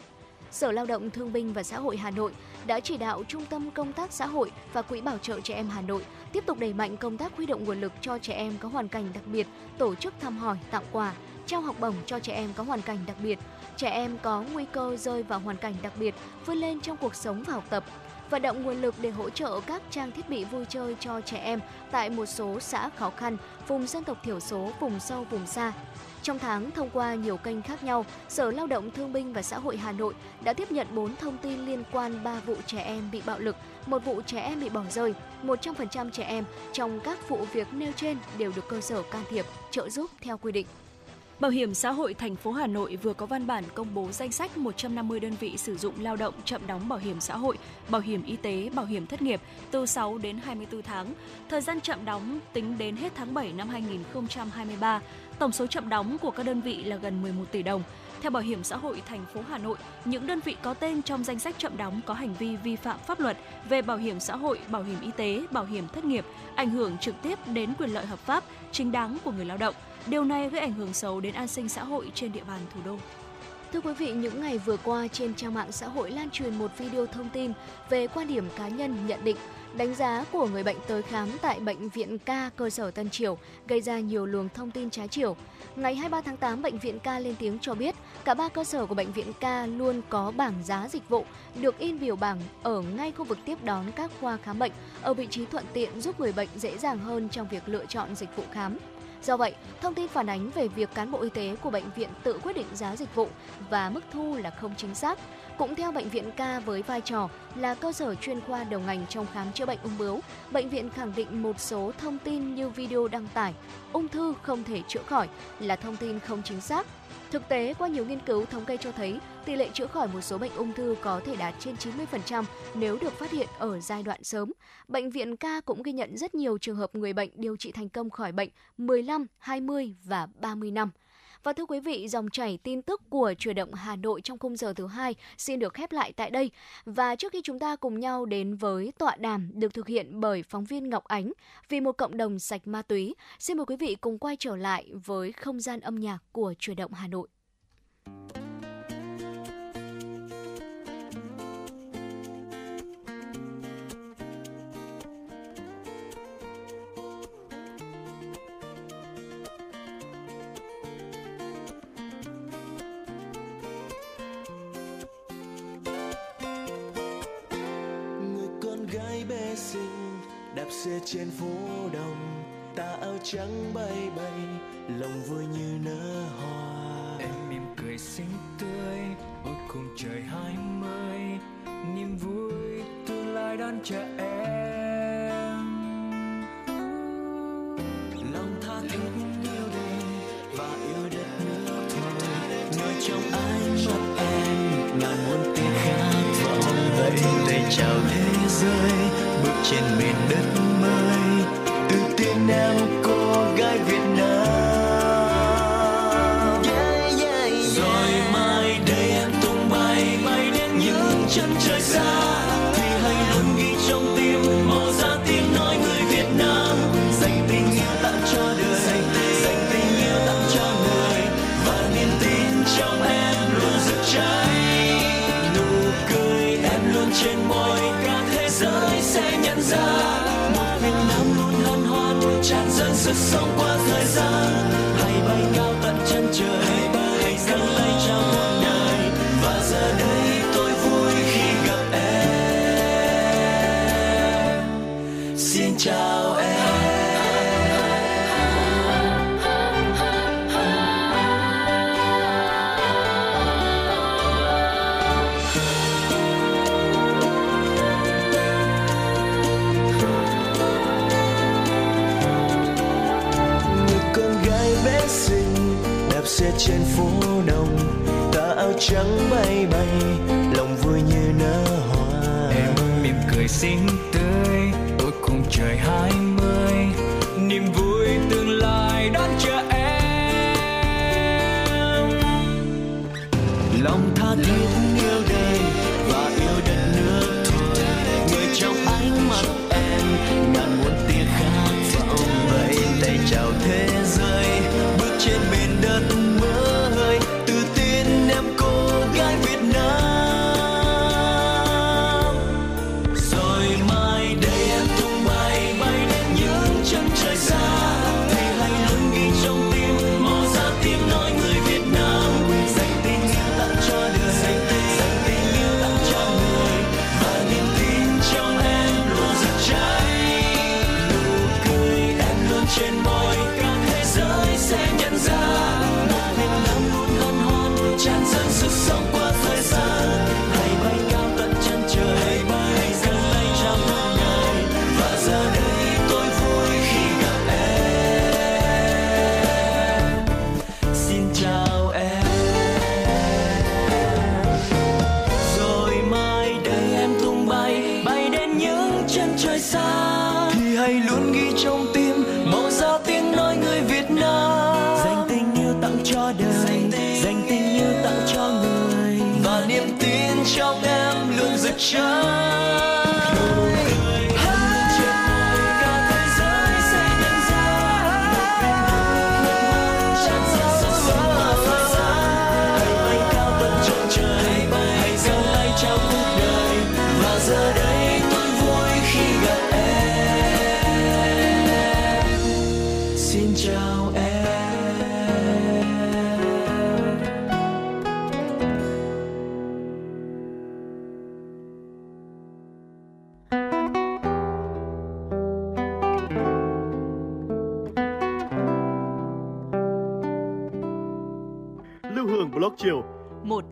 Sở Lao động Thương binh và Xã hội Hà Nội đã chỉ đạo Trung tâm Công tác Xã hội và Quỹ Bảo trợ Trẻ Em Hà Nội tiếp tục đẩy mạnh công tác huy động nguồn lực cho trẻ em có hoàn cảnh đặc biệt, tổ chức thăm hỏi, tặng quà, trao học bổng cho trẻ em có hoàn cảnh đặc biệt, trẻ em có nguy cơ rơi vào hoàn cảnh đặc biệt, vươn lên trong cuộc sống và học tập, vận động nguồn lực để hỗ trợ các trang thiết bị vui chơi cho trẻ em tại một số xã khó khăn, vùng dân tộc thiểu số, vùng sâu, vùng xa. Trong tháng, thông qua nhiều kênh khác nhau, Sở Lao động Thương binh và Xã hội Hà Nội đã tiếp nhận 4 thông tin liên quan 3 vụ trẻ em bị bạo lực, một vụ trẻ em bị bỏ rơi. 100% trẻ em trong các vụ việc nêu trên đều được cơ sở can thiệp, trợ giúp theo quy định. Bảo hiểm xã hội thành phố Hà Nội vừa có văn bản công bố danh sách 150 đơn vị sử dụng lao động chậm đóng bảo hiểm xã hội, bảo hiểm y tế, bảo hiểm thất nghiệp từ 6 đến 24 tháng. Thời gian chậm đóng tính đến hết tháng 7 năm 2023. Tổng số chậm đóng của các đơn vị là gần 11 tỷ đồng. Theo Bảo hiểm xã hội thành phố Hà Nội, những đơn vị có tên trong danh sách chậm đóng có hành vi vi phạm pháp luật về bảo hiểm xã hội, bảo hiểm y tế, bảo hiểm thất nghiệp, ảnh hưởng trực tiếp đến quyền lợi hợp pháp, chính đáng của người lao động. Điều này gây ảnh hưởng xấu đến an sinh xã hội trên địa bàn thủ đô. Thưa quý vị, những ngày vừa qua trên trang mạng xã hội lan truyền một video thông tin về quan điểm cá nhân nhận định đánh giá của người bệnh tới khám tại bệnh viện K cơ sở Tân Triều gây ra nhiều luồng thông tin trái chiều. Ngày 23 tháng 8, bệnh viện K lên tiếng cho biết cả ba cơ sở của bệnh viện K luôn có bảng giá dịch vụ được in biểu bảng ở ngay khu vực tiếp đón các khoa khám bệnh ở vị trí thuận tiện giúp người bệnh dễ dàng hơn trong việc lựa chọn dịch vụ khám. Do vậy, thông tin phản ánh về việc cán bộ y tế của bệnh viện tự quyết định giá dịch vụ và mức thu là không chính xác. Cũng theo Bệnh viện Ca với vai trò là cơ sở chuyên khoa đầu ngành trong khám chữa bệnh ung bướu, bệnh viện khẳng định một số thông tin như video đăng tải, ung thư không thể chữa khỏi là thông tin không chính xác. Thực tế, qua nhiều nghiên cứu thống kê cho thấy, tỷ lệ chữa khỏi một số bệnh ung thư có thể đạt trên 90% nếu được phát hiện ở giai đoạn sớm. Bệnh viện ca cũng ghi nhận rất nhiều trường hợp người bệnh điều trị thành công khỏi bệnh 15, 20 và 30 năm. Và thưa quý vị, dòng chảy tin tức của Chuyển động Hà Nội trong khung giờ thứ hai xin được khép lại tại đây. Và trước khi chúng ta cùng nhau đến với tọa đàm được thực hiện bởi phóng viên Ngọc Ánh vì một cộng đồng sạch ma túy, xin mời quý vị cùng quay trở lại với không gian âm nhạc của Chuyển động Hà Nội.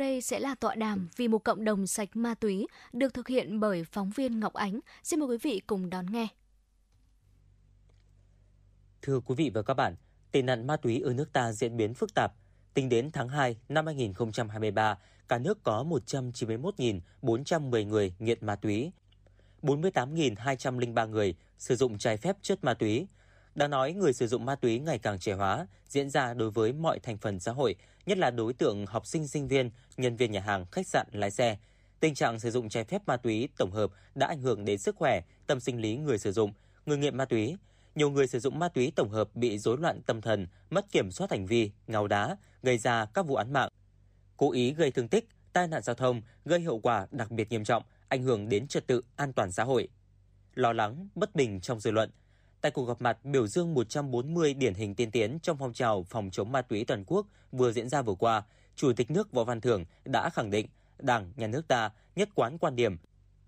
Đây sẽ là tọa đàm vì một cộng đồng sạch ma túy được thực hiện bởi phóng viên Ngọc Ánh. Xin mời quý vị cùng đón nghe. Thưa quý vị và các bạn, tệ nạn ma túy ở nước ta diễn biến phức tạp. Tính đến tháng 2 năm 2023, cả nước có 191.410 người nghiện ma túy, 48.203 người sử dụng trái phép chất ma túy. Đáng nói, người sử dụng ma túy ngày càng trẻ hóa, diễn ra đối với mọi thành phần xã hội, nhất là đối tượng học sinh sinh viên, nhân viên nhà hàng, khách sạn, lái xe. Tình trạng sử dụng trái phép ma túy tổng hợp đã ảnh hưởng đến sức khỏe, tâm sinh lý người sử dụng, người nghiện ma túy. Nhiều người sử dụng ma túy tổng hợp bị rối loạn tâm thần, mất kiểm soát hành vi, ngáo đá, gây ra các vụ án mạng, cố ý gây thương tích, tai nạn giao thông, gây hậu quả đặc biệt nghiêm trọng, ảnh hưởng đến trật tự an toàn xã hội. Lo lắng, bất bình trong dư luận, Tại cuộc gặp mặt biểu dương 140 điển hình tiên tiến trong phong trào phòng chống ma túy toàn quốc vừa diễn ra vừa qua, Chủ tịch nước Võ Văn Thưởng đã khẳng định Đảng, Nhà nước ta nhất quán quan điểm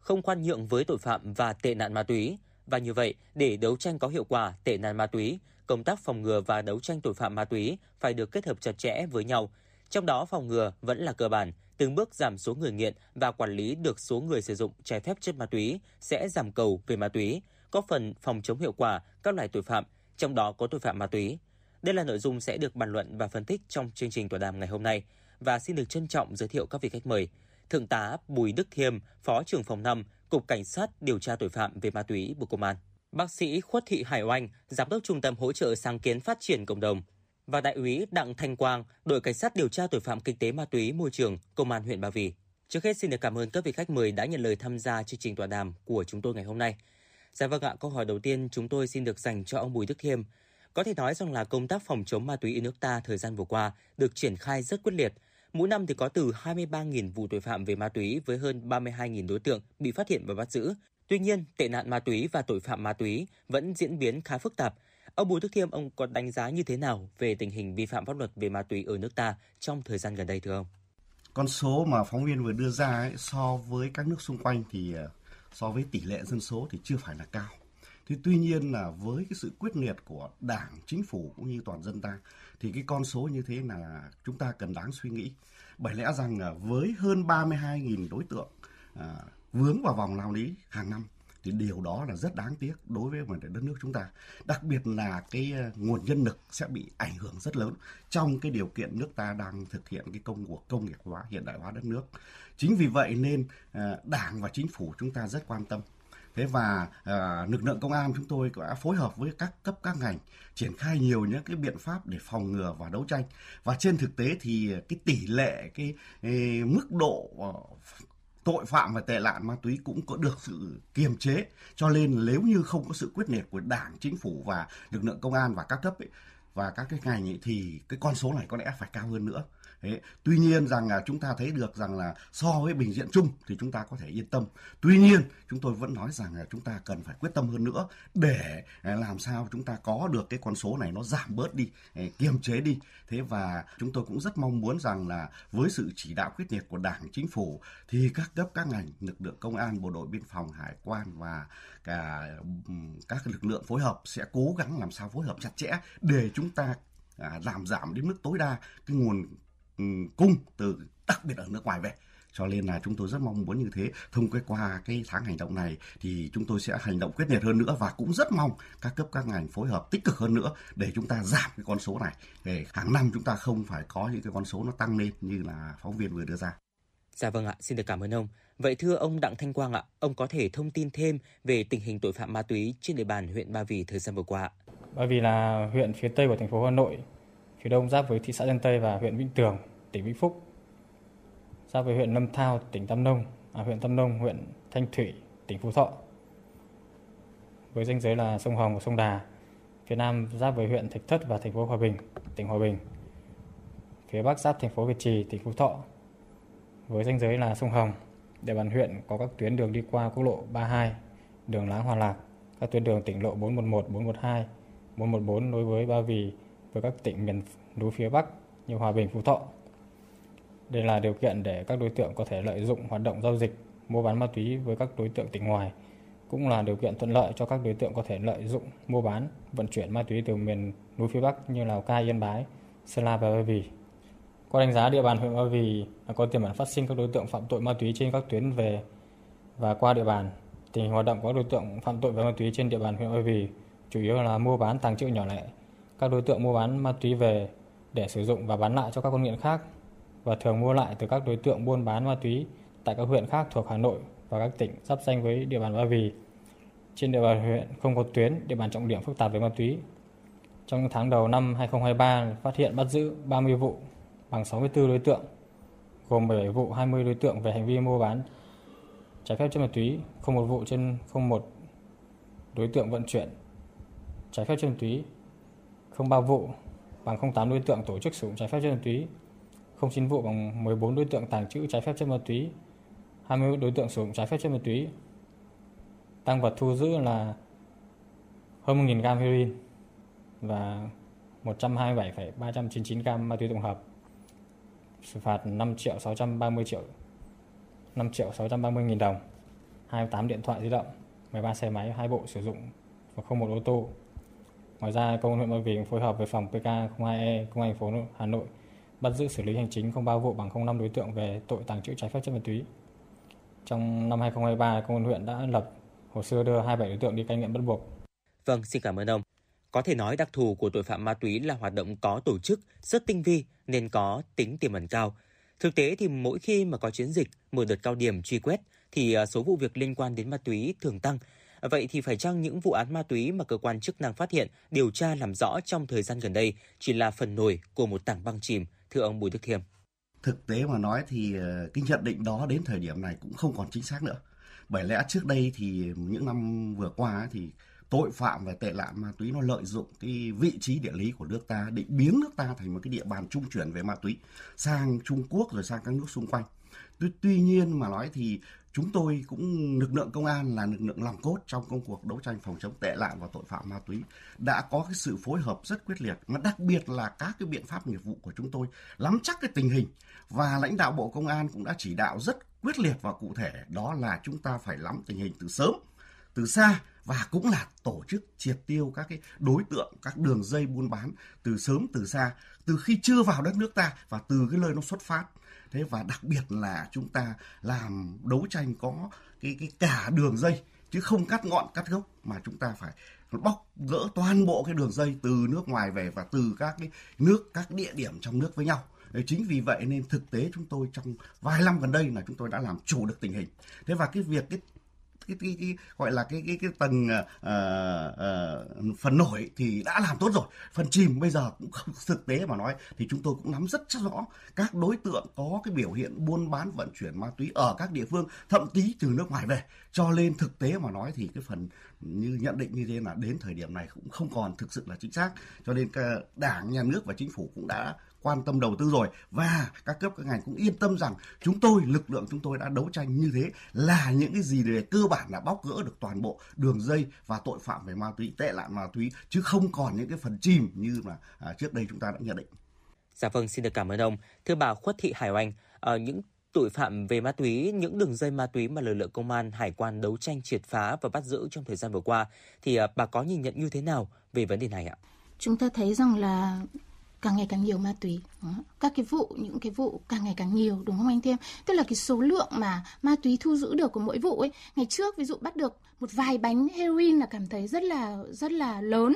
không khoan nhượng với tội phạm và tệ nạn ma túy. Và như vậy, để đấu tranh có hiệu quả tệ nạn ma túy, công tác phòng ngừa và đấu tranh tội phạm ma túy phải được kết hợp chặt chẽ với nhau. Trong đó phòng ngừa vẫn là cơ bản, từng bước giảm số người nghiện và quản lý được số người sử dụng trái phép chất ma túy sẽ giảm cầu về ma túy, có phần phòng chống hiệu quả các loại tội phạm, trong đó có tội phạm ma túy. Đây là nội dung sẽ được bàn luận và phân tích trong chương trình tọa đàm ngày hôm nay và xin được trân trọng giới thiệu các vị khách mời. Thượng tá Bùi Đức Thiêm, Phó trưởng phòng 5, Cục Cảnh sát điều tra tội phạm về ma túy Bộ Công an. Bác sĩ Khuất Thị Hải Oanh, Giám đốc Trung tâm hỗ trợ sáng kiến phát triển cộng đồng và Đại úy Đặng Thanh Quang, đội cảnh sát điều tra tội phạm kinh tế ma túy môi trường, Công an huyện Ba Vì. Trước hết xin được cảm ơn các vị khách mời đã nhận lời tham gia chương trình tọa đàm của chúng tôi ngày hôm nay. Dạ vâng ạ, câu hỏi đầu tiên chúng tôi xin được dành cho ông Bùi Đức Hiêm. Có thể nói rằng là công tác phòng chống ma túy ở nước ta thời gian vừa qua được triển khai rất quyết liệt. Mỗi năm thì có từ 23.000 vụ tội phạm về ma túy với hơn 32.000 đối tượng bị phát hiện và bắt giữ. Tuy nhiên, tệ nạn ma túy và tội phạm ma túy vẫn diễn biến khá phức tạp. Ông Bùi Đức Thiêm, ông có đánh giá như thế nào về tình hình vi phạm pháp luật về ma túy ở nước ta trong thời gian gần đây thưa ông? Con số mà phóng viên vừa đưa ra ấy, so với các nước xung quanh thì à, so với tỷ lệ dân số thì chưa phải là cao. Thì tuy nhiên là với cái sự quyết liệt của Đảng, Chính phủ cũng như toàn dân ta thì cái con số như thế là chúng ta cần đáng suy nghĩ. Bởi lẽ rằng là với hơn 32.000 đối tượng à, vướng vào vòng lao lý hàng năm thì điều đó là rất đáng tiếc đối với vấn đề đất nước chúng ta. Đặc biệt là cái ờ, nguồn nhân lực sẽ bị ảnh hưởng rất lớn trong cái điều kiện nước ta đang thực hiện cái công cuộc công nghiệp hóa hiện đại hóa đất nước. Chính vì vậy nên ờ, Đảng và chính phủ chúng ta rất quan tâm Thế và à, lực lượng công an chúng tôi đã phối hợp với các cấp các ngành triển khai nhiều những cái biện pháp để phòng ngừa và đấu tranh. Và trên thực tế thì cái tỷ lệ cái, cái mức độ tội phạm và tệ nạn ma túy cũng có được sự kiềm chế. Cho nên nếu như không có sự quyết liệt của đảng chính phủ và lực lượng công an và các cấp ấy, và các cái ngành ấy, thì cái con số này có lẽ phải cao hơn nữa. Thế, tuy nhiên rằng là chúng ta thấy được rằng là so với bình diện chung thì chúng ta có thể yên tâm. Tuy nhiên chúng tôi vẫn nói rằng là chúng ta cần phải quyết tâm hơn nữa để à, làm sao chúng ta có được cái con số này nó giảm bớt đi, à, kiềm chế đi. Thế và chúng tôi cũng rất mong muốn rằng là với sự chỉ đạo quyết liệt của Đảng, Chính phủ thì các cấp các ngành, lực lượng công an, bộ đội biên phòng, hải quan và cả các lực lượng phối hợp sẽ cố gắng làm sao phối hợp chặt chẽ để chúng ta à, làm giảm đến mức tối đa cái nguồn cung từ đặc biệt ở nước ngoài về. Cho nên là chúng tôi rất mong muốn như thế. Thông qua qua cái tháng hành động này thì chúng tôi sẽ hành động quyết liệt hơn nữa và cũng rất mong các cấp các ngành phối hợp tích cực hơn nữa để chúng ta giảm cái con số này. Để hàng năm chúng ta không phải có những cái con số nó tăng lên như là phóng viên vừa đưa ra. Dạ vâng ạ, xin được cảm ơn ông. Vậy thưa ông Đặng Thanh Quang ạ, ông có thể thông tin thêm về tình hình tội phạm ma túy trên địa bàn huyện Ba Vì thời gian vừa qua Bởi vì là huyện phía tây của thành phố Hà Nội, phía đông giáp với thị xã Sơn Tây và huyện Vĩnh Tường, tỉnh Vĩnh Phúc. Giáp với huyện Lâm Thao, tỉnh Tam Nông, à, huyện Tam Nông, huyện Thanh Thủy, tỉnh Phú Thọ. Với danh giới là sông Hồng và sông Đà. Phía nam giáp với huyện Thạch Thất và thành phố Hòa Bình, tỉnh Hòa Bình. Phía bắc giáp thành phố Việt Trì, tỉnh Phú Thọ. Với danh giới là sông Hồng, địa bàn huyện có các tuyến đường đi qua quốc lộ 32, đường Láng Hòa Lạc, các tuyến đường tỉnh lộ 411, 412, 414 nối với Ba Vì với các tỉnh miền núi phía Bắc như Hòa Bình, Phú Thọ. Đây là điều kiện để các đối tượng có thể lợi dụng hoạt động giao dịch, mua bán ma túy với các đối tượng tỉnh ngoài, cũng là điều kiện thuận lợi cho các đối tượng có thể lợi dụng mua bán, vận chuyển ma túy từ miền núi phía Bắc như Lào Cai, Yên Bái, Sơn La và Ba Vì. Qua đánh giá địa bàn huyện Ba Vì có tiềm ẩn phát sinh các đối tượng phạm tội ma túy trên các tuyến về và qua địa bàn. Tình hình hoạt động của các đối tượng phạm tội về ma túy trên địa bàn huyện Ba Vì chủ yếu là mua bán tàng trữ nhỏ lẻ. Các đối tượng mua bán ma túy về để sử dụng và bán lại cho các con nghiện khác và thường mua lại từ các đối tượng buôn bán ma túy tại các huyện khác thuộc Hà Nội và các tỉnh giáp danh với địa bàn Ba Vì. Trên địa bàn huyện không có tuyến, địa bàn trọng điểm phức tạp về ma túy. Trong những tháng đầu năm 2023 phát hiện bắt giữ 30 vụ bằng 64 đối tượng, gồm 17 vụ 20 đối tượng về hành vi mua bán trái phép chất ma túy, không một vụ trên không một đối tượng vận chuyển trái phép chất ma túy, không ba vụ bằng 08 đối tượng tổ chức sử dụng trái phép chất ma túy, không chín vụ bằng 14 đối tượng tàng trữ trái phép chất ma túy, 20 đối tượng sử dụng trái phép chất ma túy. Tăng vật thu giữ là hơn 1.000 gram heroin và 127,399 gram ma túy tổng hợp xử phạt 5 triệu 630 triệu 5 triệu 630 nghìn đồng 28 điện thoại di động 13 xe máy 2 bộ sử dụng và không một ô tô Ngoài ra, công an huyện Ba Vì phối hợp với phòng PK02E công an thành phố Hà Nội bắt giữ xử lý hành chính 03 vụ bằng 05 đối tượng về tội tàng trữ trái phép chất ma túy. Trong năm 2023, công an huyện đã lập hồ sơ đưa 27 đối tượng đi cai nghiện bắt buộc. Vâng, xin cảm ơn ông. Có thể nói đặc thù của tội phạm ma túy là hoạt động có tổ chức, rất tinh vi nên có tính tiềm ẩn cao. Thực tế thì mỗi khi mà có chiến dịch, mở đợt cao điểm truy quét thì à, số vụ việc liên quan đến ma túy thường tăng. Vậy thì phải chăng những vụ án ma túy mà cơ quan chức năng phát hiện, điều tra làm rõ trong thời gian gần đây chỉ là phần nổi của một tảng băng chìm, thưa ông Bùi Đức Thiêm? Thực tế mà nói thì ờ, cái nhận định đó đến thời điểm này cũng không còn chính xác nữa. Bởi lẽ trước đây thì những năm vừa qua thì tội phạm về tệ nạn ma túy nó lợi dụng cái vị trí địa lý của nước ta định biến nước ta thành một cái địa bàn trung chuyển về ma túy sang Trung Quốc rồi sang các nước xung quanh. Tuy, tuy nhiên mà nói thì chúng tôi cũng lực lượng công an là lực lượng lòng cốt trong công cuộc đấu tranh phòng chống tệ nạn và tội phạm ma túy, đã có cái sự phối hợp rất quyết liệt. Mà đặc biệt là các cái biện pháp nghiệp vụ của chúng tôi nắm chắc cái tình hình. Và lãnh đạo bộ công an cũng đã chỉ đạo rất quyết liệt và cụ thể, đó là chúng ta phải nắm tình hình từ sớm, từ xa và cũng là tổ chức triệt tiêu các cái đối tượng, các đường dây buôn bán từ sớm từ xa, từ khi chưa vào đất nước ta và từ cái nơi nó xuất phát thế và đặc biệt là chúng ta làm đấu tranh có cái cái cả đường dây, chứ không cắt ngọn, cắt gốc, mà chúng ta phải bóc gỡ toàn bộ cái đường dây từ nước ngoài về và từ các cái nước, các địa điểm trong nước với nhau. Chính vì vậy nên thực tế chúng tôi trong vài năm gần đây là chúng tôi đã làm chủ được tình hình. Thế và cái việc, cái cái, cái, cái gọi là cái cái cái tầng uh, uh, phần nổi thì đã làm tốt rồi. Phần chìm bây giờ cũng không thực tế mà nói thì chúng tôi cũng nắm rất rõ các đối tượng có cái biểu hiện buôn bán vận chuyển ma túy ở các địa phương thậm chí từ nước ngoài về. Cho nên thực tế mà nói thì cái phần như nhận định như thế là đến thời điểm này cũng không còn thực sự là chính xác. Cho nên đảng nhà nước và chính phủ cũng đã quan tâm đầu tư rồi và các cấp các ngành cũng yên tâm rằng chúng tôi lực lượng chúng tôi đã đấu tranh như thế là những cái gì để cơ bản là bóc gỡ được toàn bộ đường dây và tội phạm về ma túy tệ nạn ma túy chứ không còn những cái phần chìm như mà à, trước đây chúng ta đã nhận định. Dạ vâng, xin được cảm ơn ông. Thưa bà Khuất Thị Hải Oanh, ở ờ, những tội phạm về ma túy, những đường dây ma túy mà lực lượng công an, hải quan đấu tranh triệt phá và bắt giữ trong thời gian vừa qua, thì ờ, bà có nhìn nhận như thế nào về vấn đề này ạ? Chúng ta thấy rằng là càng ngày càng nhiều ma túy các cái vụ những cái vụ càng ngày càng nhiều đúng không anh Thêm? Tức là cái số lượng mà ma túy thu giữ được của mỗi vụ ấy, ngày trước ví dụ bắt được một vài bánh heroin là cảm thấy rất là rất là lớn.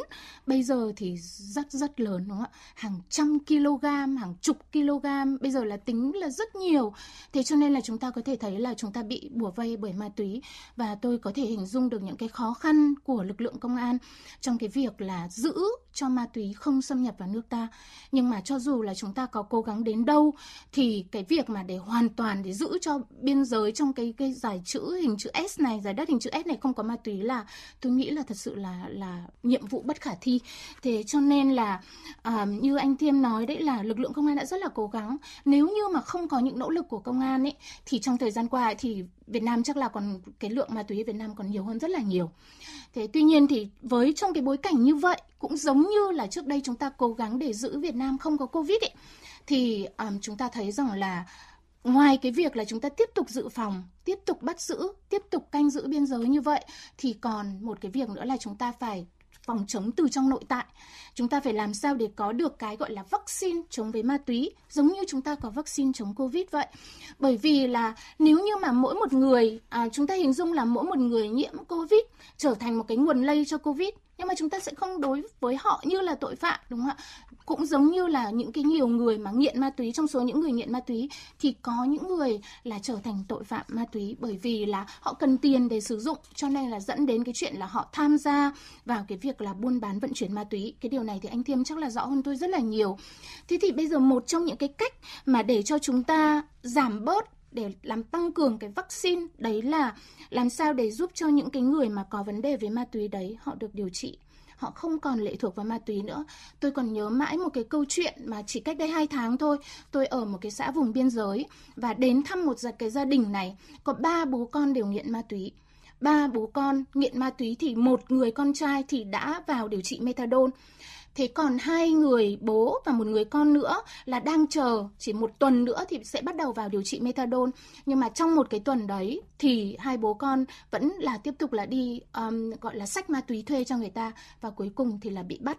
Bây giờ thì rất rất lớn đúng không ạ? Hàng trăm kg, hàng chục kg, bây giờ là tính là rất nhiều. Thế cho nên là chúng ta có thể thấy là chúng ta bị bùa vây bởi ma túy và tôi có thể hình dung được những cái khó khăn của lực lượng công an trong cái việc là giữ cho ma túy không xâm nhập vào nước ta. Nhưng mà cho dù là chúng ta có cố cố gắng đến đâu thì cái việc mà để hoàn toàn để giữ cho biên giới trong cái cái giải chữ hình chữ S này, giải đất hình chữ S này không có ma túy là tôi nghĩ là thật sự là là nhiệm vụ bất khả thi. Thế cho nên là à, như anh Thiêm nói đấy là lực lượng công an đã rất là cố gắng. Nếu như mà không có những nỗ lực của công an ấy thì trong thời gian qua thì Việt Nam chắc là còn cái lượng ma túy ở Việt Nam còn nhiều hơn rất là nhiều. Thế tuy nhiên thì với trong cái bối cảnh như vậy cũng giống như là trước đây chúng ta cố gắng để giữ Việt Nam không có Covid ấy thì um, chúng ta thấy rằng là ngoài cái việc là chúng ta tiếp tục dự phòng, tiếp tục bắt giữ, tiếp tục canh giữ biên giới như vậy thì còn một cái việc nữa là chúng ta phải phòng chống từ trong nội tại. Chúng ta phải làm sao để có được cái gọi là vaccine chống với ma túy, giống như chúng ta có vaccine chống Covid vậy. Bởi vì là nếu như mà mỗi một người, à, chúng ta hình dung là mỗi một người nhiễm Covid trở thành một cái nguồn lây cho Covid, nhưng mà chúng ta sẽ không đối với họ như là tội phạm, đúng không ạ? Cũng giống như là những cái nhiều người mà nghiện ma túy, trong số những người nghiện ma túy thì có những người là trở thành tội phạm ma túy bởi vì là họ cần tiền để sử dụng, cho nên là dẫn đến cái chuyện là họ tham gia vào cái việc là buôn bán, vận chuyển ma túy. Cái điều này thì anh Thiêm chắc là rõ hơn tôi rất là nhiều. Thế thì bây giờ một trong những cái cách mà để cho chúng ta giảm bớt để làm tăng cường cái vaccine đấy là làm sao để giúp cho những cái người mà có vấn đề về ma túy đấy họ được điều trị. Họ không còn lệ thuộc vào ma túy nữa. Tôi còn nhớ mãi một cái câu chuyện mà chỉ cách đây 2 tháng thôi, tôi ở một cái xã vùng biên giới và đến thăm một cái gia đình này, có ba bố con đều nghiện ma túy. Ba bố con nghiện ma túy thì một người con trai thì đã vào điều trị methadone. Thế còn hai người bố và một người con nữa là đang chờ chỉ một tuần nữa thì sẽ bắt đầu vào điều trị methadone. Nhưng mà trong một cái tuần đấy thì hai bố con vẫn là tiếp tục là đi um, gọi là sách ma túy thuê cho người ta và cuối cùng thì là bị bắt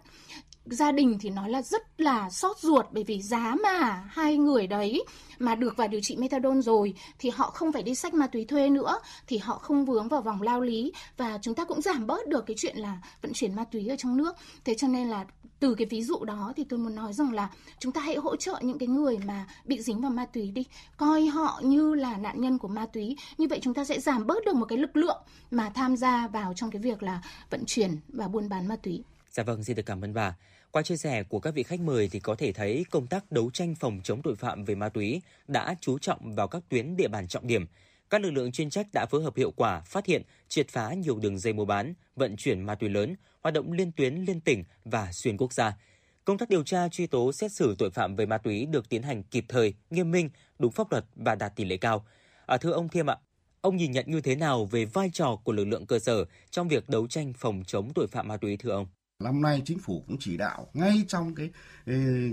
gia đình thì nói là rất là xót ruột bởi vì giá mà hai người đấy mà được vào điều trị methadone rồi thì họ không phải đi sách ma túy thuê nữa thì họ không vướng vào vòng lao lý và chúng ta cũng giảm bớt được cái chuyện là vận chuyển ma túy ở trong nước. Thế cho nên là từ cái ví dụ đó thì tôi muốn nói rằng là chúng ta hãy hỗ trợ những cái người mà bị dính vào ma túy đi. Coi họ như là nạn nhân của ma túy. Như vậy chúng ta sẽ giảm bớt được một cái lực lượng mà tham gia vào trong cái việc là vận chuyển và buôn bán ma túy. Dạ vâng, xin được cảm ơn bà. Qua chia sẻ của các vị khách mời thì có thể thấy công tác đấu tranh phòng chống tội phạm về ma túy đã chú trọng vào các tuyến địa bàn trọng điểm. Các lực lượng chuyên trách đã phối hợp hiệu quả phát hiện, triệt phá nhiều đường dây mua bán, vận chuyển ma túy lớn, hoạt động liên tuyến liên tỉnh và xuyên quốc gia. Công tác điều tra truy tố xét xử tội phạm về ma túy được tiến hành kịp thời, nghiêm minh, đúng pháp luật và đạt tỷ lệ cao. À, thưa ông Thiêm ạ, ông nhìn nhận như thế nào về vai trò của lực lượng cơ sở trong việc đấu tranh phòng chống tội phạm ma túy thưa ông? Năm nay chính phủ cũng chỉ đạo ngay trong cái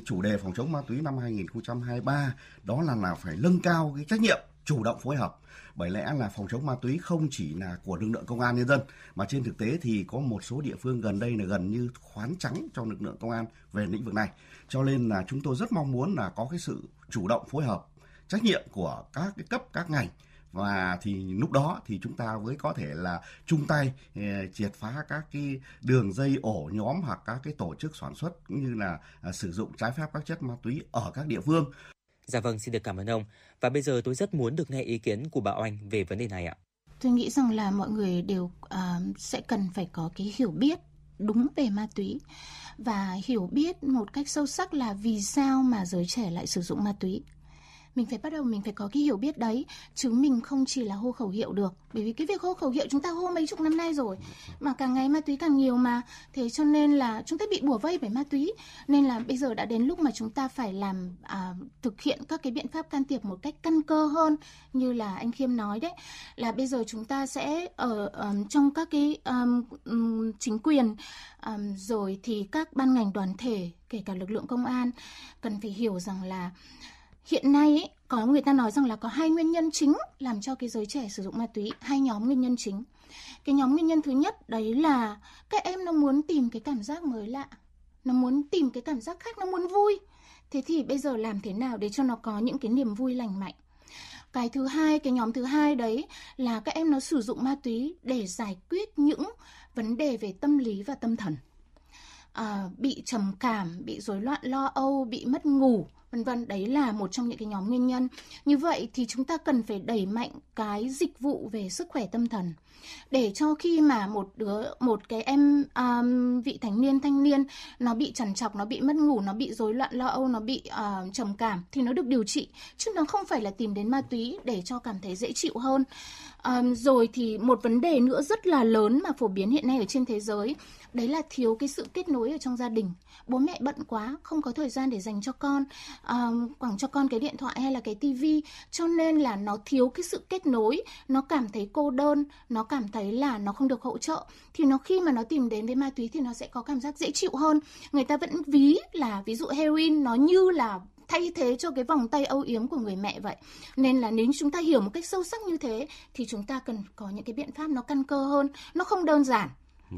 chủ đề phòng chống ma túy năm 2023 đó là là phải nâng cao cái trách nhiệm, chủ động phối hợp. Bởi lẽ là phòng chống ma túy không chỉ là của lực lượng công an nhân dân, mà trên thực tế thì có một số địa phương gần đây là gần như khoán trắng cho lực lượng công an về lĩnh vực này. Cho nên là chúng tôi rất mong muốn là có cái sự chủ động phối hợp, trách nhiệm của các cái cấp, các ngành và thì lúc đó thì chúng ta mới có thể là chung tay eh, triệt phá các cái đường dây ổ nhóm hoặc các cái tổ chức sản xuất cũng như là à, sử dụng trái phép các chất ma túy ở các địa phương. Dạ vâng, xin được cảm ơn ông. Và bây giờ tôi rất muốn được nghe ý kiến của bà Oanh về vấn đề này ạ. Tôi nghĩ rằng là mọi người đều uh, sẽ cần phải có cái hiểu biết đúng về ma túy và hiểu biết một cách sâu sắc là vì sao mà giới trẻ lại sử dụng ma túy mình phải bắt đầu mình phải có cái hiểu biết đấy. Chứ mình không chỉ là hô khẩu hiệu được. Bởi vì cái việc hô khẩu hiệu chúng ta hô mấy chục năm nay rồi mà càng ngày ma túy càng nhiều mà. Thế cho nên là chúng ta bị bủa vây bởi ma túy. Nên là bây giờ đã đến lúc mà chúng ta phải làm à, thực hiện các cái biện pháp can thiệp một cách căn cơ hơn như là anh khiêm nói đấy. Là bây giờ chúng ta sẽ ở um, trong các cái um, um, chính quyền um, rồi thì các ban ngành đoàn thể kể cả lực lượng công an cần phải hiểu rằng là Hiện nay ấy, có người ta nói rằng là có hai nguyên nhân chính làm cho cái giới trẻ sử dụng ma túy, hai nhóm nguyên nhân chính. Cái nhóm nguyên nhân thứ nhất đấy là các em nó muốn tìm cái cảm giác mới lạ, nó muốn tìm cái cảm giác khác, nó muốn vui. thế thì bây giờ làm thế nào để cho nó có những cái niềm vui lành mạnh cái thứ hai cái nhóm thứ hai đấy là các em nó sử dụng ma túy để giải quyết những vấn đề về tâm lý và tâm thần à, bị trầm cảm bị rối loạn lo âu bị mất ngủ vân vân đấy là một trong những cái nhóm nguyên nhân. Như vậy thì chúng ta cần phải đẩy mạnh cái dịch vụ về sức khỏe tâm thần. Để cho khi mà một đứa một cái em um, vị thành niên thanh niên nó bị trằn trọc nó bị mất ngủ nó bị rối loạn lo âu nó bị uh, trầm cảm thì nó được điều trị. Chứ nó không phải là tìm đến ma túy để cho cảm thấy dễ chịu hơn. Um, rồi thì một vấn đề nữa rất là lớn mà phổ biến hiện nay ở trên thế giới đấy là thiếu cái sự kết nối ở trong gia đình. Bố mẹ bận quá không có thời gian để dành cho con uh, quẳng cho con cái điện thoại hay là cái tivi cho nên là nó thiếu cái sự kết nối nó cảm thấy cô đơn nó cảm thấy là nó không được hỗ trợ. Thì nó khi mà nó tìm đến với ma túy thì nó sẽ có cảm giác dễ chịu hơn. Người ta vẫn ví là ví dụ heroin nó như là thay thế cho cái vòng tay âu yếm của người mẹ vậy. Nên là nếu chúng ta hiểu một cách sâu sắc như thế thì chúng ta cần có những cái biện pháp nó căn cơ hơn nó không đơn giản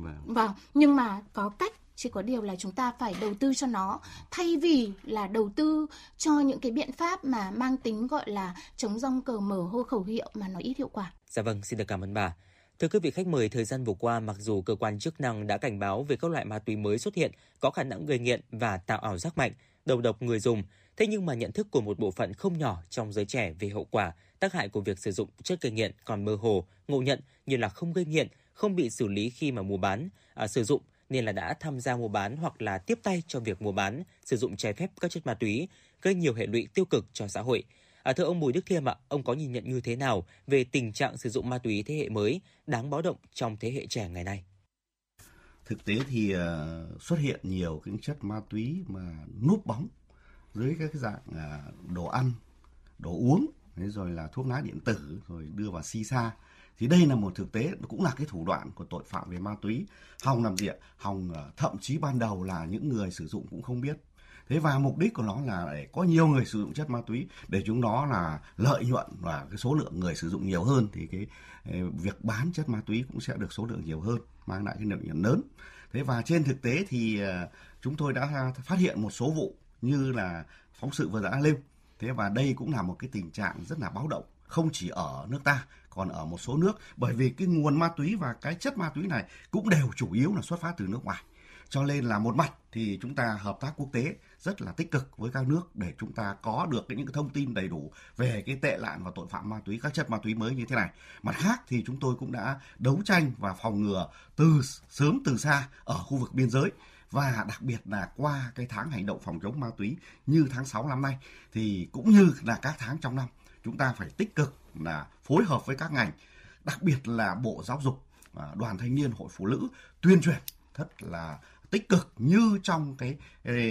vâng, vâng nhưng mà có cách chỉ có điều là chúng ta phải đầu tư cho nó thay vì là đầu tư cho những cái biện pháp mà mang tính gọi là chống rong cờ mở hô khẩu hiệu mà nó ít hiệu quả. Dạ vâng, xin được cảm ơn bà. Thưa quý vị khách mời, thời gian vừa qua mặc dù cơ quan chức năng đã cảnh báo về các loại ma túy mới xuất hiện có khả năng gây nghiện và tạo ảo giác mạnh, đầu độc người dùng, thế nhưng mà nhận thức của một bộ phận không nhỏ trong giới trẻ về hậu quả, tác hại của việc sử dụng chất gây nghiện còn mơ hồ, ngộ nhận như là không gây nghiện, không bị xử lý khi mà mua bán, à, sử dụng nên là đã tham gia mua bán hoặc là tiếp tay cho việc mua bán, sử dụng trái phép các chất ma túy, gây nhiều hệ lụy tiêu cực cho xã hội. À, thưa ông Bùi Đức Thiêm ạ, ông có nhìn nhận như thế nào về tình trạng sử dụng ma túy thế hệ mới đáng báo động trong thế hệ trẻ ngày nay? Thực tế thì à, xuất hiện nhiều những chất ma túy mà núp bóng dưới các cái dạng à, đồ ăn, đồ uống, rồi là thuốc lá điện tử, rồi đưa vào si sa thì đây là một thực tế, cũng là cái thủ đoạn của tội phạm về ma túy. Hòng làm gì ạ hòng ờ, thậm chí ban đầu là những người sử dụng cũng không biết. Thế và mục đích của nó là để có nhiều người sử dụng chất ma túy, để chúng nó là lợi nhuận và cái số lượng người sử dụng nhiều hơn thì cái ờ, việc bán chất ma túy cũng sẽ được số lượng nhiều hơn, mang lại cái lợi nhuận lớn. Thế và trên thực tế thì ờ, chúng tôi đã phát hiện một số vụ như là phóng sự vừa đã lên thế và đây cũng là một cái tình trạng rất là báo động, không chỉ ở nước ta còn ở một số nước. Bởi vì cái nguồn ma túy và cái chất ma túy này cũng đều chủ yếu là xuất phát từ nước ngoài. Cho nên là một mặt thì chúng ta hợp tác quốc tế rất là tích cực với các nước để chúng ta có được những cái thông tin đầy đủ về cái tệ nạn và tội phạm ma túy, các chất ma túy mới như thế này. Mặt khác thì chúng tôi cũng đã đấu tranh và phòng ngừa từ sớm từ xa ở khu vực biên giới. Và đặc biệt là qua cái tháng hành động phòng chống ma túy như tháng 6 năm nay, thì cũng như là các tháng trong năm, chúng ta phải tích cực là phối hợp với các ngành, đặc biệt là Bộ Giáo dục, Đoàn Thanh niên, Hội Phụ nữ tuyên truyền rất là tích cực như trong cái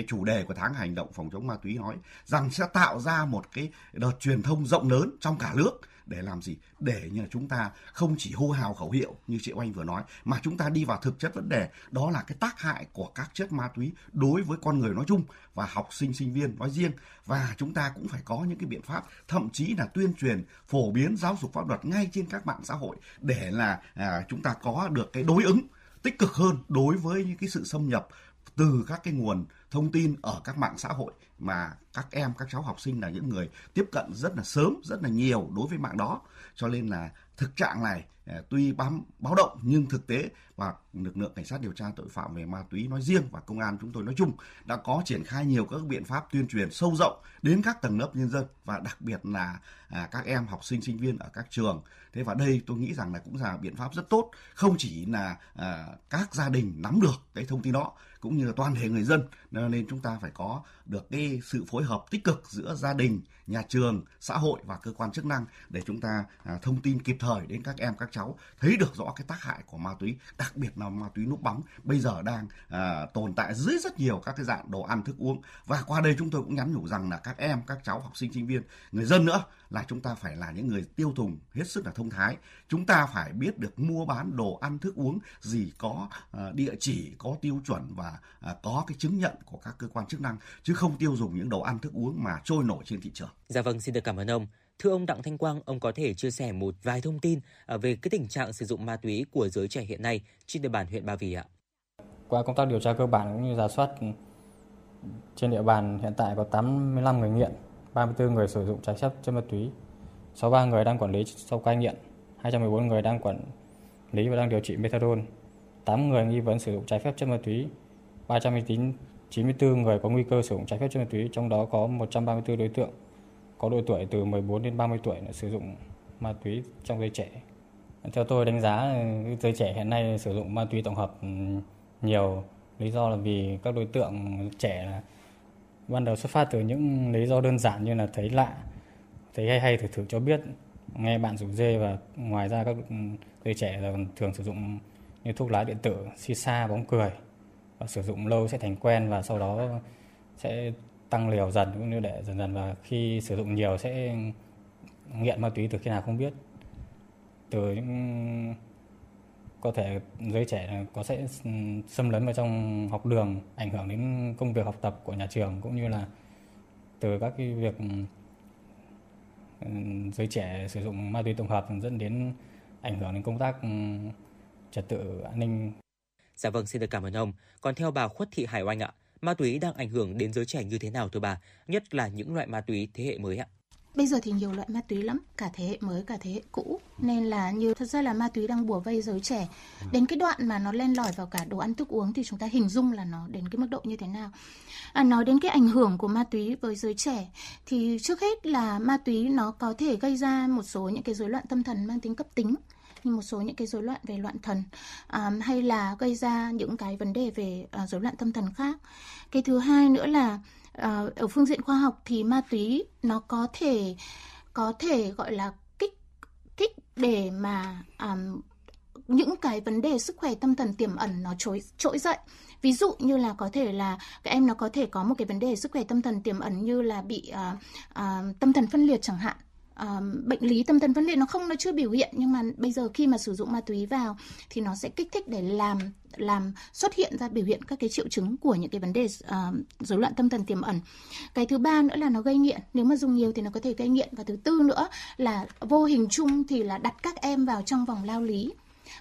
chủ đề của tháng hành động phòng chống ma túy nói rằng sẽ tạo ra một cái đợt truyền thông rộng lớn trong cả nước để làm gì? Để như là chúng ta không chỉ hô hào khẩu hiệu như chị oanh vừa nói mà chúng ta đi vào thực chất vấn đề. Đó là cái tác hại của các chất ma túy đối với con người nói chung và học sinh sinh viên nói riêng. Và chúng ta cũng phải có những cái biện pháp thậm chí là tuyên truyền phổ biến giáo dục pháp luật ngay trên các mạng xã hội để là à, chúng ta có được cái đối ứng tích cực hơn đối với những cái sự xâm nhập từ các cái nguồn thông tin ở các mạng xã hội mà các em các cháu học sinh là những người tiếp cận rất là sớm rất là nhiều đối với mạng đó. Cho nên là thực trạng này à, tuy bám báo động nhưng thực tế và lực lượng cảnh sát điều tra tội phạm về ma túy nói riêng và công an chúng tôi nói chung đã có triển khai nhiều các biện pháp tuyên truyền sâu rộng đến các tầng lớp nhân dân và đặc biệt là à, các em học sinh sinh viên ở các trường. Thế và đây tôi nghĩ rằng là cũng là biện pháp rất tốt không chỉ là à, các gia đình nắm được cái thông tin đó cũng như là toàn thể người dân. Nên chúng ta phải có được cái sự phối hợp tích cực giữa gia đình nhà trường xã hội và cơ quan chức năng để chúng ta à, thông tin kịp thời đến các em các cháu thấy được rõ cái tác hại của ma túy đặc biệt là ma túy núp bóng. Bây giờ đang à, tồn tại dưới rất nhiều các cái dạng đồ ăn thức uống và qua đây chúng tôi cũng nhắn nhủ rằng là các em các cháu học sinh sinh viên người dân nữa là chúng ta phải là những người tiêu dùng hết sức là thông thái chúng ta phải biết được mua bán đồ ăn thức uống gì có uh, địa chỉ có tiêu chuẩn và uh, có cái chứng nhận của các cơ quan chức năng chứ không tiêu dùng những đồ ăn thức uống mà trôi nổi trên thị trường. Dạ vâng, xin được cảm ơn ông. Thưa ông Đặng Thanh Quang, ông có thể chia sẻ một vài thông tin à, về cái tình trạng sử dụng ma túy của giới trẻ hiện nay trên địa bàn huyện Ba Vì ạ? Qua công tác điều tra cơ bản cũng như giả soát Trên địa bàn hiện tại có 85 người nghiện, 34 người sử dụng trái phép chất ma túy, 63 người đang quản lý sau cai nghiện, 214 người đang quản lý và đang điều trị methadone, 8 người nghi vấn sử dụng trái phép chất ma túy, 394 người có nguy cơ sử dụng trái phép chất ma túy, trong đó có 134 đối tượng có độ tuổi từ 14 đến 30 tuổi là sử dụng ma túy trong giới trẻ. Theo tôi đánh giá giới trẻ hiện nay sử dụng ma túy tổng hợp ừ, nhiều lý do là vì các đối tượng trẻ là ban đầu xuất phát từ những lý do đơn giản như là thấy lạ, thấy hay hay thử thử cho biết, nghe bạn rủ dê và ngoài ra các người trẻ là thường sử dụng như thuốc lá điện tử, xì sa, bóng cười và sử dụng lâu sẽ thành quen và sau đó sẽ tăng liều dần cũng như để dần dần và khi sử dụng nhiều sẽ nghiện ma túy từ khi nào không biết. Từ những có thể giới trẻ có sẽ ừ, xâm lấn vào trong học đường ảnh hưởng đến công việc học tập của nhà trường cũng như là từ các cái việc ừ, giới trẻ sử dụng ma túy tổng hợp dẫn đến ảnh hưởng đến công tác ừ, trật tự an ninh. Dạ vâng, xin được cảm ơn ông. Còn theo bà Khuất Thị Hải Oanh ạ, ma túy đang ảnh hưởng đến giới trẻ như thế nào thưa bà, nhất là những loại ma túy thế hệ mới ạ? Bây giờ thì nhiều loại ma túy lắm, cả thế hệ mới cả thế hệ cũ. Nên là như thật ra là ma túy đang bùa vây giới trẻ. Đến cái đoạn mà nó len lỏi vào cả đồ ăn thức uống thì chúng ta hình dung là nó đến cái mức độ như thế nào. À, nói đến cái ảnh hưởng của ma túy với giới trẻ thì trước hết là ma túy nó có thể gây ra một số những cái rối loạn tâm thần mang tính cấp tính như một số những cái rối loạn về loạn thần um, hay là gây ra những cái vấn đề về uh, rối loạn tâm thần khác cái thứ hai nữa là Ờ, ở phương diện khoa học thì ma túy nó có thể có thể gọi là kích kích để mà um, những cái vấn đề sức khỏe tâm thần tiềm ẩn nó trỗi trỗi dậy. Ví dụ như là có thể là các em nó có thể có một cái vấn đề sức khỏe tâm thần tiềm ẩn như là bị uh, uh, tâm thần phân liệt chẳng hạn uh, bệnh lý tâm thần phân liệt nó không nó chưa biểu hiện nhưng mà bây giờ khi mà sử dụng ma túy vào thì nó sẽ kích thích để làm làm xuất hiện ra biểu hiện các cái triệu chứng của những cái vấn đề uh, rối loạn tâm thần tiềm ẩn cái thứ ba nữa là nó gây nghiện nếu mà dùng nhiều thì nó có thể gây nghiện và thứ tư nữa là vô hình chung thì là đặt các em vào trong vòng lao lý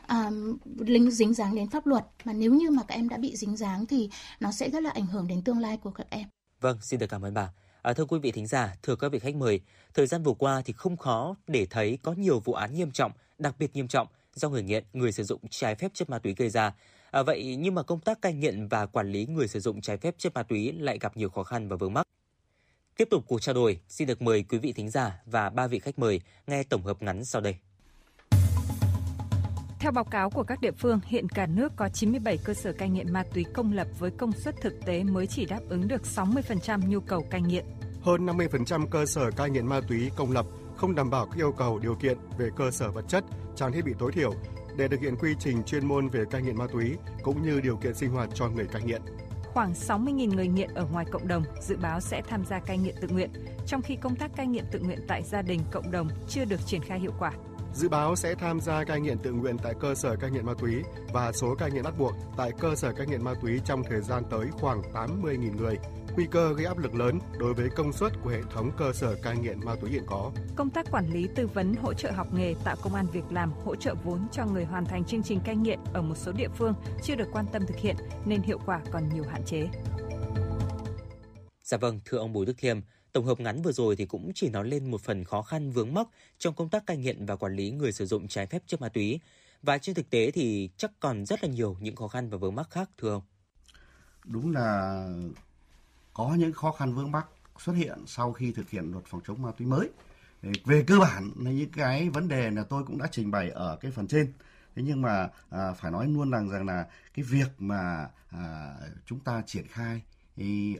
um, lính dính dáng đến pháp luật mà nếu như mà các em đã bị dính dáng thì nó sẽ rất là ảnh hưởng đến tương lai của các em. Vâng, xin được cảm ơn bà. À, thưa quý vị thính giả, thưa các vị khách mời, thời gian vừa qua thì không khó để thấy có nhiều vụ án nghiêm trọng, đặc biệt nghiêm trọng do người nghiện, người sử dụng trái phép chất ma túy gây ra. À, vậy nhưng mà công tác cai nghiện và quản lý người sử dụng trái phép chất ma túy lại gặp nhiều khó khăn và vướng mắc. Tiếp tục cuộc trao đổi, xin được mời quý vị thính giả và ba vị khách mời nghe tổng hợp ngắn sau đây. Theo báo cáo của các địa phương, hiện cả nước có 97 cơ sở cai nghiện ma túy công lập với công suất thực tế mới chỉ đáp ứng được 60% nhu cầu cai nghiện. Hơn 50% cơ sở cai nghiện ma túy công lập không đảm bảo các yêu cầu điều kiện về cơ sở vật chất, trang thiết bị tối thiểu để thực hiện quy trình chuyên môn về cai nghiện ma túy cũng như điều kiện sinh hoạt cho người cai nghiện. Khoảng 60.000 người nghiện ở ngoài cộng đồng dự báo sẽ tham gia cai nghiện tự nguyện, trong khi công tác cai nghiện tự nguyện tại gia đình cộng đồng chưa được triển khai hiệu quả dự báo sẽ tham gia cai nghiện tự nguyện tại cơ sở cai nghiện ma túy và số cai nghiện bắt buộc tại cơ sở cai nghiện ma túy trong thời gian tới khoảng 80.000 người. Nguy cơ gây áp lực lớn đối với công suất của hệ thống cơ sở cai nghiện ma túy hiện có. Công tác quản lý tư vấn hỗ trợ học nghề tạo công an việc làm, hỗ trợ vốn cho người hoàn thành chương trình cai nghiện ở một số địa phương chưa được quan tâm thực hiện nên hiệu quả còn nhiều hạn chế. Dạ vâng, thưa ông Bùi Đức Thiêm, Tổng hợp ngắn vừa rồi thì cũng chỉ nói lên một phần khó khăn vướng mắc trong công tác cai nghiện và quản lý người sử dụng trái phép chất ma túy. Và trên thực tế thì chắc còn rất là nhiều những khó khăn và vướng mắc khác thưa ông. Đúng là có những khó khăn vướng mắc xuất hiện sau khi thực hiện luật phòng chống ma túy mới. Về cơ bản là những cái vấn đề là tôi cũng đã trình bày ở cái phần trên. Thế nhưng mà à, phải nói luôn rằng rằng là cái việc mà à, chúng ta triển khai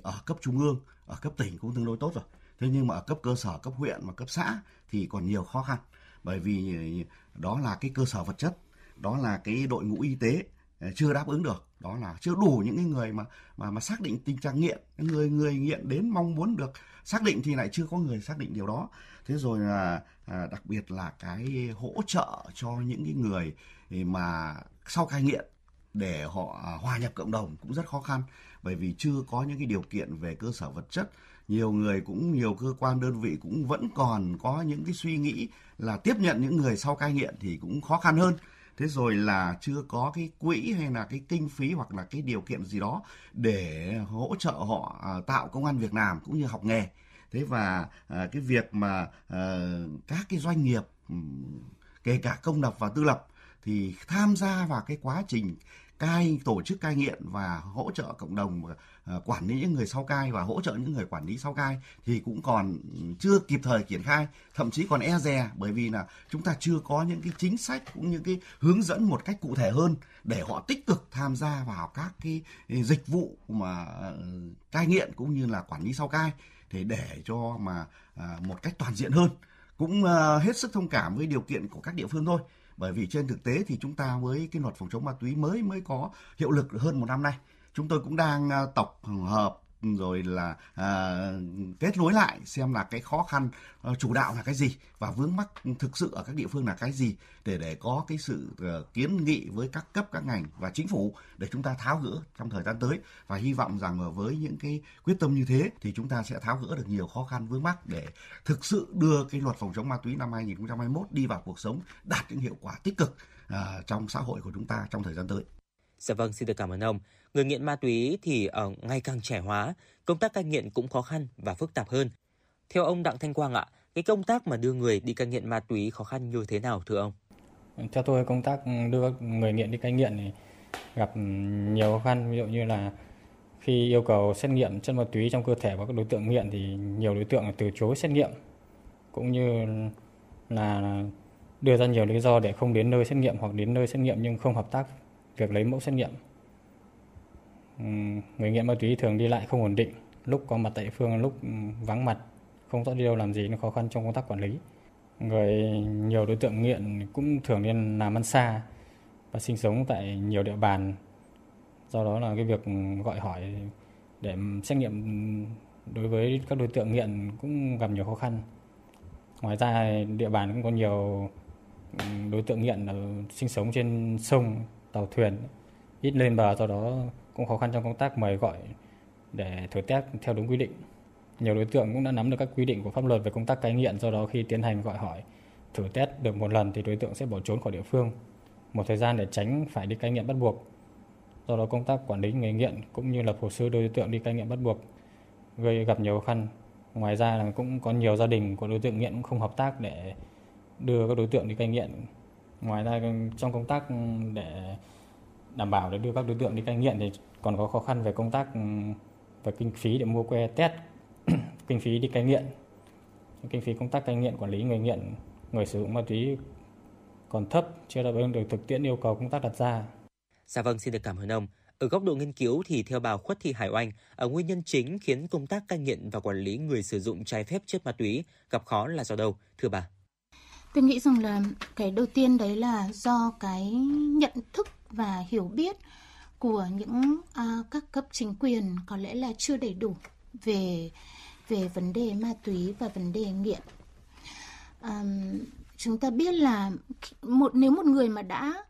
ở cấp trung ương ở cấp tỉnh cũng tương đối tốt rồi. Thế nhưng mà ở cấp cơ sở cấp huyện và cấp xã thì còn nhiều khó khăn. Bởi vì ờ, đó là cái cơ sở vật chất đó là cái đội ngũ y tế ờ, chưa đáp ứng được. Đó là chưa đủ những cái người mà mà mà xác định tình trạng nghiện. Người người nghiện đến mong muốn được xác định thì lại chưa có người xác định điều đó. Thế rồi là à, đặc biệt là cái hỗ trợ cho những cái người mà sau cai nghiện để họ à, hòa nhập cộng đồng cũng rất khó khăn bởi vì chưa có những cái điều kiện về cơ sở vật chất, nhiều người cũng, nhiều cơ quan đơn vị cũng vẫn còn có những cái suy nghĩ là tiếp nhận những người sau cai nghiện thì cũng khó khăn hơn. Thế rồi là chưa có cái quỹ hay là cái kinh phí hoặc là cái điều kiện gì đó để hỗ trợ họ à, tạo công an việc làm cũng như học nghề. Thế và à, cái việc mà à, các cái doanh nghiệp kể cả công lập và tư lập thì tham gia vào cái quá trình cai, tổ chức cai nghiện và hỗ trợ cộng đồng ờ, quản lý những người sau cai và hỗ trợ những người quản lý sau cai thì cũng còn chưa kịp thời triển khai, thậm chí còn e dè bởi vì là chúng ta chưa có những cái chính sách cũng như cái hướng dẫn một cách cụ thể hơn để họ tích cực tham gia vào các cái dịch vụ mà ờ, cai nghiện cũng như là quản lý sau cai để để cho mà ờ, một cách toàn diện hơn. Cũng hết sức thông cảm với điều kiện của các địa phương thôi bởi vì trên thực tế thì chúng ta với cái luật phòng chống ma túy mới mới có hiệu lực hơn một năm nay. Chúng tôi cũng đang à, tập tổng hợp rồi là à, kết nối lại xem là cái khó khăn ờ, chủ đạo là cái gì và vướng mắc thực sự ở các địa phương là cái gì để để có cái sự uh, kiến nghị với các cấp các ngành và chính phủ để chúng ta tháo gỡ trong thời gian tới và hy vọng rằng với những cái quyết tâm như thế thì chúng ta sẽ tháo gỡ được nhiều khó khăn vướng mắc để thực sự đưa cái luật phòng chống ma túy năm 2021 đi vào cuộc sống đạt những hiệu quả tích cực uh, trong xã hội của chúng ta trong thời gian tới. Dạ vâng, xin được cảm ơn ông. Người nghiện ma túy thì ở ngày càng trẻ hóa, công tác cai nghiện cũng khó khăn và phức tạp hơn. Theo ông Đặng Thanh Quang ạ, cái công tác mà đưa người đi cai nghiện ma túy khó khăn như thế nào thưa ông? Theo tôi công tác đưa người nghiện đi cai nghiện thì gặp nhiều khó khăn, ví dụ như là khi yêu cầu xét nghiệm chất ma túy trong cơ thể của các đối tượng nghiện thì nhiều đối tượng từ chối xét nghiệm cũng như là đưa ra nhiều lý do để không đến nơi xét nghiệm hoặc đến nơi xét nghiệm nhưng không hợp tác việc lấy mẫu xét nghiệm. Người nghiện ma túy thường đi lại không ổn định, lúc có mặt tại địa phương, lúc vắng mặt, không rõ đi đâu làm gì, nó khó khăn trong công tác quản lý. Người nhiều đối tượng nghiện cũng thường nên làm ăn xa và sinh sống tại nhiều địa bàn. Do đó là cái việc gọi hỏi để xét nghiệm đối với các đối tượng nghiện cũng gặp nhiều khó khăn. Ngoài ra địa bàn cũng có nhiều đối tượng nghiện ở sinh sống trên sông, tàu thuyền ít lên bờ do đó cũng khó khăn trong công tác mời gọi để thử test theo đúng quy định. Nhiều đối tượng cũng đã nắm được các quy định của pháp luật về công tác cai nghiện, do đó khi tiến hành gọi hỏi, thử test được một lần thì đối tượng sẽ bỏ trốn khỏi địa phương một thời gian để tránh phải đi cai nghiện bắt buộc. Do đó công tác quản lý người nghiện cũng như lập hồ sơ đối tượng đi cai nghiện bắt buộc gây gặp nhiều khó khăn. Ngoài ra là cũng có nhiều gia đình của đối tượng nghiện cũng không hợp tác để đưa các đối tượng đi cai nghiện ngoài ra trong công tác để đảm bảo để đưa các đối tượng đi cai nghiện thì còn có khó khăn về công tác về kinh phí để mua que test kinh phí đi cai nghiện kinh phí công tác cai nghiện quản lý người nghiện người sử dụng ma túy còn thấp chưa đáp ứng được thực tiễn yêu cầu công tác đặt ra. Dạ vâng, xin được cảm ơn ông. Ở góc độ nghiên cứu thì theo bà Khuất Thị Hải Oanh, ở nguyên nhân chính khiến công tác cai nghiện và quản lý người sử dụng trái phép chất ma túy gặp khó là do đâu, thưa bà? tôi nghĩ rằng là cái đầu tiên đấy là do cái nhận thức và hiểu biết của những à, các cấp chính quyền có lẽ là chưa đầy đủ về về vấn đề ma túy và vấn đề nghiện À, chúng ta biết là một nếu một người mà đã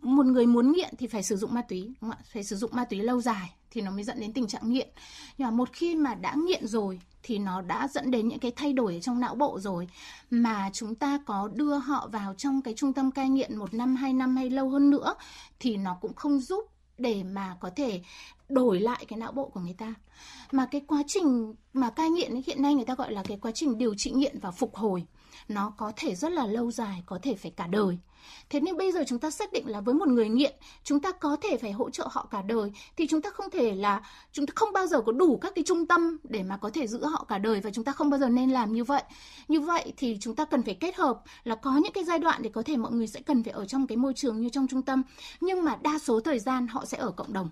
một người muốn nghiện thì phải sử dụng ma túy đúng không ạ? phải sử dụng ma túy lâu dài thì nó mới dẫn đến tình trạng nghiện. Nhưng mà một khi mà đã nghiện rồi thì nó đã dẫn đến những cái thay đổi trong não bộ rồi. Mà chúng ta có đưa họ vào trong cái trung tâm cai nghiện một năm hai năm hay lâu hơn nữa thì nó cũng không giúp để mà có thể đổi lại cái não bộ của người ta. Mà cái quá trình mà cai nghiện ấy, hiện nay người ta gọi là cái quá trình điều trị nghiện và phục hồi nó có thể rất là lâu dài có thể phải cả đời thế nên bây giờ chúng ta xác định là với một người nghiện, chúng ta có thể phải hỗ trợ họ cả đời, thì chúng ta không thể là, chúng ta không bao giờ có đủ các cái trung tâm để mà có thể giữ họ cả đời và chúng ta không bao giờ nên làm như vậy. Như vậy thì chúng ta cần phải kết hợp là có những cái giai đoạn để có thể mọi người sẽ cần phải ở trong cái môi trường như trong trung tâm. Nhưng mà đa số thời gian họ sẽ ở cộng đồng.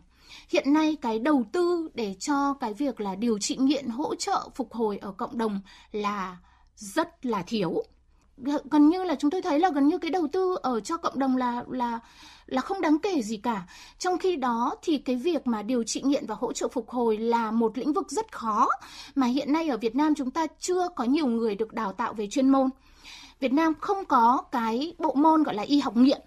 Hiện nay cái đầu tư để cho cái việc là điều trị nghiện, hỗ trợ phục hồi ở cộng đồng là rất là thiếu gần như là chúng tôi thấy là gần như cái đầu tư ở cho cộng đồng là là là không đáng kể gì cả. Trong khi đó thì cái việc mà điều trị nghiện và hỗ trợ phục hồi là một lĩnh vực rất khó mà hiện nay ở Việt Nam chúng ta chưa có nhiều người được đào tạo về chuyên môn. Việt Nam không có cái bộ môn gọi là y học nghiện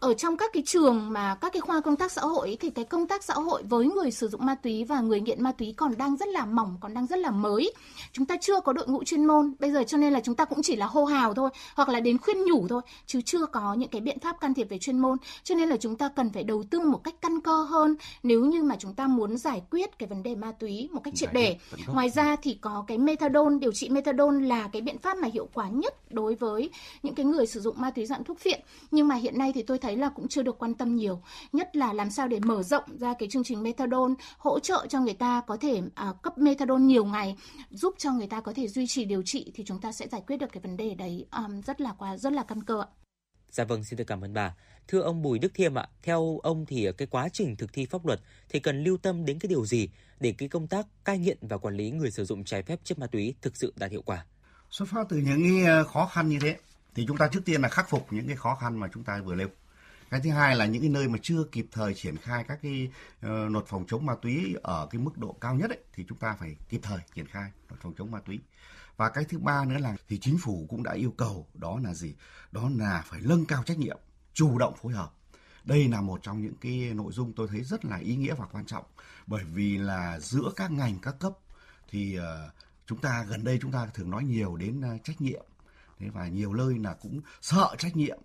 ở trong các cái trường mà các cái khoa công tác xã hội ấy, thì cái công tác xã hội với người sử dụng ma túy và người nghiện ma túy còn đang rất là mỏng còn đang rất là mới. Chúng ta chưa có đội ngũ chuyên môn. Bây giờ cho nên là chúng ta cũng chỉ là hô hào thôi hoặc là đến khuyên nhủ thôi chứ chưa có những cái biện pháp can thiệp về chuyên môn. Cho nên là chúng ta cần phải đầu tư một cách căn cơ hơn. Nếu như mà chúng ta muốn giải quyết cái vấn đề ma túy một cách triệt để. ngoài ra thì có cái methadone điều trị methadone là cái biện pháp mà hiệu quả nhất đối với những cái người sử dụng ma túy dạng thuốc phiện. Nhưng mà hiện nay thì tôi thấy là cũng chưa được quan tâm nhiều nhất là làm sao để mở rộng ra cái chương trình methadone hỗ trợ cho người ta có thể à, cấp methadone nhiều ngày giúp cho người ta có thể duy trì điều trị thì chúng ta sẽ giải quyết được cái vấn đề đấy um, rất là quá rất là căn cơ ạ. Dạ vâng, xin được cảm ơn bà. Thưa ông Bùi Đức Thiêm ạ, theo ông thì cái quá trình thực thi pháp luật thì cần lưu tâm đến cái điều gì để cái công tác cai nghiện và quản lý người sử dụng trái phép chất ma túy thực sự đạt hiệu quả? Xuất phát từ những cái ờ, khó khăn như thế thì chúng ta trước tiên là khắc phục những cái khó khăn mà chúng ta vừa nêu. Cái thứ hai là những cái nơi mà chưa kịp thời triển khai các cái uh, luật phòng chống ma túy ở cái mức độ cao nhất ấy, thì chúng ta phải kịp thời triển khai luật phòng chống ma túy. Và cái thứ ba nữa là thì chính phủ cũng đã yêu cầu đó là gì? Đó là phải nâng cao trách nhiệm, chủ động phối hợp. Đây là một trong những cái nội dung tôi thấy rất là ý nghĩa và quan trọng bởi vì là giữa các ngành các cấp thì uh, chúng ta gần đây chúng ta thường nói nhiều đến uh, trách nhiệm thế và nhiều nơi là cũng sợ trách nhiệm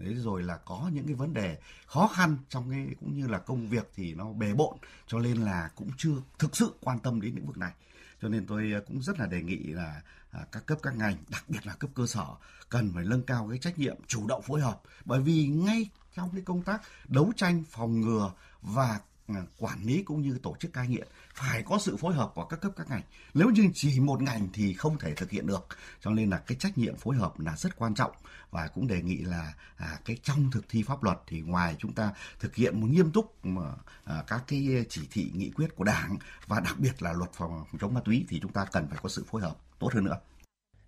đấy, rồi là có những cái vấn đề khó khăn trong cái, cũng như là công việc thì nó bề bộn, cho nên là cũng chưa thực sự quan tâm đến lĩnh vực này. Cho nên tôi à, cũng rất là đề nghị là à, các cấp các ngành, đặc biệt là cấp cơ sở, cần phải nâng cao cái trách nhiệm, chủ động phối hợp. Bởi vì ngay trong cái công tác đấu tranh phòng ngừa và à, quản lý cũng như tổ chức cai nghiện phải có sự phối hợp của các cấp các ngành nếu như chỉ một ngành thì không thể thực hiện được cho nên là cái trách nhiệm phối hợp là rất quan trọng và cũng đề nghị là à, cái trong thực thi pháp luật thì ngoài chúng ta thực hiện một nghiêm túc mà à, các cái chỉ thị nghị quyết của đảng và đặc biệt là luật phòng chống ma túy thì chúng ta cần phải có sự phối hợp tốt hơn nữa.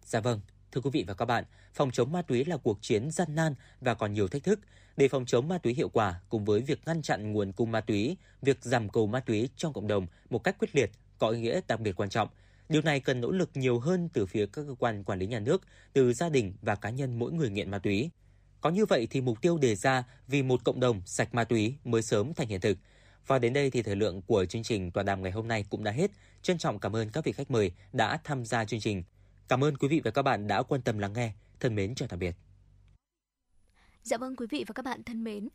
Dạ vâng, thưa quý vị và các bạn, phòng chống ma túy là cuộc chiến gian nan và còn nhiều thách thức. Để phòng chống ma túy hiệu quả cùng với việc ngăn chặn nguồn cung ma túy, việc giảm cầu ma túy trong cộng đồng một cách quyết liệt có ý nghĩa đặc biệt quan trọng. Điều này cần nỗ lực nhiều hơn từ phía các cơ quan quản lý nhà nước, từ gia đình và cá nhân mỗi người nghiện ma túy. Có như vậy thì mục tiêu đề ra vì một cộng đồng sạch ma túy mới sớm thành hiện thực. Và đến đây thì thời lượng của chương trình tọa đàm ngày hôm nay cũng đã hết. Trân trọng cảm ơn các vị khách mời đã tham gia chương trình. Cảm ơn quý vị và các bạn đã quan tâm lắng nghe. Thân mến chào tạm biệt. Dạ vâng quý vị và các bạn thân mến,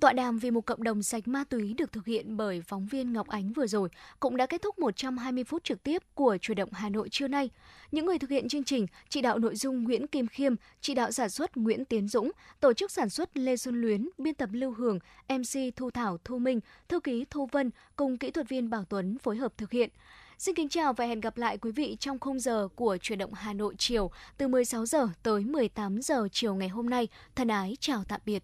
tọa đàm vì một cộng đồng sạch ma túy được thực hiện bởi phóng viên Ngọc Ánh vừa rồi cũng đã kết thúc 120 phút trực tiếp của Chủ động Hà Nội trưa nay. Những người thực hiện chương trình, chỉ đạo nội dung Nguyễn Kim Khiêm, chỉ đạo sản xuất Nguyễn Tiến Dũng, tổ chức sản xuất Lê Xuân Luyến, biên tập Lưu Hường, MC Thu Thảo Thu Minh, thư ký Thu Vân cùng kỹ thuật viên Bảo Tuấn phối hợp thực hiện. Xin kính chào và hẹn gặp lại quý vị trong khung giờ của chuyển động Hà Nội chiều từ 16 giờ tới 18 giờ chiều ngày hôm nay. Thân ái chào tạm biệt.